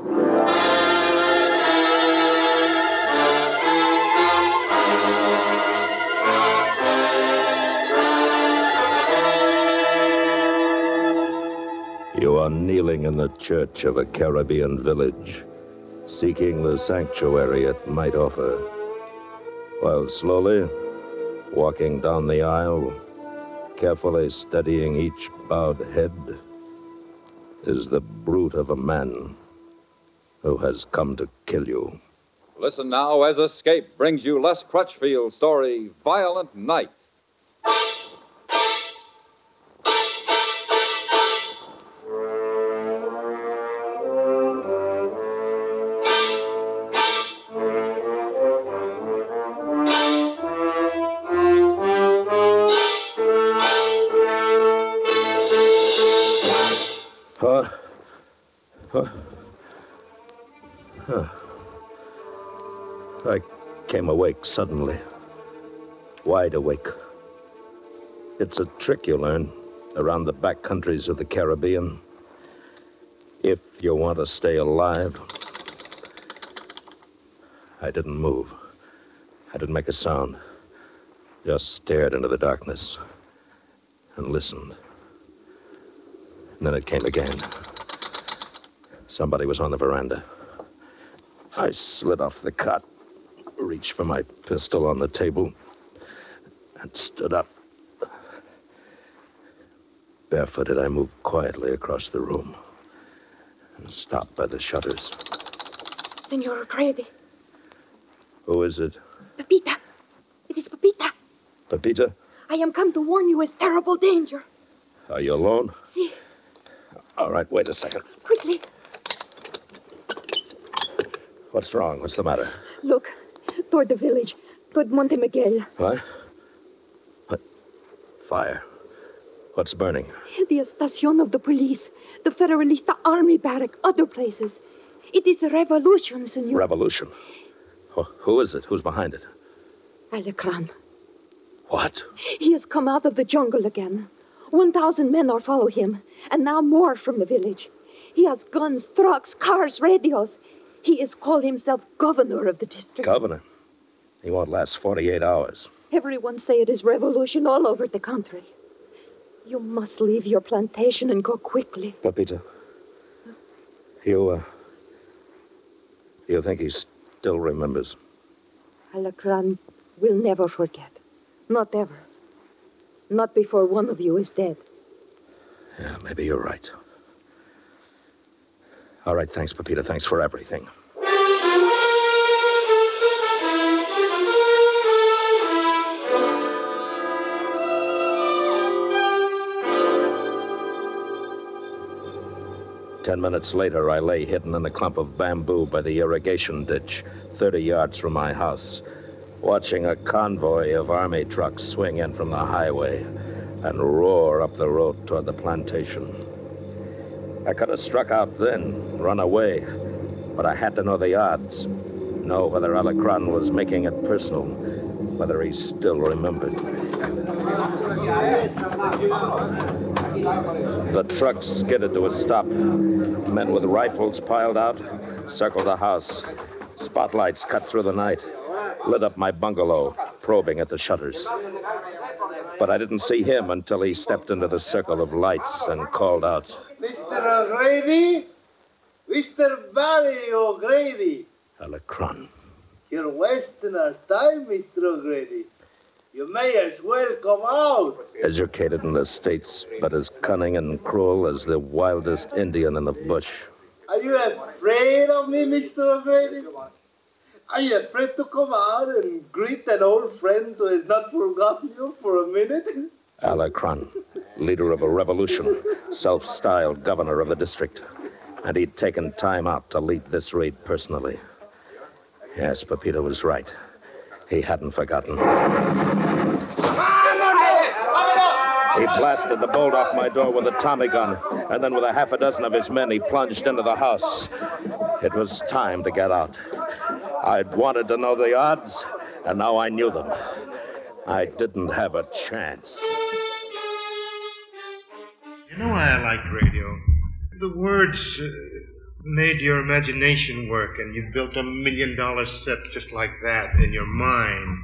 You are kneeling in the church of a Caribbean village, seeking the sanctuary it might offer, while slowly walking down the aisle, carefully studying each bowed head, is the brute of a man who has come to kill you. Listen now as Escape brings you Les Crutchfield's story, Violent Night. Awake suddenly. Wide awake. It's a trick you learn around the back countries of the Caribbean. If you want to stay alive. I didn't move. I didn't make a sound. Just stared into the darkness and listened. And then it came again. Somebody was on the veranda. I slid off the cot, reached for my pistol on the table, and stood up. Barefooted, I moved quietly across the room and stopped by the shutters. Senor O'Grady. Who is it? Pepita. It is Pepita. Pepita? I am come to warn you of terrible danger. Are you alone? See, All right, wait a second. quickly. What's wrong? What's the matter? Look, toward the village, toward Monte Miguel. What? What? Fire. What's burning? The estacion of the police, the Federalista army barrack, other places. It is a revolution, senor. Revolution. Wh- Who is it? Who's behind it? Alacran. What? He has come out of the jungle again. One thousand men are follow him, and now more from the village. He has guns, trucks, cars, radios. He is called himself governor of the district. Governor. He won't last 48 hours. Everyone say it is revolution all over the country. You must leave your plantation and go quickly. Pepita. You, uh. You think he still remembers? Alacran will never forget. Not ever. Not before one of you is dead. Yeah, maybe you're right. All right, thanks, Pepita. Thanks for everything. Ten minutes later, I lay hidden in a clump of bamboo by the irrigation ditch, 30 yards from my house, watching a convoy of army trucks swing in from the highway and roar up the road toward the plantation. I could have struck out then, run away, but I had to know the odds, know whether Alacran was making it personal, whether he still remembered. The truck skidded to a stop. Men with rifles piled out, circled the house. Spotlights cut through the night, lit up my bungalow, probing at the shutters. But I didn't see him until he stepped into the circle of lights and called out. Mr. O'Grady? Mr. Barry O'Grady. Alacran. You're wasting our time, Mr. O'Grady. You may as well come out. Educated in the States, but as cunning and cruel as the wildest Indian in the bush. Are you afraid of me, Mr. O'Grady? Are you afraid to come out and greet an old friend who has not forgotten you for a minute? Alacran, leader of a revolution, self styled governor of the district. And he'd taken time out to lead this raid personally. Yes, Pepita was right. He hadn't forgotten. He blasted the bolt off my door with a Tommy gun, and then with a half a dozen of his men, he plunged into the house. It was time to get out. I'd wanted to know the odds, and now I knew them. I didn't have a chance. You know why I like radio? The words uh, made your imagination work, and you built a million dollar set just like that in your mind.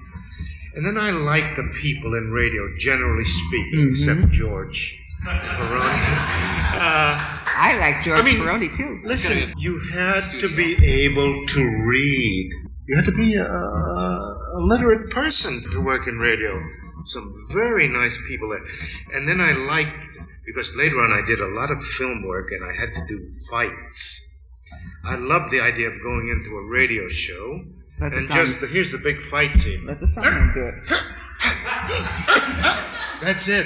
And then I like the people in radio, generally speaking, except George Peroni. Uh, I like George I mean, Peroni, too. Listen, you had to be able to read. You had to be a, a literate person to work in radio. Some very nice people there. And then I liked, because later on I did a lot of film work and I had to do fights. I loved the idea of going into a radio show. Let the and sound- just, the, here's the big fight scene. Let the sound do it. That's it.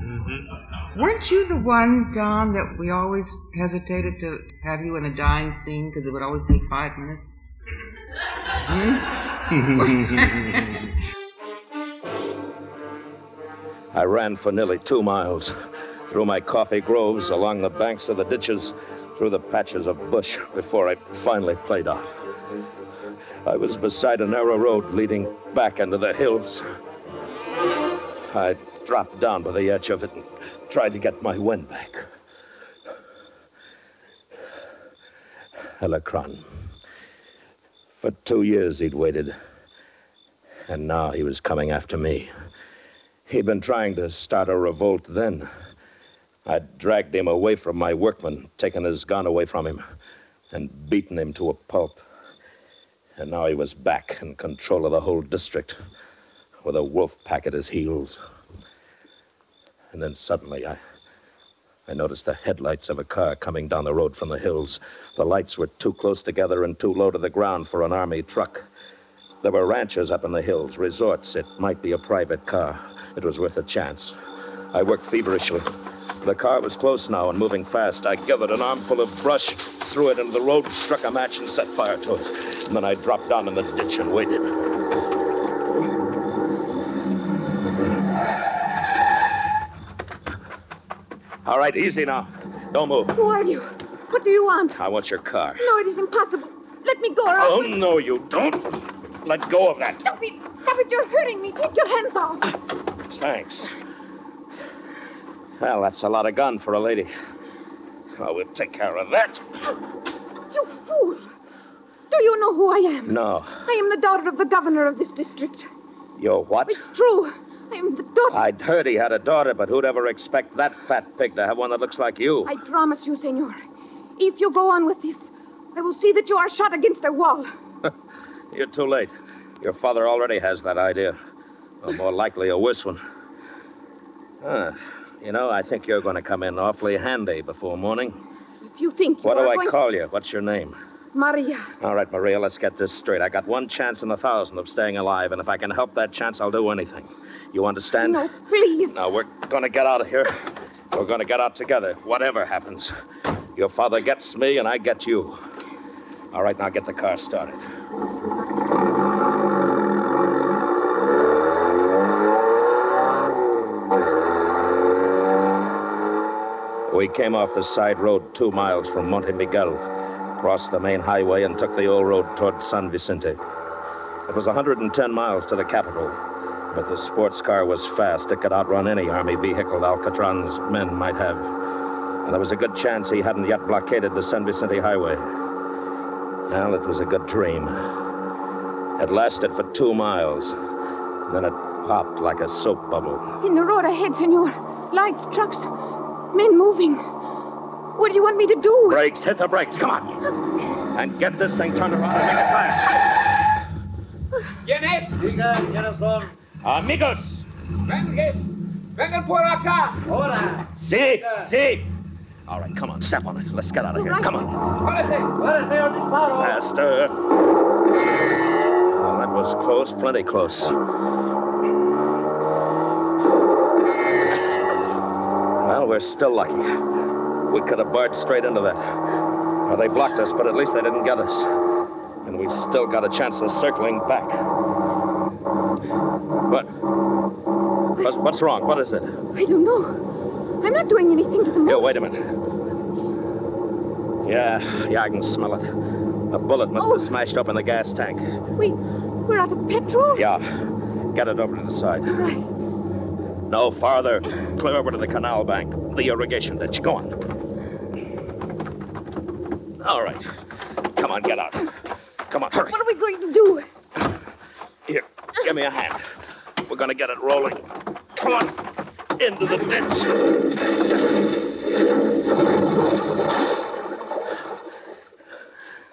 Mm-hmm. Weren't you the one, Don, that we always hesitated to have you in a dying scene because it would always take five minutes? Hmm? I ran for nearly two miles, through my coffee groves, along the banks of the ditches, through the patches of bush, before I finally played out. I was beside a narrow road leading back into the hills. I dropped down by the edge of it and tried to get my wind back. Alacran. For two years he'd waited, and now he was coming after me. He'd been trying to start a revolt then. I'd dragged him away from my workmen, taken his gun away from him, and beaten him to a pulp. And now he was back in control of the whole district, with a wolf pack at his heels. And then suddenly I. I noticed the headlights of a car coming down the road from the hills. The lights were too close together and too low to the ground for an army truck. There were ranches up in the hills, resorts. It might be a private car. It was worth a chance. I worked feverishly. The car was close now and moving fast. I gathered an armful of brush, threw it into the road, struck a match, and set fire to it. And then I dropped down in the ditch and waited. All right, easy now. Don't move. Who are you? What do you want? I want your car. No, it is impossible. Let me go, or Oh, I'll... no, you don't. Let go of that. Stop it! Stop it! You're hurting me. Take your hands off. Thanks. Well, that's a lot of gun for a lady. Well, we'll take care of that. You fool! Do you know who I am? No. I am the daughter of the governor of this district. You're what? It's true. I am the daughter. I'd heard he had a daughter, but who'd ever expect that fat pig to have one that looks like you? I promise you, senor. If you go on with this, I will see that you are shot against a wall. You're too late. Your father already has that idea. Or more likely, a worse one. Ah, you know, I think you're going to come in awfully handy before morning. If you think you What do I call you? What's your name? Maria. All right, Maria, let's get this straight. I got one chance in a thousand of staying alive, and if I can help that chance, I'll do anything. You understand? No, please. Now, we're going to get out of here. We're going to get out together, whatever happens. Your father gets me, and I get you. All right, now get the car started. We came off the side road two miles from Monte Miguel, crossed the main highway, and took the old road toward San Vicente. It was 110 miles to the capital, but the sports car was fast. It could outrun any army vehicle Alacran's men might have. And there was a good chance he hadn't yet blockaded the San Vicente highway. Well, it was a good dream. It lasted for two miles. Then it popped like a soap bubble. In the road ahead, senor. Lights, trucks, men moving. What do you want me to do? Brakes, hit the brakes, come on. And get this thing turned around and make it fast. ¿Quién es? Diga, ¿quiénes son? Amigos. Vengan, vengan por acá. Ahora. See, see. All right, come on, step on it. Let's get out of here. Come on. Párese. Párese o disparo. Faster. Well, that was close, plenty close. Well, we're still lucky. We could have barged straight into that. Well, they blocked us, but at least they didn't get us. And we still got a chance of circling back. What? What's, what's wrong? What is it? I don't know. I'm not doing anything to the Here, motor. wait a minute. Yeah, yeah, I can smell it. A bullet must have oh. smashed open the gas tank. We, we're out of petrol. Yeah. Get it over to the side. Right. No farther. Clear over to the canal bank, the irrigation ditch. Go on. All right. Come on, get out. Come on, hurry. What are we going to do? Here, give me a hand. We're gonna get it rolling. Come on. Into the ditch.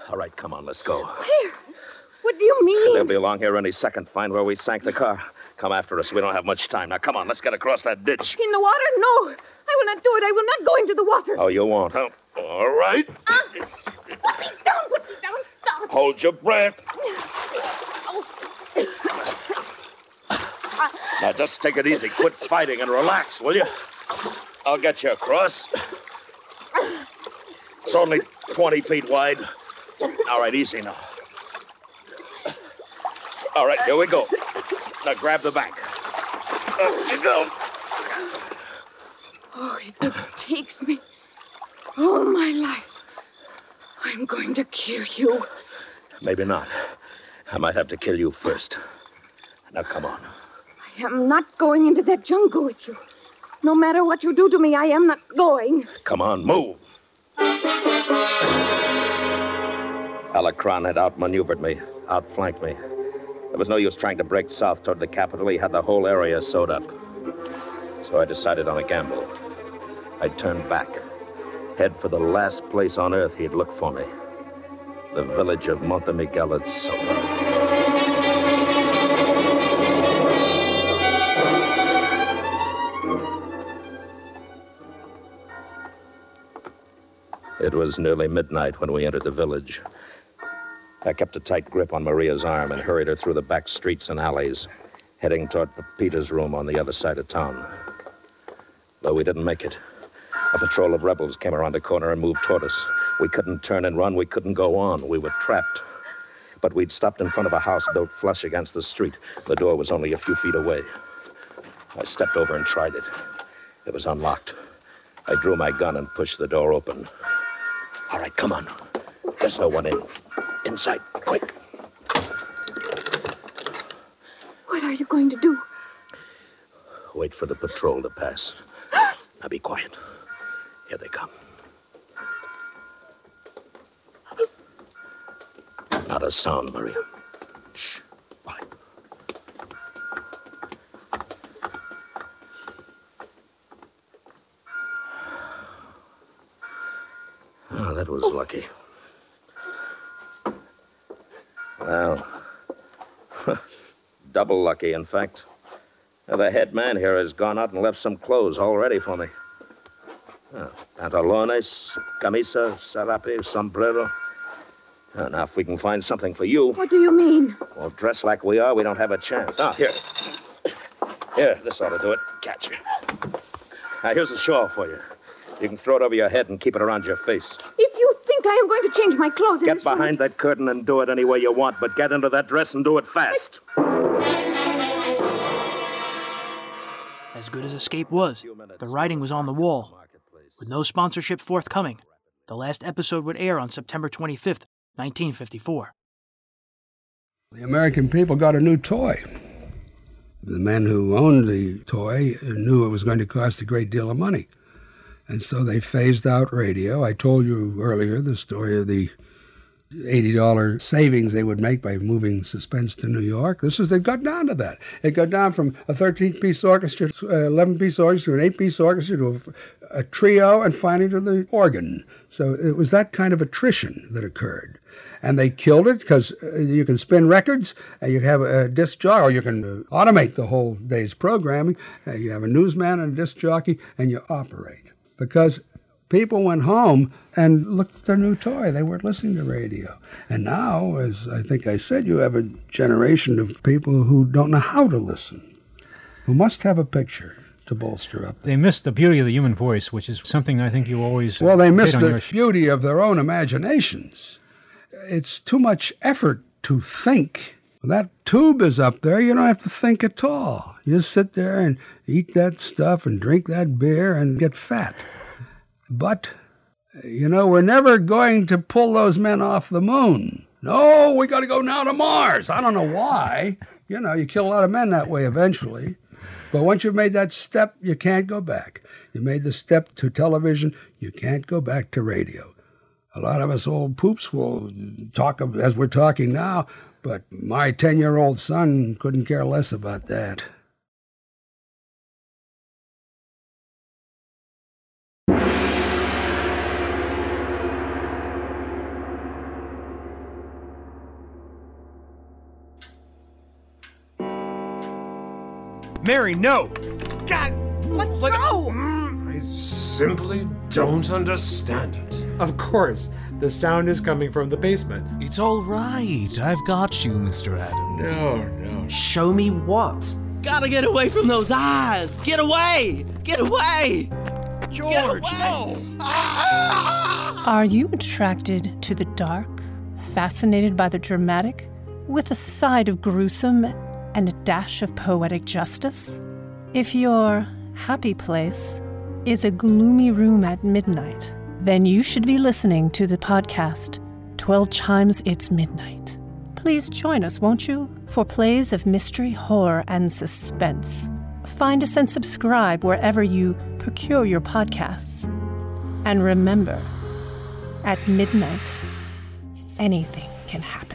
All right, come on, let's go. Where? What do you mean? They'll be along here any second. Find where we sank the car. Come after us. We don't have much time. Now, come on, let's get across that ditch. In the water? No. I will not do it. I will not go into the water. Oh, you won't, huh? All right. Ah! Put me down. Put me down. Stop. Hold your breath. Oh. Now, just take it easy. Quit fighting and relax, will you? I'll get you across. It's only 20 feet wide. All right, easy now. All right, here we go. Now, grab the bank. Up oh, you go. Oh, it takes me all my life, I'm going to kill you. Maybe not. I might have to kill you first. Now, come on. I am not going into that jungle with you. No matter what you do to me, I am not going. Come on, move. Alacran had outmaneuvered me, outflanked me. There was no use trying to break south toward the capital. He had the whole area sewed up. So I decided on a gamble. I'd turn back, head for the last place on earth he'd look for me the village of Monte Miguel Soto. It was nearly midnight when we entered the village. I kept a tight grip on Maria's arm and hurried her through the back streets and alleys, heading toward Pepita's room on the other side of town. Though we didn't make it, a patrol of rebels came around the corner and moved toward us. We couldn't turn and run, we couldn't go on. We were trapped. But we'd stopped in front of a house built flush against the street. The door was only a few feet away. I stepped over and tried it. It was unlocked. I drew my gun and pushed the door open. All right, come on. There's no one in. Inside, quick. What are you going to do? Wait for the patrol to pass. Now be quiet. Here they come. Not a sound, Maria. Shh. Quiet. Oh, ah, that was lucky. Well, double lucky, in fact. Now, the head man here has gone out and left some clothes all ready for me. Oh, pantalones, camisa, sarape, sombrero. Oh, now, if we can find something for you, What do you mean? well, dressed like we are, we don't have a chance. Ah, here. Here, this ought to do it. Catch you. Now, here's a shawl for you. You can throw it over your head and keep it around your face. You I am going to change my clothes in Get this room- behind that curtain and do it any way you want, but get into that dress and do it fast. As good as Escape was, the writing was on the wall. With no sponsorship forthcoming, the last episode would air on September 25th, 1954. The American people got a new toy. The men who owned the toy knew it was going to cost a great deal of money. And so they phased out radio. I told you earlier the story of the $80 savings they would make by moving suspense to New York. This is, they've got down to that. It got down from a 13 piece orchestra, uh, 11 piece orchestra, an 8 piece orchestra to a, a trio, and finally to the organ. So it was that kind of attrition that occurred. And they killed it because uh, you can spin records, and you have a disc jockey, or you can uh, automate the whole day's programming. Uh, you have a newsman and a disc jockey, and you operate. Because people went home and looked at their new toy. They weren't listening to radio. And now, as I think I said, you have a generation of people who don't know how to listen, who must have a picture to bolster up. They miss the beauty of the human voice, which is something I think you always Well, they miss the sh- beauty of their own imaginations. It's too much effort to think. That tube is up there, you don't have to think at all. You just sit there and eat that stuff and drink that beer and get fat. But, you know, we're never going to pull those men off the moon. No, we got to go now to Mars. I don't know why. You know, you kill a lot of men that way eventually. But once you've made that step, you can't go back. You made the step to television, you can't go back to radio. A lot of us old poops will talk of, as we're talking now, but my 10 year old son couldn't care less about that. Mary, no! God, let go! Mm, I simply don't understand it. Of course, the sound is coming from the basement. It's all right. I've got you, Mr. Adam. No, no. Show me what? Gotta get away from those eyes! Get away! Get away! George, Get away! no! Are you attracted to the dark, fascinated by the dramatic, with a side of gruesome and a dash of poetic justice? If your happy place is a gloomy room at midnight, then you should be listening to the podcast 12 Chimes It's Midnight. Please join us, won't you, for plays of mystery, horror, and suspense. Find us and subscribe wherever you procure your podcasts. And remember, at midnight, anything can happen.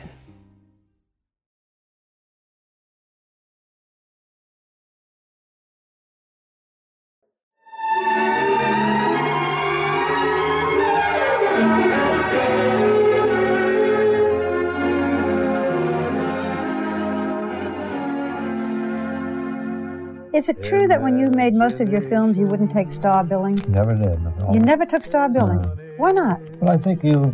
Is it true that when you made most of your films, you wouldn't take star billing? Never did. You never took star billing. Why not? Well, I think you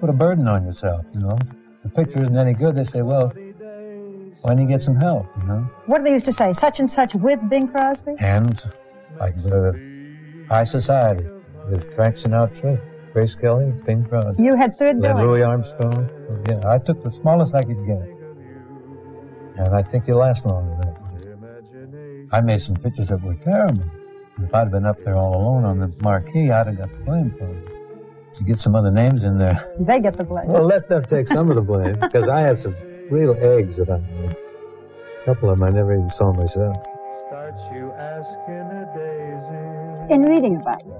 put a burden on yourself, you know. If the picture isn't any good, they say, well, why don't you get some help, you know? What do they used to say? Such and such with Bing Crosby? And like the High Society with Frank Sinatra, Grace Kelly, Bing Crosby. You had third Then billing. Louis Armstrong. Yeah, I took the smallest I could get. And I think you last longer. I made some pictures that were terrible. If I'd been up there all alone on the marquee, I'd have got the blame for it. To get some other names in there. They get the blame. Well, let them take some of the blame because I had some real eggs that I made. A couple of them I never even saw myself. In reading about you,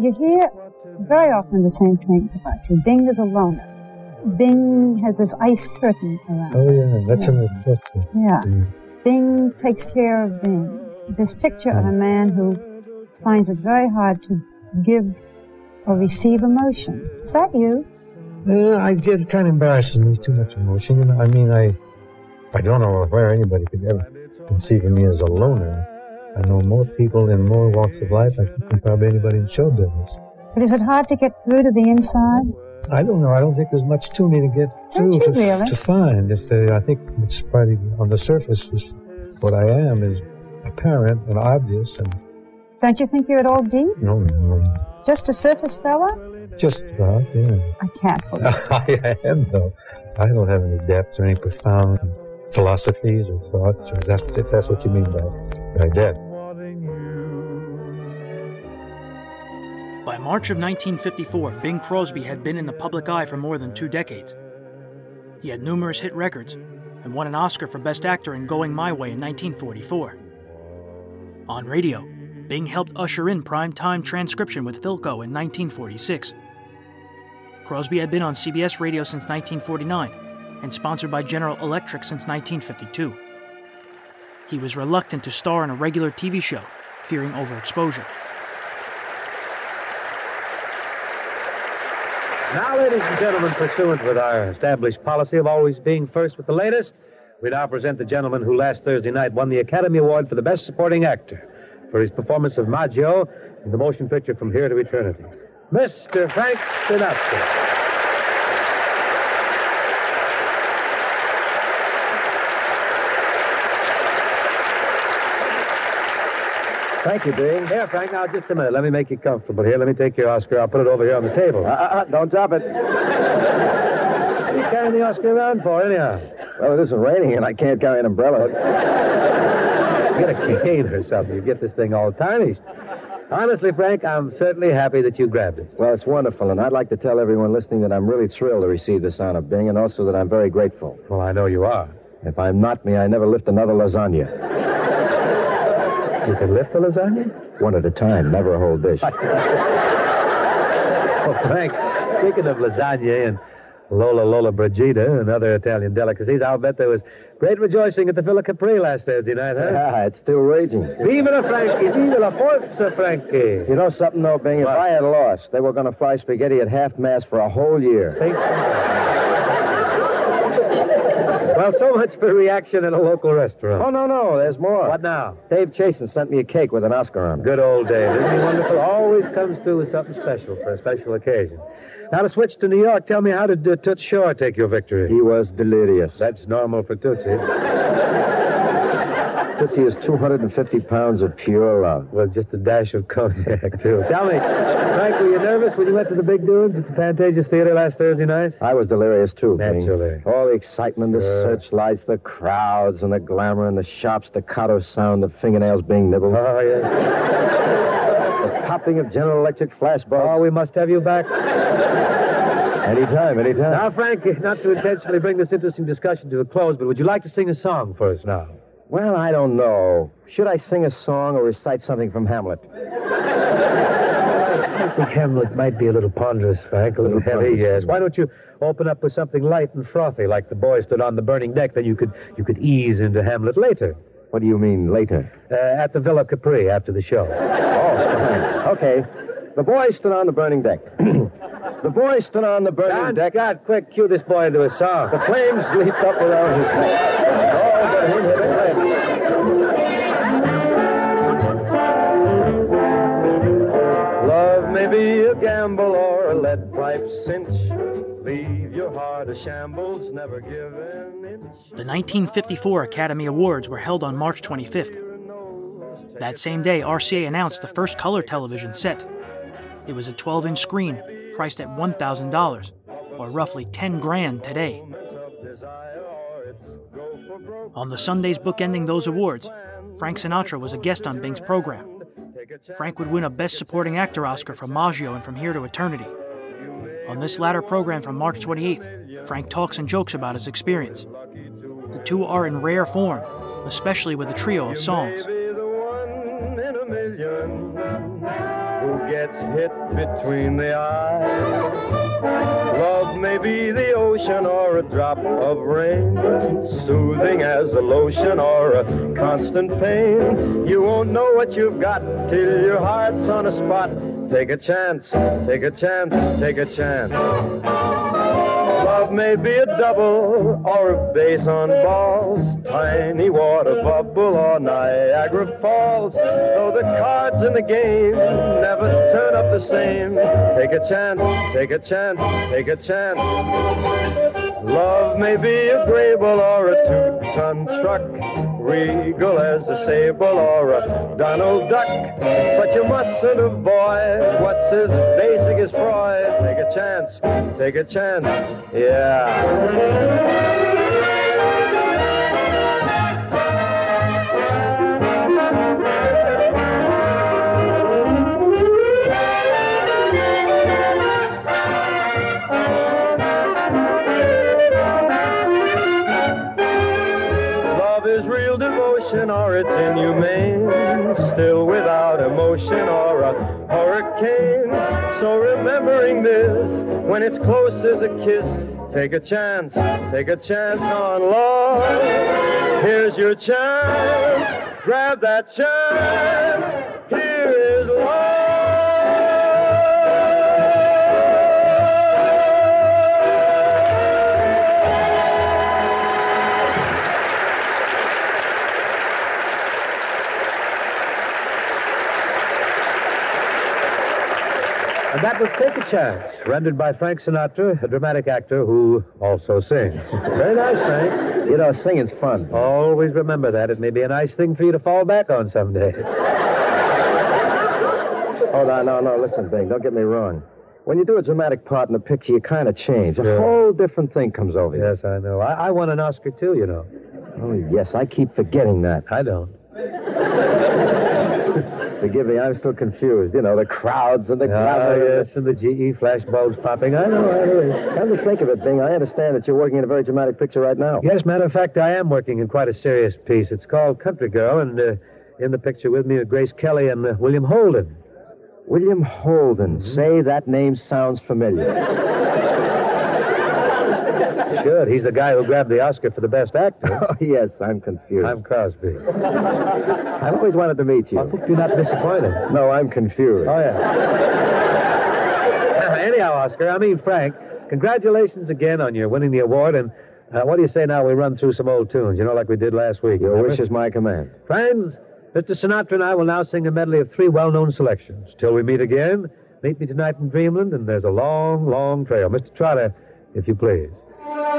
you hear very often the same things about you. Bing is a loner. Bing has this ice curtain around. Oh yeah, that's in the book. Yeah. Bing takes care of Bing. This picture of a man who finds it very hard to give or receive emotion. Is that you? Yeah, I get kind of embarrassing. There's too much emotion. You know, I mean, I I don't know where anybody could ever conceive of me as a loner. I know more people in more walks of life, I think, than probably anybody in show business. But is it hard to get through to the inside? I don't know. I don't think there's much to me to get through to, really? to find. If uh, I think it's probably on the surface is what I am is apparent and obvious, and Don't you think you're at all deep? no, no, Just a surface fella? just about yeah. I can't believe. I am though. I don't have any depth or any profound philosophies or thoughts, or that's if that's what you mean by by depth. By March of 1954, Bing Crosby had been in the public eye for more than two decades. He had numerous hit records and won an Oscar for Best Actor in Going My Way in 1944. On radio, Bing helped usher in primetime transcription with Philco in 1946. Crosby had been on CBS radio since 1949 and sponsored by General Electric since 1952. He was reluctant to star in a regular TV show, fearing overexposure. Now, ladies and gentlemen, pursuant with our established policy of always being first with the latest, we now present the gentleman who last Thursday night won the Academy Award for the Best Supporting Actor for his performance of Maggio in the motion picture From Here to Eternity. Mr. Frank Sinatra. Thank you, Bing. Here, Frank, now just a minute. Let me make you comfortable here. Let me take your Oscar. I'll put it over here on the table. Uh, uh, don't drop it. What are you carrying the Oscar around for, anyhow? Well, it isn't raining, and I can't carry an umbrella. Get a cane or something. You get this thing all tarnished. Honestly, Frank, I'm certainly happy that you grabbed it. Well, it's wonderful, and I'd like to tell everyone listening that I'm really thrilled to receive this honor, Bing, and also that I'm very grateful. Well, I know you are. If I'm not me, I never lift another lasagna. You can lift a lasagna? One at a time, never a whole dish. well, Frank, speaking of lasagna and Lola Lollobrigida and other Italian delicacies, I'll bet there was great rejoicing at the Villa Capri last Thursday night, huh? Yeah, it's still raging. Viva la Frankie! Viva la forza, Frankie! You know something, though, Bing? If I had lost, they were going to fry spaghetti at half mast for a whole year. Think Well, so much for reaction at a local restaurant. Oh, no, no, there's more. What now? Dave Chasen sent me a cake with an Oscar on it. Good old Dave. Isn't he wonderful? Always comes through with something special for a special occasion. Now, to switch to New York, tell me, how did uh, Toots Shor take your victory? He was delirious. That's normal for Tootsie. Tootsie is 250 pounds of pure love. Well, just a dash of cognac, too. Tell me, Frank, were you nervous when you went to the big dunes at the Pantages Theater last Thursday night? I was delirious, too. Naturally. All the excitement, the Sure. searchlights, the crowds, and the glamour, and the sharp staccato sound of fingernails being nibbled. Oh, yes. The popping of General Electric flashbulbs. Oh, we must have you back. Anytime, anytime. Now, Frank, not to intentionally bring this interesting discussion to a close, but would you like to sing a song for us now? Well, I don't know. Should I sing a song or recite something from Hamlet? I think Hamlet might be a little ponderous, Frank, a little heavy, yes. Why don't you open up with something light and frothy, like the boy stood on the burning deck, then you could you could ease into Hamlet later. What do you mean, later? Uh, at the Villa Capri after the show. Oh, okay. The boy stood on the burning deck. the boy stood on the burning Don deck. Scott, quick, cue this boy into a song. The flames leaped up around his neck. Be a gamble or a lead pipe cinch. Leave your heart a shambles, never give an inch. The 1954 Academy Awards were held on March 25th. That same day, RCA announced the first color television set. It was a 12 inch screen priced at $1,000, or roughly 10 grand today. On the Sundays bookending those awards, Frank Sinatra was a guest on Bing's program. Frank would win a Best Supporting Actor Oscar from Maggio and From Here to Eternity. On this latter program from March 28th, Frank talks and jokes about his experience. The two are in rare form, especially with a trio of songs. Gets hit between the eyes. Love may be the ocean or a drop of rain, soothing as a lotion or a constant pain. You won't know what you've got till your heart's on a spot. Take a chance, take a chance, take a chance. Love may be a double or a base on balls, tiny water bubble or Niagara Falls. Though the cards in the game never turn up the same. Take a chance, take a chance, take a chance. Love may be a Grable or a two-ton truck, regal as a sable or a Donald Duck. But you mustn't avoid what's as basic as Freud. Take a chance, take a chance, yeah. So remembering this, when it's close as a kiss, take a chance, take a chance on love. Here's your chance, grab that chance. Here is And that was Take a Chance, rendered by Frank Sinatra, a dramatic actor who also sings. Very nice, Frank. You know, singing's fun. Always remember that. It may be a nice thing for you to fall back on someday. Oh, no, no, no. Listen, Bing, don't get me wrong. When you do a dramatic part in a picture, you kind of change. A Yeah. whole different thing comes over you. Yes, I know. I, I won an Oscar, too, you know. Oh, yes, I keep forgetting that. I don't. Forgive me, I'm still confused. You know, the crowds and the Ah, glamour. yes, and the GE flashbulbs popping. I know, I know. Come to think of it, Bing, I understand that you're working in a very dramatic picture right now. Yes, matter of fact, I am working in quite a serious piece. It's called Country Girl, and uh, in the picture with me are Grace Kelly and uh, William Holden. William Holden. Say that name sounds familiar. Good. He's the guy who grabbed the Oscar for the best actor. oh, yes, I'm confused. I'm Crosby. I've always wanted to meet you. I hope you're not disappointed. No, I'm confused. Oh, yeah. Anyhow, Oscar, I mean, Frank, congratulations again on your winning the award. And uh, what do you say now we run through some old tunes, you know, like we did last week? Your remember? wish is my command. Friends, Mr. Sinatra and I will now sing a medley of three well known selections. Till we meet again, meet me tonight in Dreamland, and there's a long, long trail. Mr. Trotter, if you please. Smile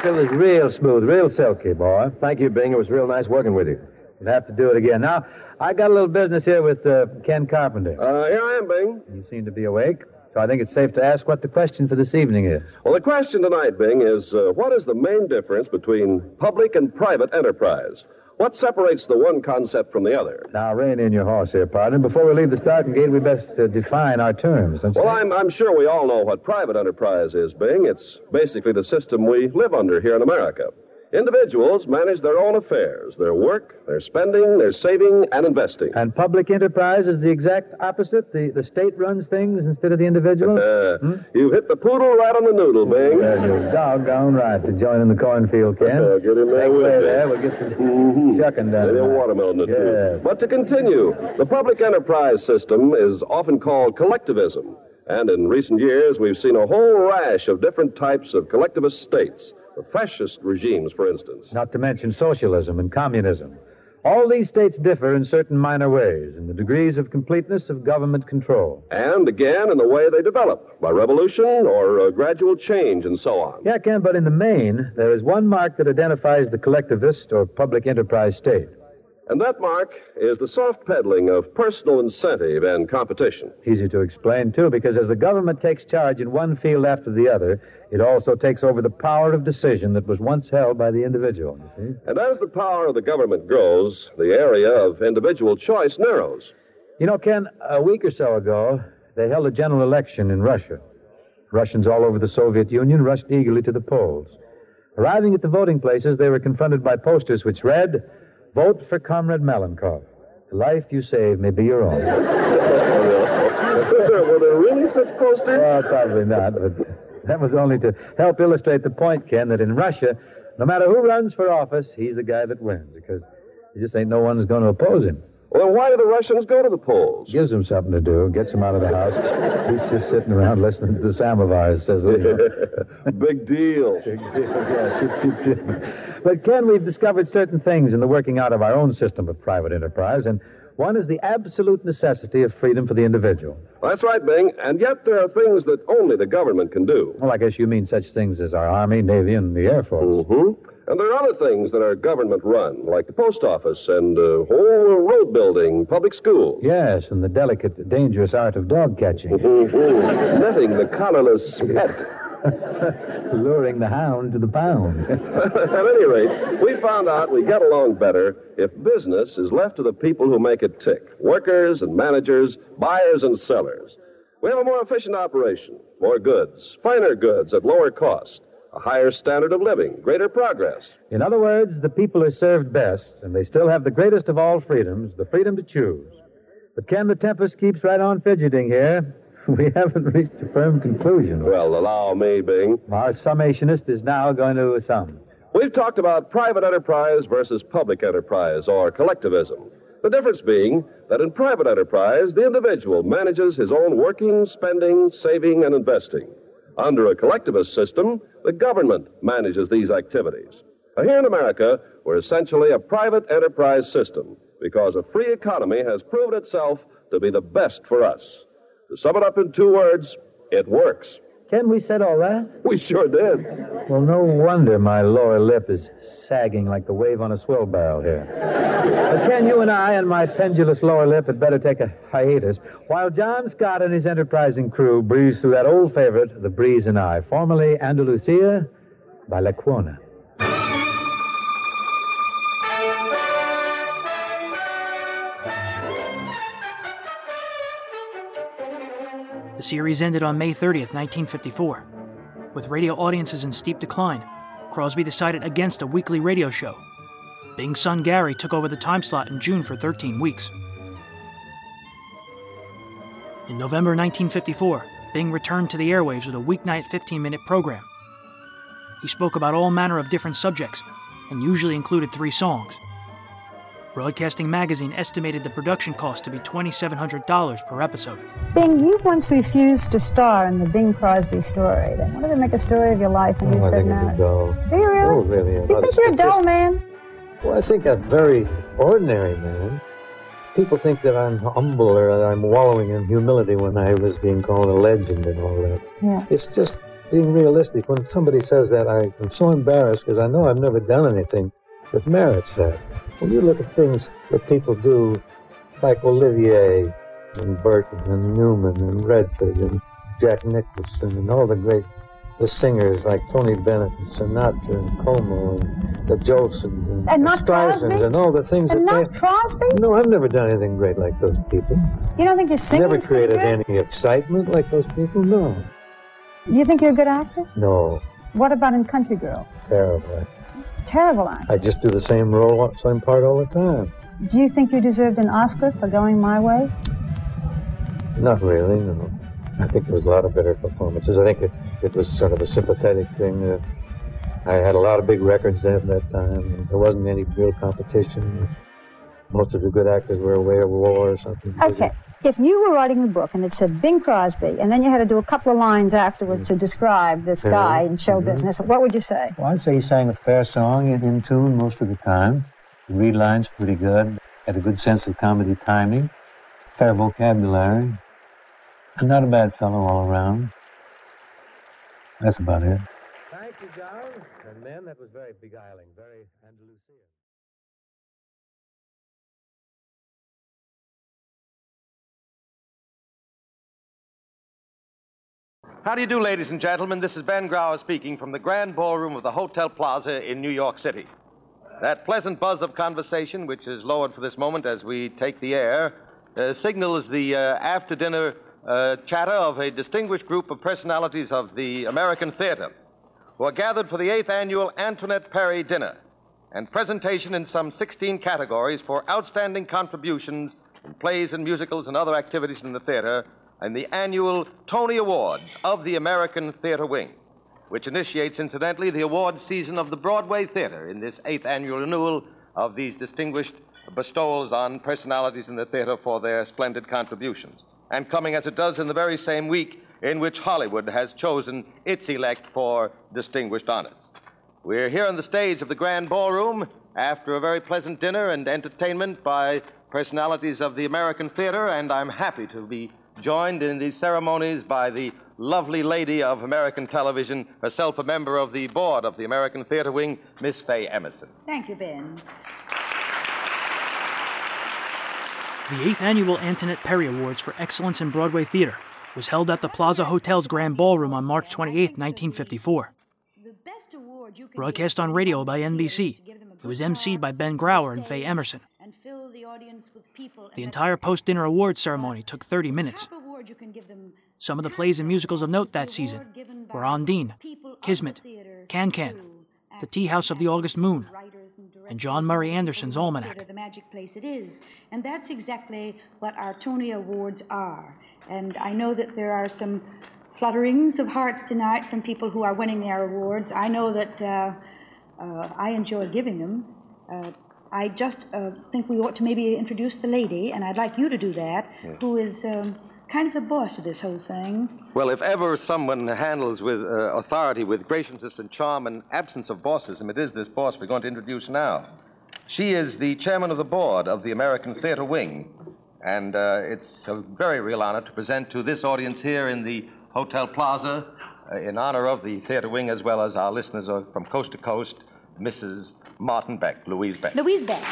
Thank you, Frank. It was real smooth, real silky, boy. Thank you, Bing. It was real nice working with you. We'll have to do it again. Now, I got a little business here with uh, Ken Carpenter. Uh, here I am, Bing. You seem to be awake, so I think it's safe to ask what the question for this evening is. Well, the question tonight, Bing, is uh, what is the main difference between public and private enterprise? What separates the one concept from the other? Now, rein in your horse here, partner. Before we leave the starting gate, we best uh, define our terms. Well. I'm, I'm sure we all know what private enterprise is, Bing. It's basically the system we live under here in America. Individuals manage their own affairs, their work, their spending, their saving, and investing. And public enterprise is the exact opposite. The, the state runs things instead of the individual. Uh, You hit the poodle right on the noodle, Bing. Yeah, you're doggone right to join in the cornfield, Ken. Uh, get in there Make with me. there. We'll get some shucking done. Maybe a tonight. watermelon. Yeah. But to continue, the public enterprise system is often called collectivism. And in recent years, we've seen a whole rash of different types of collectivist states, the fascist regimes, for instance. Not to mention socialism and communism. All these states differ in certain minor ways in the degrees of completeness of government control. And again, in the way they develop, by revolution or uh, gradual change and so on. Yeah, Ken, but in the main, there is one mark that identifies the collectivist or public enterprise state. And that, Mark, is the soft peddling of personal incentive and competition. Easy to explain, too, because as the government takes charge in one field after the other, it also takes over the power of decision that was once held by the individual, you see? And as the power of the government grows, the area of individual choice narrows. You know, Ken, a week or so ago, they held a general election in Russia. Russians all over the Soviet Union rushed eagerly to the polls. Arriving at the voting places, they were confronted by posters which read, Vote for Comrade Malenkov. The life you save may be your own. Were there really such posters? Well, probably not, but that was only to help illustrate the point, Ken, that in Russia, no matter who runs for office, he's the guy that wins, because there just ain't no one who's going to oppose him. Well, then why do the Russians go to the polls? Gives him something to do, gets him out of the house. He's just sitting around listening to the samovars, says he. Big deal. Big deal, yeah. But, Ken, we've discovered certain things in the working out of our own system of private enterprise, and one is the absolute necessity of freedom for the individual. That's right, Bing. And yet there are things that only the government can do. Well, I guess you mean such things as our Army, Navy, and the Air Force. Mm-hmm. And there are other things that are government run, like the post office and uh, whole road building, public schools. Yes, and the delicate, dangerous art of dog catching. Netting the collarless pet. Luring the hound to the pound. At any rate, we found out we get along better if business is left to the people who make it tick workers and managers, buyers and sellers. We have a more efficient operation, more goods, finer goods at lower cost, a higher standard of living, greater progress. In other words, the people are served best, and they still have the greatest of all freedoms, the freedom to choose. But Ken, the Tempest keeps right on fidgeting here. We haven't reached a firm conclusion. Well, allow me, Bing. Our summationist is now going to sum. We've talked about private enterprise versus public enterprise, or collectivism. The difference being that in private enterprise, the individual manages his own working, spending, saving, and investing. Under a collectivist system, the government manages these activities. Now, here in America, we're essentially a private enterprise system because a free economy has proven itself to be the best for us. To sum it up in two words, it works. Ken, we said all that? We sure did. Well, no wonder my lower lip is sagging like the wave on a swill barrel here. But Ken, you and I and my pendulous lower lip had better take a hiatus while John Scott and his enterprising crew breeze through that old favorite, The Breeze and I, formerly Andalusia by Lecuona. The series ended on May 30, 1954. With radio audiences in steep decline, Crosby decided against a weekly radio show. Bing's son Gary took over the time slot in June for 13 weeks. In November 1954, Bing returned to the airwaves with a weeknight 15 minute program. He spoke about all manner of different subjects and usually included three songs. Broadcasting Magazine estimated the production cost to be $2,700 per episode. Bing, you once refused to star in the Bing Crosby story. They wanted to make a story of your life, and Oh, you I said think no. it'd be dull. Do you really? Oh, really? You think you're a dull statist- man? Well, I think a very ordinary man. People think that I'm humble or that I'm wallowing in humility when I was being called a legend and all that. Yeah. It's just being realistic. When somebody says that, I am so embarrassed because I know I've never done anything that merits that. When you look at things that people do, like Olivier and Burton and Newman and Redford and Jack Nicholson and all the great the singers like Tony Bennett and Sinatra and Como and the Josephs and, And not Streisand Crosby? and all the things And that not they... Crosby? No, I've never done anything great like those people. You don't think your singing Never created any excitement like those people. No, Do you think you're a good actor? no, What about in Country Girl? terrible. Terrible actor. I just do the same role, same part all the time. Do you think you deserved an Oscar for going my way? Not really, no. I think there was a lot of better performances. I think it, it was sort of a sympathetic thing. Uh, I had a lot of big records at that time. There wasn't any real competition. Most of the good actors were away at war or something. Okay. If you were writing a book and it said Bing Crosby, and then you had to do a couple of lines afterwards to describe this Yeah. guy in show Mhm. business, what would you say? Well, I'd say he sang a fair song in, in tune most of the time. He read lines pretty good. Had a good sense of comedy timing. Fair vocabulary. And not a bad fellow all around. That's about it. Thank you, John. And men, that was very beguiling, How do you do, ladies and gentlemen? This is Ben Grauer speaking from the Grand Ballroom of the Hotel Plaza in New York City. That pleasant buzz of conversation, which is lowered for this moment as we take the air, uh, signals the uh, after dinner uh, chatter of a distinguished group of personalities of the American theater who are gathered for the eighth annual Antoinette Perry Dinner and presentation in some 16 categories for outstanding contributions in plays and musicals and other activities in the theater and the annual Tony Awards of the American Theater Wing, which initiates, incidentally, the awards season of the Broadway Theater in this eighth annual renewal of these distinguished bestowals on personalities in the theater for their splendid contributions. And coming as it does in the very same week in which Hollywood has chosen its elect for distinguished honors. We're here on the stage of the Grand Ballroom after a very pleasant dinner and entertainment by personalities of the American theater, and I'm happy to be joined in these ceremonies by the lovely lady of American television, herself a member of the board of the American Theater Wing, Miss Faye Emerson. Thank you, Ben. The 8th Annual Antoinette Perry Awards for Excellence in Broadway Theater was held at the Plaza Hotel's Grand Ballroom on March 28, 1954. Broadcast on radio by NBC, it was emceed by Ben Grauer and Faye Emerson. The audience with people. The entire post dinner awards ceremony took 30 minutes. award you can give them Some of the plays and musicals of note that season were Ondine, Kismet, Can Can, The Tea House of the August Moon, and John Murray Anderson's Almanac. the magic place it is. And that's exactly what our Tony Awards are. And I know that there are some flutterings of hearts tonight from people who are winning their awards. I know that uh, uh, I enjoy giving them. Uh, I just uh, think we ought to maybe introduce the lady, and I'd like you to do that, Yes. who is um, kind of the boss of this whole thing. Well, if ever someone handles with uh, authority, with graciousness and charm and absence of bossism, it is this boss we're going to introduce now. She is the chairman of the board of the American Theater Wing, and uh, it's a very real honor to present to this audience here in the Hotel Plaza uh, in honor of the theater wing as well as our listeners from coast to coast, Mrs. Martin Beck, Louise Beck. Louise Beck.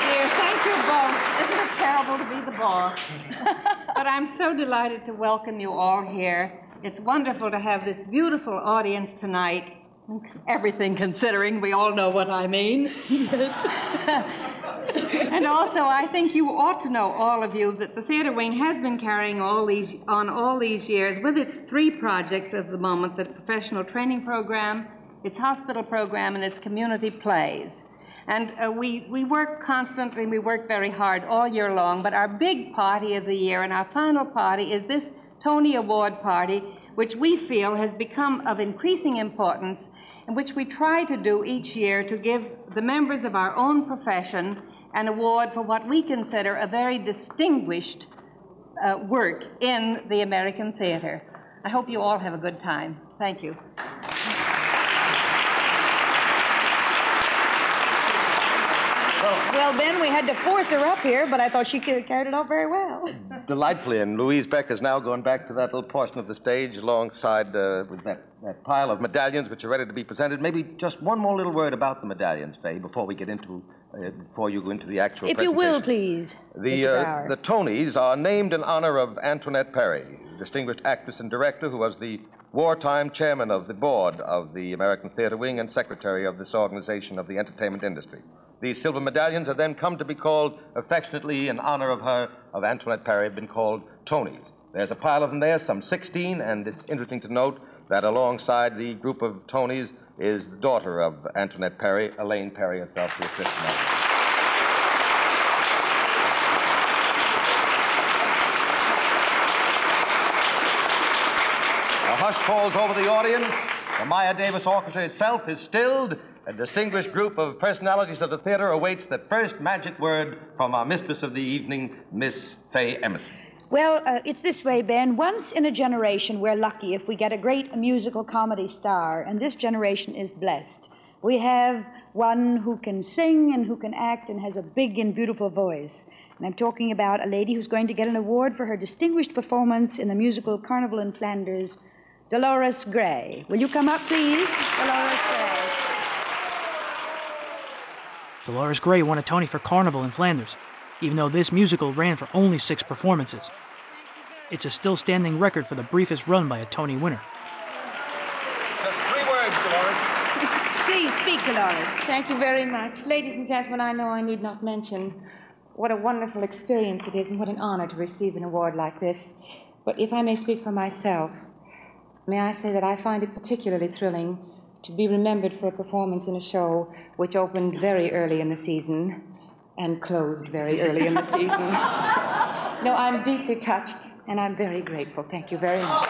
Dear, thank you both. Isn't terrible to be the boss? but I'm so delighted to welcome you all here. It's wonderful to have this beautiful audience tonight. Everything considering, we all know what I mean. Yes. and also, I think you ought to know, all of you, that the theater wing has been carrying all these on all these years with its three projects at the moment: the professional training program, its hospital program, and its community plays. And uh, we, we work constantly, we work very hard all year long, but our big party of the year and our final party is this Tony Award party, which we feel has become of increasing importance, and which we try to do each year to give the members of our own profession an award for what we consider a very distinguished uh, work in the American theater. I hope you all have a good time. Thank you. Well, Ben, we had to force her up here, but I thought she carried it off very well. Delightfully, and Louise Beck has now gone back to that little portion of the stage alongside uh, with that, that pile of medallions which are ready to be presented. Maybe just one more little word about the medallions, Faye, before we get into uh, before you go into the actual If you will, please. The, uh, the Tonys are named in honor of Antoinette Perry, distinguished actress and director who was the wartime chairman of the board of the American Theater Wing and secretary of this organization of the entertainment industry. These silver medallions have then come to be called, affectionately in honor of her, of Antoinette Perry, have been called Tonys. There's a pile of them there, some 16, and it's interesting to note that alongside the group of Tonys is the daughter of Antoinette Perry, Elaine Perry herself, to assist in that. A hush falls over the audience. The Meyer Davis Orchestra itself is stilled. A distinguished group of personalities of the theater awaits the first magic word from our mistress of the evening, Miss Faye Emerson. Well, uh, it's this way, Ben. Once in a generation, we're lucky if we get a great musical comedy star, and this generation is blessed. We have one who can sing and who can act and has a big and beautiful voice. And I'm talking about a lady who's going to get an award for her distinguished performance in the musical Carnival in Flanders, Dolores Gray. Will you come up, please? Dolores Gray. Dolores Gray won a Tony for Carnival in Flanders, even though this musical ran for only six performances. It's a still standing record for the briefest run by a Tony winner. Three words, Dolores. Please speak, Dolores. Thank you very much. Ladies and gentlemen, I know I need not mention what a wonderful experience it is and what an honor to receive an award like this. But if I may speak for myself, may I say that I find it particularly thrilling to be remembered for a performance in a show which opened very early in the season and closed very early in the season. no, I'm deeply touched and I'm very grateful. Thank you very much.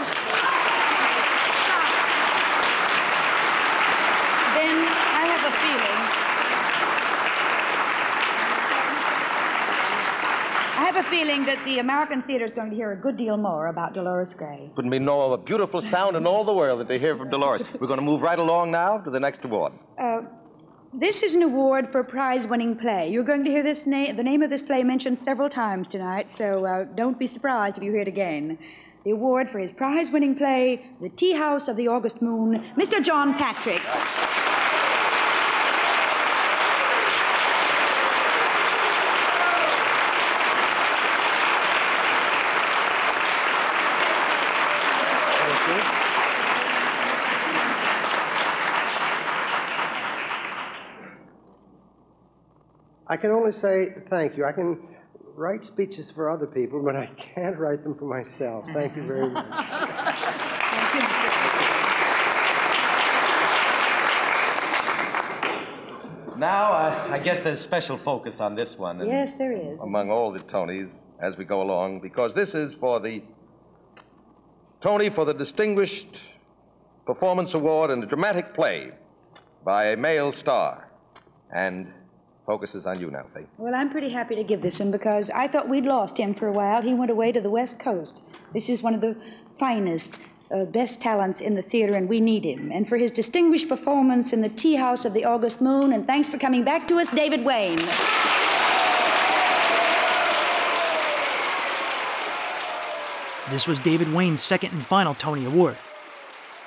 Ben, I have a feeling. I have a feeling that the American theater is going to hear a good deal more about Dolores Gray. Couldn't be no a beautiful sound in all the world that they hear from Dolores. We're going to move right along now to the next award. Uh, this is an award for a prize-winning play. You're going to hear this na- the name of this play mentioned several times tonight, so uh, don't be surprised if you hear it again. The award for his prize-winning play, The Tea House of the August Moon, Mr. John Patrick. I can only say thank you. I can write speeches for other people, but I can't write them for myself. Thank you very much. Now, uh, I guess there's special focus on this one. and Yes, there is. Among all the Tonys as we go along, because this is for the Tony for the Distinguished Performance Award in a Dramatic Play by a male star. And focuses on you now, Faith. Well, I'm pretty happy to give this him because I thought we'd lost him for a while. He went away to the West Coast. This is one of the finest uh, best talents in the theater, and we need him. And for his distinguished performance in the Tea House of the August Moon, and thanks for coming back to us, David Wayne. This was David Wayne's second and final Tony Award.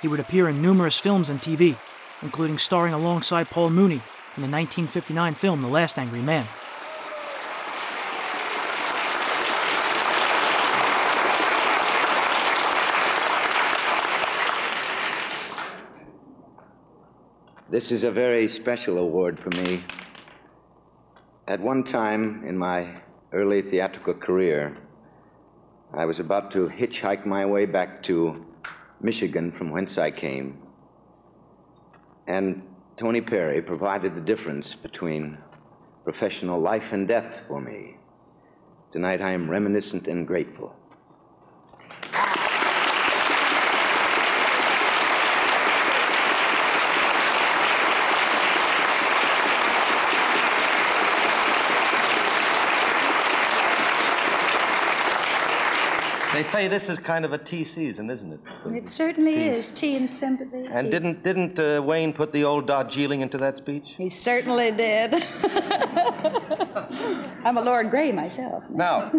He would appear in numerous films and TV, including starring alongside Paul Muni in the 1959 film The Last Angry Man. This is a very special award for me. At one time in my early theatrical career, I was about to hitchhike my way back to Michigan, from whence I came. And Tony Perry provided the difference between professional life and death for me. Tonight I am reminiscent and grateful. They say this is kind of a tea season, isn't it? It certainly Tea. is. Tea and sympathy. And tea. didn't didn't uh, Wayne put the old Darjeeling into that speech? He certainly did. I'm a Lord Grey myself. Now,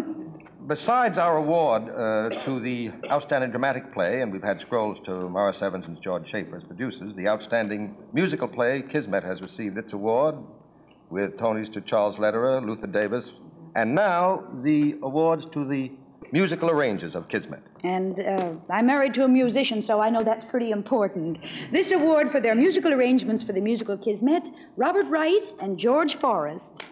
besides our award uh, to the outstanding dramatic play, and we've had scrolls to Maurice Evans and George Schaefer as producers, the outstanding musical play, Kismet, has received its award with Tonys to Charles Lederer, Luther Davis, and now the awards to the musical arrangers of Kismet. And uh, I'm married to a musician, so I know that's pretty important. This award for their musical arrangements for the musical Kismet, Robert Wright and George Forrest.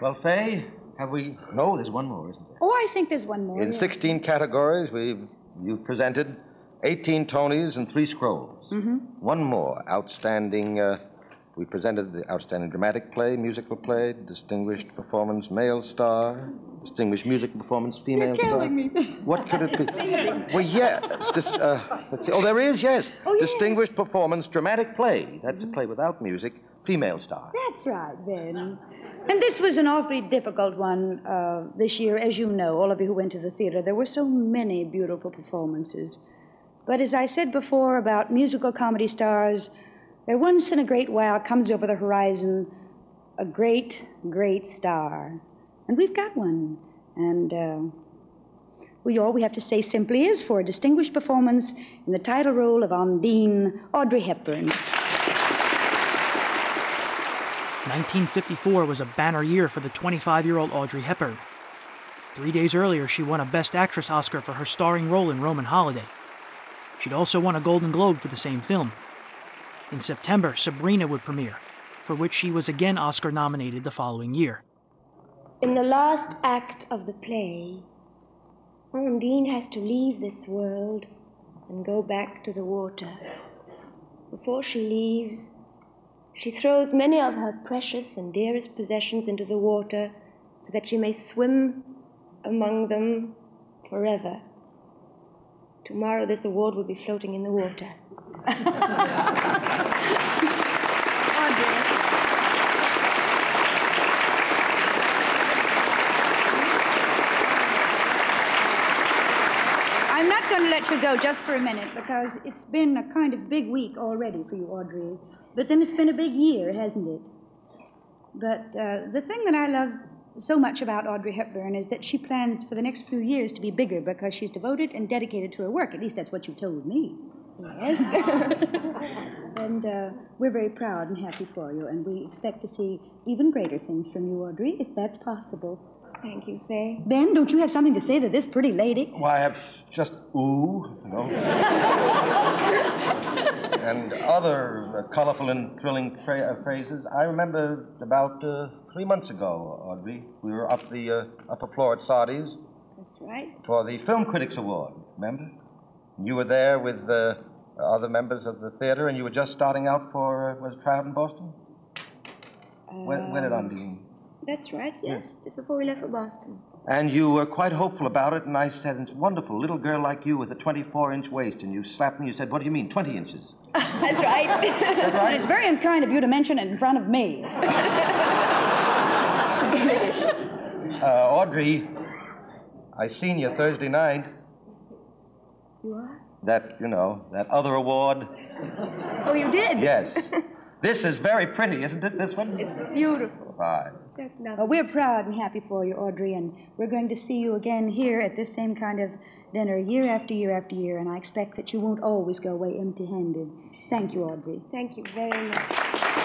Well, Faye, have we? No, there's one more, isn't there? Oh, I think there's one more. In yeah. 16 categories, we've you presented 18 Tonys and three scrolls. Mhm. One more outstanding. Uh, we presented the outstanding dramatic play, musical play, distinguished performance, male star, distinguished musical performance, female You're star. me. What could it be? well, yeah. Dis, uh. Oh, there is, yes. Oh, yes. Distinguished performance, dramatic play. That's a play without music, female star. That's right, Ben. And this was an awfully difficult one uh, this year, as you know, all of you who went to the theater. There were so many beautiful performances. But as I said before about musical comedy stars, there once in a great while comes over the horizon a great, great star. And we've got one. And uh, we, all we have to say simply is for a distinguished performance in the title role of Undine, Audrey Hepburn. 1954 was a banner year for the 25 year old Audrey Hepburn. Three days earlier, she won a Best Actress Oscar for her starring role in Roman Holiday. She'd also won a Golden Globe for the same film. In September, Sabrina would premiere, for which she was again Oscar nominated the following year. In the last act of the play, Undine has to leave this world and go back to the water. Before she leaves, she throws many of her precious and dearest possessions into the water so that she may swim among them forever. Tomorrow, this award will be floating in the water. Audrey I'm not going to let you go just for a minute because it's been a kind of big week already for you, Audrey. But then it's been a big year, hasn't it? But uh, the thing that I love so much about Audrey Hepburn is that she plans for the next few years to be bigger because she's devoted and dedicated to her work. At least that's what you told me. Yes. and uh, we're very proud and happy for you, and we expect to see even greater things from you, Audrey, if that's possible. Thank you, Faye. Ben, don't you have something to say to this pretty lady? Well, I have just ooh, you know, and other uh, colorful and thrilling uh, phrases. I remember about uh, three months ago, Audrey, we were up the uh, upper floor at Sardi's That's right. for the Film Critics Award. Remember? You were there with uh, other members of the theater, and you were just starting out for uh, was it Proud in Boston? when, when did Um, Undine? That's right, yes. Just before we left for Boston. And you were quite hopeful about it, and I said, It's wonderful. A little girl like you with a 24 inch waist. And you slapped me. You said, What do you mean, 20 inches? That's right. And it's very unkind of you to mention it in front of me. Uh, Audrey, I seen you Thursday night. You are? That, you know, that other award. Oh, you did? Yes. this is very pretty, isn't it, this one? It's beautiful. Fine. That's Well, we're proud and happy for you, Audrey, and we're going to see you again here at this same kind of dinner year after year after year, and I expect that you won't always go away empty handed. Thank you, Audrey. Thank you very much.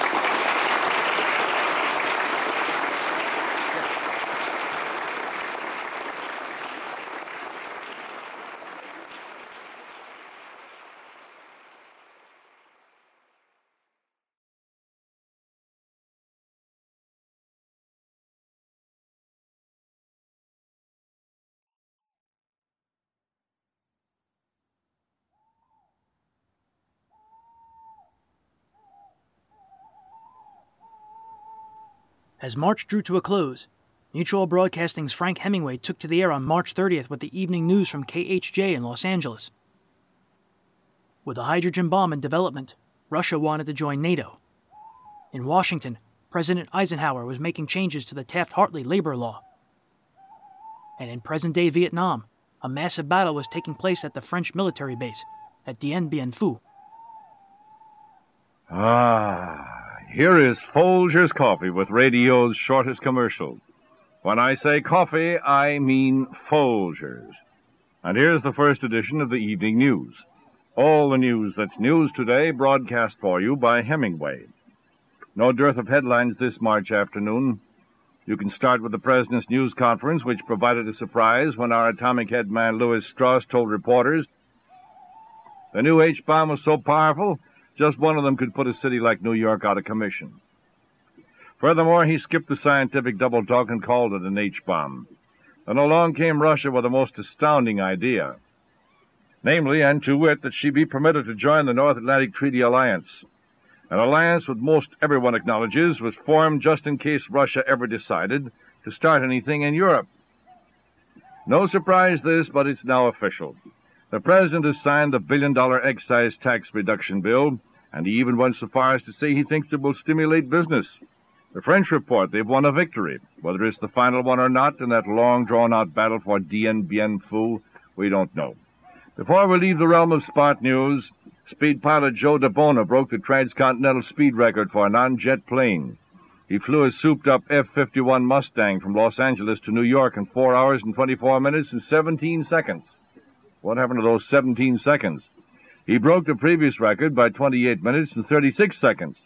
As March drew to a close, Mutual Broadcasting's Frank Hemingway took to the air on March 30th with the evening news from KHJ in Los Angeles. With a hydrogen bomb in development, Russia wanted to join NATO. In Washington, President Eisenhower was making changes to the Taft Hartley labor law. And in present day Vietnam, a massive battle was taking place at the French military base at Dien Bien Phu. Ah, here is Folger's Coffee with radio's shortest commercial. When I say coffee, I mean Folger's. And here's the first edition of the evening news. All the news that's news today broadcast for you by Hemingway. No dearth of headlines this March afternoon. You can start with the President's news conference, which provided a surprise when our atomic head man Lewis Strauss told reporters the new H bomb was so powerful, just one of them could put a city like New York out of commission. Furthermore, he skipped the scientific double talk and called it an H bomb. Then along came Russia with a most astounding idea. Namely, and to wit, that she be permitted to join the North Atlantic Treaty Alliance. An alliance which most everyone acknowledges was formed just in case Russia ever decided to start anything in Europe. No surprise this, but it's now official. The President has signed the billion dollar excise tax reduction bill, and he even went so far as to say he thinks it will stimulate business. The French report they've won a victory. Whether it's the final one or not in that long drawn out battle for Dien Bien Phu, we don't know. Before we leave the realm of spot news, speed pilot Joe DeBona broke the transcontinental speed record for a non-jet plane. He flew a souped-up F-51 Mustang from Los Angeles to New York in 4 hours and 24 minutes and 17 seconds. What happened to those 17 seconds? He broke the previous record by 28 minutes and 36 seconds.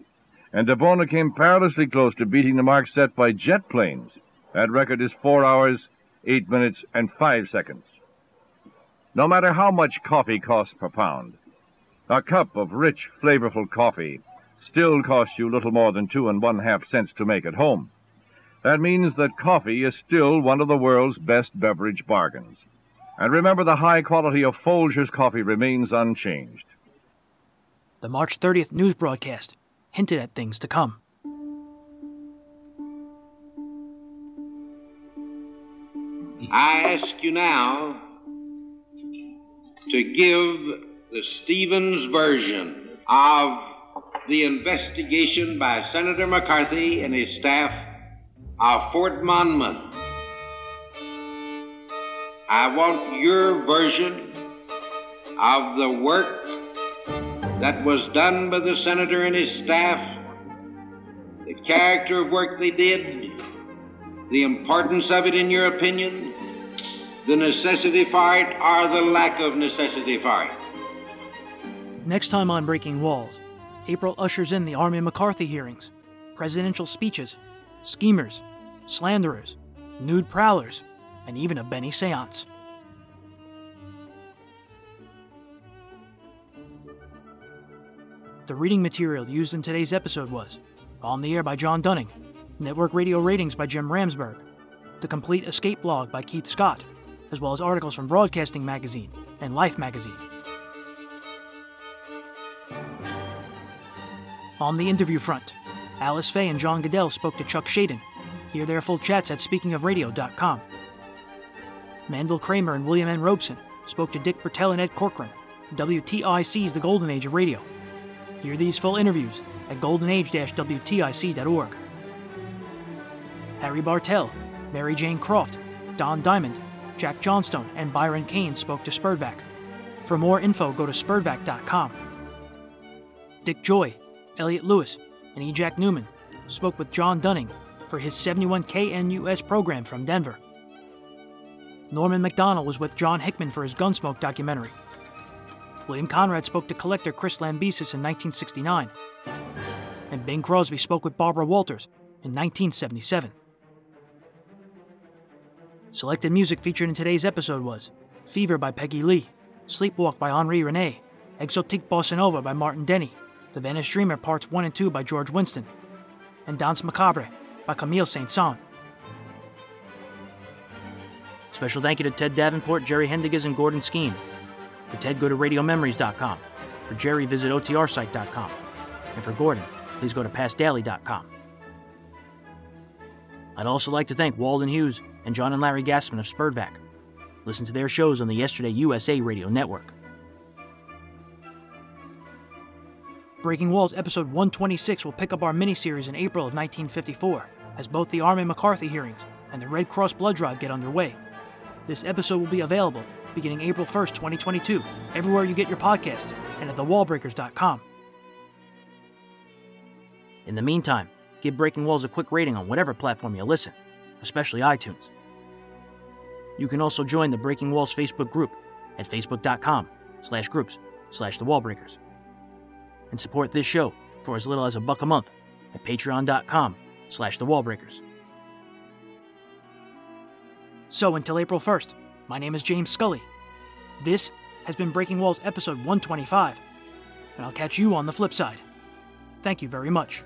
And DeBona came perilously close to beating the mark set by jet planes. That record is 4 hours, 8 minutes, and 5 seconds. No matter how much coffee costs per pound, a cup of rich, flavorful coffee still costs you little more than two and one half cents to make at home. That means that coffee is still one of the world's best beverage bargains. And remember, the high quality of Folger's coffee remains unchanged. The March 30th news broadcast hinted at things to come. I ask you now to give the Stevens version of the investigation by Senator McCarthy and his staff of Fort Monmouth. I want your version of the work that was done by the senator and his staff, the character of work they did, the importance of it in your opinion, the necessity for it or the lack of necessity for it. Next time on Breaking Walls, April ushers in the Army McCarthy hearings, presidential speeches, schemers, slanderers, nude prowlers, and even a Benny seance. The reading material used in today's episode was On the Air by John Dunning, Network Radio Ratings by Jim Ramsburg, The Complete Escape Blog by Keith Scott, as well as articles from Broadcasting Magazine and Life Magazine. On the interview front, Alice Faye and John Guedel spoke to Chuck Shaden. Hear their full chats at speakingofradio.com. Mandel Kramer and William N. Robson spoke to Dick Bertel and Ed Corcoran WTIC's The Golden Age of Radio. Hear these full interviews at goldenage-wtic.org. Harry Bartell, Mary Jane Croft, Don Diamond, Jack Johnstone, and Byron Kane spoke to SPERDVAC. For more info, go to sperdvac.com. Dick Joy, Elliott Lewis, and E. Jack Newman spoke with John Dunning for his 71 KNUS program from Denver. Norman Macdonnell was with John Hickman for his Gunsmoke documentary. William Conrad spoke to collector Chris Lambesis in 1969. And Bing Crosby spoke with Barbara Walters in 1977. Selected music featured in today's episode was Fever by Peggy Lee, Sleepwalk by Henri Rene, Exotique Bossa Nova by Martin Denny, The Venice Dreamer Parts 1 and 2 by George Winston, and Danse Macabre by Camille Saint-Saëns. Special thank you to Ted Davenport, Jerry Haendiges, and Gordon Skeen. For Ted, go to radiomemories.com. For Jerry, visit otrsite.com. And for Gordon, please go to pastdaily.com. I'd also like to thank Walden Hughes and John and Larry Gassman of SPERDVAC. Listen to their shows on the Yesterday USA Radio Network. Breaking Walls episode 126 will pick up our miniseries in April of 1954, as both the Army McCarthy hearings and the Red Cross blood drive get underway. This episode will be available beginning April 1st, 2022, everywhere you get your podcast and at thewallbreakers.com. In the meantime, give Breaking Walls a quick rating on whatever platform you listen, especially iTunes. You can also join the Breaking Walls Facebook group at facebook.com slash groups slash the wallbreakers. And support this show for as little as a buck a month at patreon.com slash the wallbreakers. So until April 1st, my name is James Scully. This has been Breaking Walls episode 125, and I'll catch you on the flip side. Thank you very much.